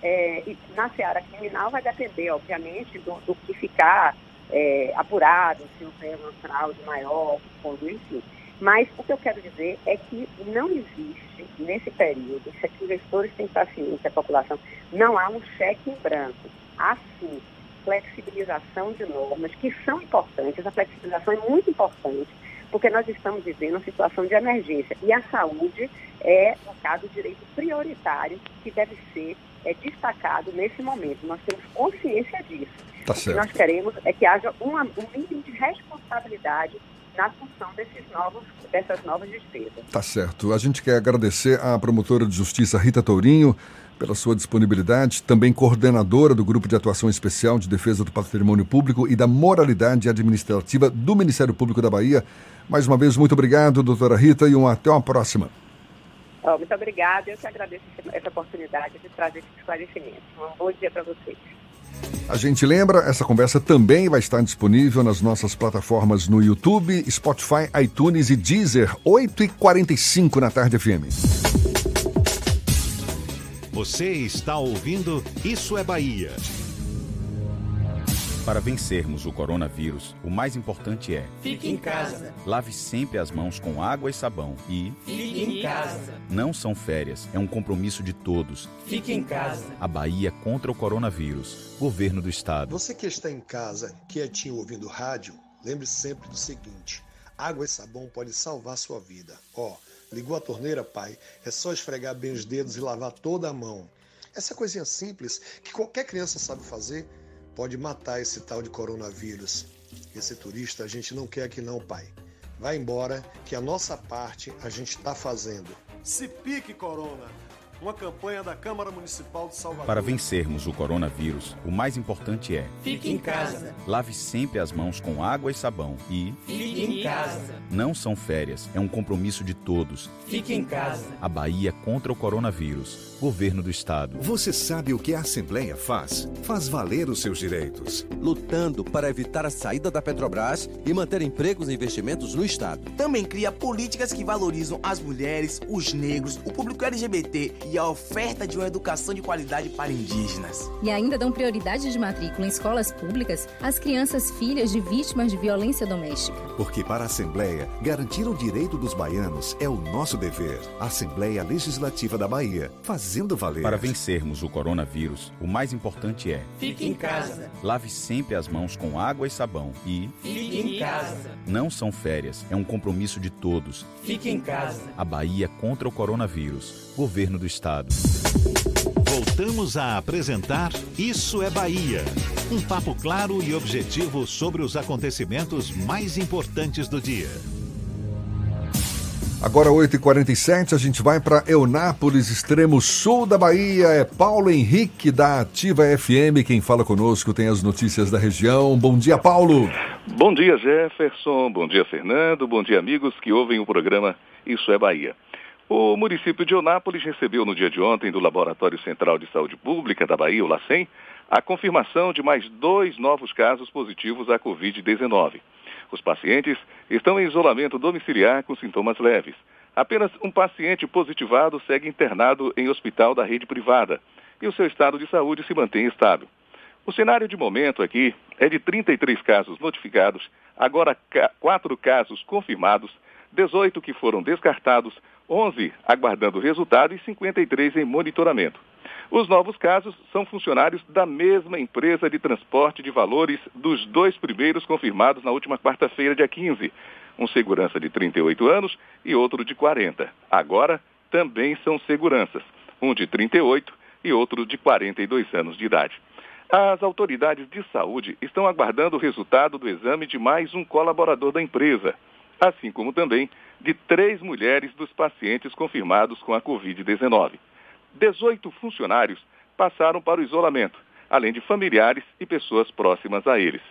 S27: É, e na seara criminal vai depender, obviamente, do, do que ficar é, apurado, se houver uma fraude maior, quando, enfim. Mas o que eu quero dizer é que não existe, nesse período, se os investidores têm paciência, a população, não há um cheque em branco. Há sim flexibilização de normas, que são importantes, a flexibilização é muito importante, porque nós estamos vivendo uma situação de emergência. E a saúde é, no caso, o direito prioritário que deve ser é, destacado nesse momento. Nós temos consciência disso.
S3: Tá.
S27: O que nós queremos é que haja uma, um mínimo de responsabilidade na função desses novos, dessas novas despesas.
S3: Tá certo. A gente quer agradecer à promotora de justiça Rita Tourinho pela sua disponibilidade, também coordenadora do Grupo de Atuação Especial de Defesa do Patrimônio Público e da Moralidade Administrativa do Ministério Público da Bahia. Mais uma vez, muito obrigado, doutora Rita, e um até uma próxima.
S27: Oh, muito obrigada, eu que agradeço essa oportunidade de trazer esse esclarecimento. Um bom dia para vocês.
S3: A gente lembra, essa conversa também vai estar disponível nas nossas plataformas no YouTube, Spotify, iTunes e Deezer, 8h45 na tarde FM.
S1: Você está ouvindo Isso é Bahia.
S7: Para vencermos o coronavírus, o mais importante é:
S8: Fique em casa.
S7: Lave sempre as mãos com água e sabão e
S8: Fique em casa.
S7: Não são férias, é um compromisso de todos.
S8: Fique em casa.
S7: A Bahia contra o coronavírus. Governo do Estado.
S28: Você que está em casa, quietinho ouvindo rádio, lembre sempre do seguinte: água e sabão pode salvar sua vida. Ó, oh, ligou a torneira, pai? É só esfregar bem os dedos e lavar toda a mão. Essa coisinha simples que qualquer criança sabe fazer pode matar esse tal de coronavírus. Esse turista a gente não quer aqui não, pai. Vai embora que a nossa parte a gente está fazendo.
S29: Se pique, Corona! Uma campanha da Câmara Municipal de Salvador.
S7: Para vencermos o coronavírus, o mais importante é:
S8: Fique em casa.
S7: Lave sempre as mãos com água e sabão e
S8: Fique em casa.
S7: Não são férias, é um compromisso de todos.
S8: Fique em casa.
S7: A Bahia contra o coronavírus. Governo do Estado.
S9: Você sabe o que a Assembleia faz? Faz valer os seus direitos.
S26: Lutando para evitar a saída da Petrobras e manter empregos e investimentos no Estado.
S30: Também cria políticas que valorizam as mulheres, os negros, o público LGBT e a oferta de uma educação de qualidade para indígenas.
S12: E ainda dão prioridade de matrícula em escolas públicas às crianças filhas de vítimas de violência doméstica.
S9: Porque para a Assembleia, garantir o direito dos baianos é o nosso dever. Assembleia Legislativa da Bahia, fazendo valer.
S7: Para vencermos o coronavírus, o mais importante é:
S8: Fique em casa.
S7: Lave sempre as mãos com água e sabão e
S8: Fique em casa.
S7: Não são férias, é um compromisso de todos.
S8: Fique em casa.
S7: A Bahia contra o coronavírus. Governo do Estado.
S1: Voltamos a apresentar Isso é Bahia. Um papo claro e objetivo sobre os acontecimentos mais importantes do dia.
S3: Agora 8h47, a gente vai para Eunápolis, extremo sul da Bahia. É Paulo Henrique da Ativa FM quem fala conosco, tem as notícias da região. Bom dia, Paulo.
S31: Bom dia, Jefferson. Bom dia, Fernando. Bom dia, amigos que ouvem o programa Isso é Bahia. O município de Eunápolis recebeu no dia de ontem do Laboratório Central de Saúde Pública da Bahia, o LACEN, a confirmação de mais dois novos casos positivos à Covid-19. Os pacientes estão em isolamento domiciliar com sintomas leves. Apenas um paciente positivado segue internado em hospital da rede privada e o seu estado de saúde se mantém estável. O cenário de momento aqui é de 33 casos notificados, agora quatro casos confirmados, 18 que foram descartados, 11 aguardando resultado e 53 em monitoramento. Os novos casos são funcionários da mesma empresa de transporte de valores dos dois primeiros confirmados na última quarta-feira, dia 15. Um segurança de 38 anos e outro de 40. Agora também são seguranças, um de 38 e outro de 42 anos de idade. As autoridades de saúde estão aguardando o resultado do exame de mais um colaborador da empresa, assim como também de três mulheres dos pacientes confirmados com a Covid-19. 18 funcionários passaram para o isolamento, além de familiares e pessoas próximas a eles.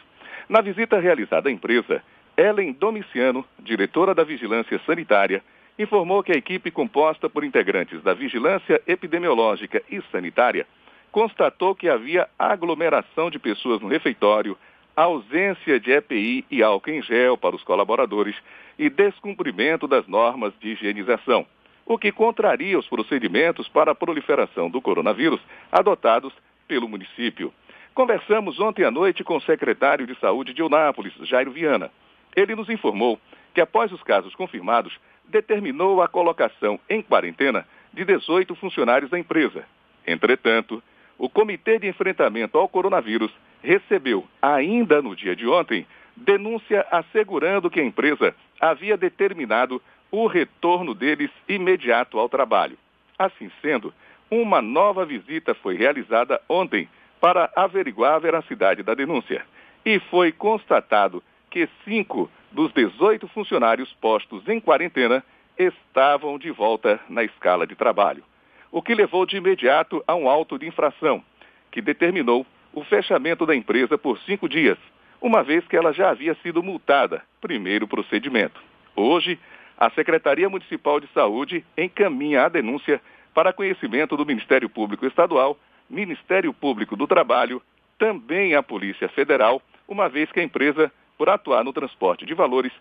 S31: Na visita realizada à empresa, Ellen Domiciano, diretora da Vigilância Sanitária, informou que a equipe composta por integrantes da Vigilância Epidemiológica e Sanitária constatou que havia aglomeração de pessoas no refeitório, ausência de EPI e álcool em gel para os colaboradores e descumprimento das normas de higienização, o que contraria os procedimentos para a proliferação do coronavírus adotados pelo município. Conversamos ontem à noite com o secretário de Saúde de Unápolis, Jairo Viana. Ele nos informou que, após os casos confirmados, determinou a colocação em quarentena de 18 funcionários da empresa. Entretanto, o Comitê de Enfrentamento ao Coronavírus recebeu, ainda no dia de ontem, denúncia assegurando que a empresa havia determinado o retorno deles imediato ao trabalho. Assim sendo, uma nova visita foi realizada ontem para averiguar a veracidade da denúncia. E foi constatado que cinco dos 18 funcionários postos em quarentena estavam de volta na escala de trabalho, o que levou de imediato a um auto de infração, que determinou o fechamento da empresa por cinco dias, uma vez que ela já havia sido multada, primeiro procedimento. Hoje, a Secretaria Municipal de Saúde encaminha a denúncia para conhecimento do Ministério Público Estadual, Ministério Público do Trabalho, também a Polícia Federal, uma vez que a empresa, por atuar no transporte de valores,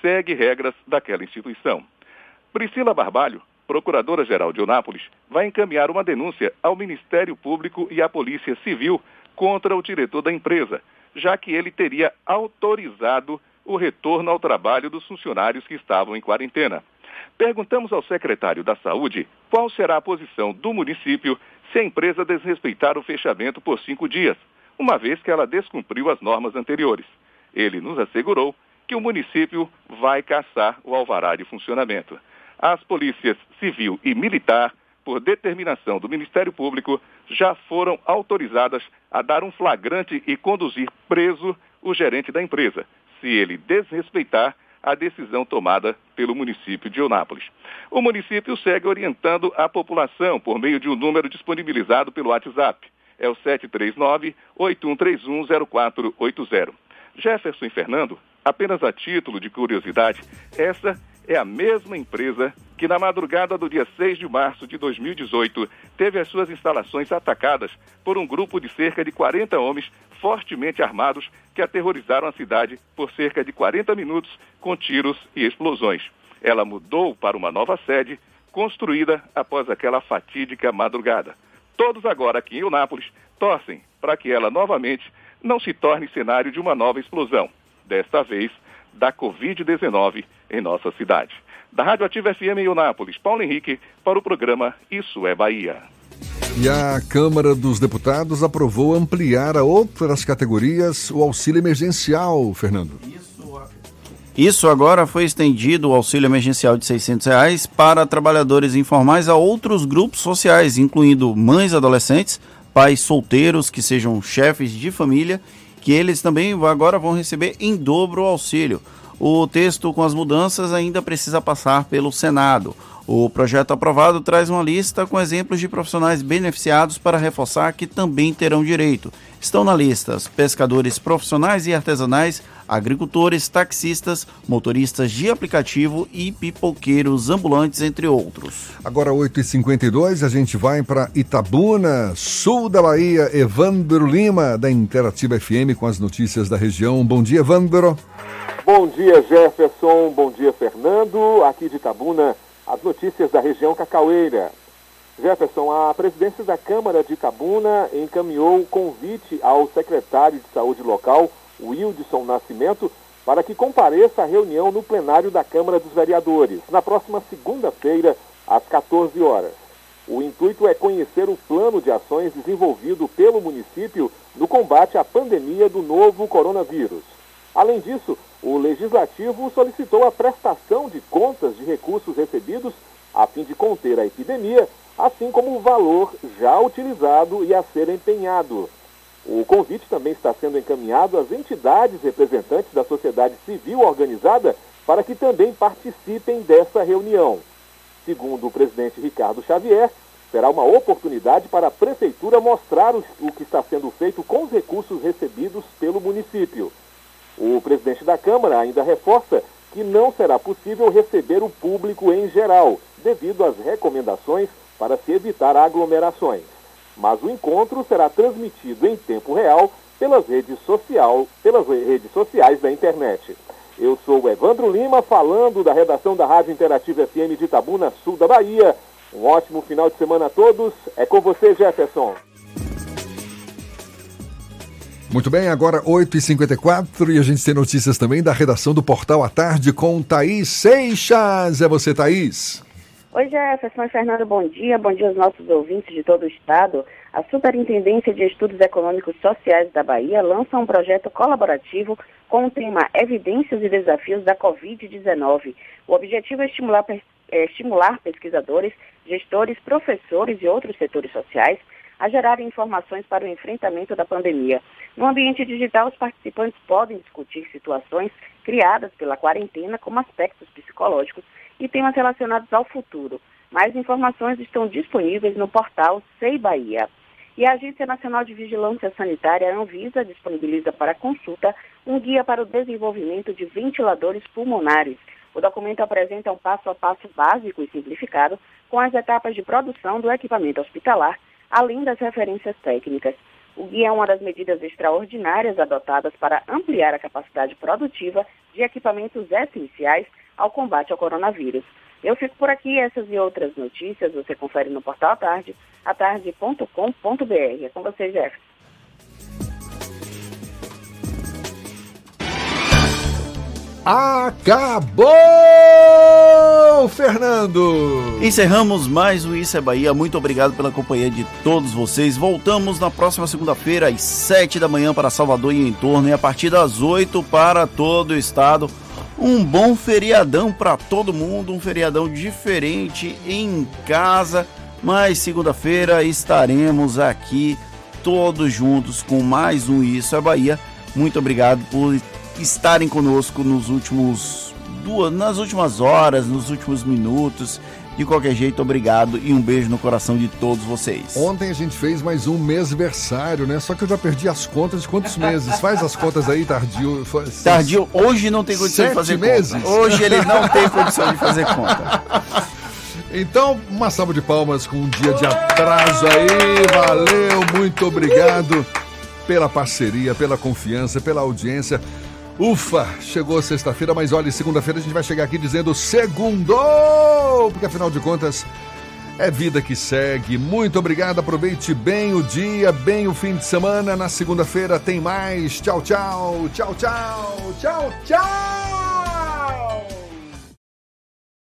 S31: segue regras daquela instituição. Priscila Barbalho, procuradora-geral de Onápolis, vai encaminhar uma denúncia ao Ministério Público e à Polícia Civil contra o diretor da empresa, já que ele teria autorizado o retorno ao trabalho dos funcionários que estavam em quarentena. Perguntamos ao secretário da Saúde qual será a posição do município se a empresa desrespeitar o fechamento por cinco dias, uma vez que ela descumpriu as normas anteriores. Ele nos assegurou que o município vai caçar o alvará de funcionamento. As polícias civil e militar, por determinação do Ministério Público, já foram autorizadas a dar um flagrante e conduzir preso o gerente da empresa, se ele desrespeitar a decisão tomada pelo município de Onápolis. O município segue orientando a população por meio de um número disponibilizado pelo WhatsApp. É o 739-8131-0480. Jefferson e Fernando, apenas a título de curiosidade, essa é a mesma empresa que na madrugada do dia 6 de março de 2018 teve as suas instalações atacadas por um grupo de cerca de 40 homens fortemente armados que aterrorizaram a cidade por cerca de 40 minutos com tiros e explosões. Ela mudou para uma nova sede construída após aquela fatídica madrugada. Todos agora aqui em Eunápolis torcem para que ela novamente não se torne cenário de uma nova explosão, desta vez da Covid-19 em nossa cidade. Da Rádio Ativa FM em Eunápolis, Paulo Henrique, para o programa Isso é Bahia.
S3: E a Câmara dos Deputados aprovou ampliar a outras categorias o auxílio emergencial, Fernando.
S4: Isso agora foi estendido o auxílio emergencial de 600 reais para trabalhadores informais a outros grupos sociais, incluindo mães adolescentes, pais solteiros que sejam chefes de família, que eles também agora vão receber em dobro o auxílio. O texto com as mudanças ainda precisa passar pelo Senado. O projeto aprovado traz uma lista com exemplos de profissionais beneficiados para reforçar que também terão direito. Estão na lista pescadores profissionais e artesanais, agricultores, taxistas, motoristas de aplicativo e pipoqueiros ambulantes, entre outros.
S3: Agora 8h52, a gente vai para Itabuna, sul da Bahia. Evandro Lima, da Interativa FM, com as notícias da região. Bom dia, Evandro.
S32: Bom dia, Jefferson. Bom dia, Fernando. Aqui de Itabuna, as notícias da região Cacaueira. Jefferson, a presidência da Câmara de Itabuna encaminhou convite ao secretário de saúde local, Wildson Nascimento, para que compareça à reunião no plenário da Câmara dos Vereadores, na próxima segunda-feira, às 14 horas. O intuito é conhecer o plano de ações desenvolvido pelo município no combate à pandemia do novo coronavírus. Além disso, o Legislativo solicitou a prestação de contas de recursos recebidos a fim de conter a epidemia, assim como o valor já utilizado e a ser empenhado. O convite também está sendo encaminhado às entidades representantes da sociedade civil organizada para que também participem dessa reunião. Segundo o presidente Ricardo Xavier, será uma oportunidade para a Prefeitura mostrar o, que está sendo feito com os recursos recebidos pelo município. O presidente da Câmara ainda reforça que não será possível receber o público em geral, devido às recomendações para se evitar aglomerações. Mas o encontro será transmitido em tempo real pelas redes, social, pelas redes sociais da internet. Eu sou Evandro Lima, falando da redação da Rádio Interativa FM de Itabuna, sul da Bahia. Um ótimo final de semana a todos. É com você, Jefferson.
S3: Muito bem, agora 8h54 e a gente tem notícias também da redação do Portal à Tarde com Thaís Seixas. É você, Thaís.
S19: Oi, Jefferson Fernando, bom dia. Bom dia aos nossos ouvintes de todo o estado. A Superintendência de Estudos Econômicos Sociais da Bahia lança um projeto colaborativo com o tema Evidências e Desafios da Covid-19. O objetivo é estimular, é estimular pesquisadores, gestores, professores e outros setores sociais a gerar informações para o enfrentamento da pandemia. No ambiente digital, os participantes podem discutir situações criadas pela quarentena como aspectos psicológicos e temas relacionados ao futuro. Mais informações estão disponíveis no portal Sei Bahia. E a Agência Nacional de Vigilância Sanitária, Anvisa, disponibiliza para consulta um guia para o desenvolvimento de ventiladores pulmonares. O documento apresenta um passo a passo básico e simplificado com as etapas de produção do equipamento hospitalar, além das referências técnicas. O guia é uma das medidas extraordinárias adotadas para ampliar a capacidade produtiva de equipamentos essenciais ao combate ao coronavírus. Eu fico por aqui, essas e outras notícias você confere no portal tarde, atarde.com.br. É com você, Jefferson.
S3: Acabou, Fernando!
S4: Encerramos mais o Isso é Bahia. Muito obrigado pela companhia de todos vocês. Voltamos na próxima segunda-feira, às 7 da manhã, para Salvador e em torno, e a partir das 8 para todo o estado. Um bom feriadão para todo mundo, um feriadão diferente em casa. Mas segunda-feira estaremos aqui todos juntos com mais um Isso é Bahia. Muito obrigado por estarem conosco nos últimos duas, nas últimas horas, nos últimos minutos. De qualquer jeito, obrigado e um beijo no coração de todos vocês.
S3: Ontem a gente fez mais um mêsversário, né? Só que eu já perdi as contas de quantos meses. Faz as contas aí, Tardio.
S4: Tardio, hoje não tem condição
S3: Sete
S4: de fazer
S3: meses?
S4: conta. Hoje ele não tem condição de fazer conta.
S3: Então, uma salva de palmas com um dia de atraso aí. Valeu, muito obrigado pela parceria, pela confiança, pela audiência. Ufa, chegou sexta-feira, mas olha, segunda-feira a gente vai chegar aqui dizendo segundou, porque afinal de contas é vida que segue. Muito obrigado, aproveite bem o dia, bem o fim de semana. Na segunda-feira tem mais. Tchau, tchau, tchau, tchau, tchau, tchau.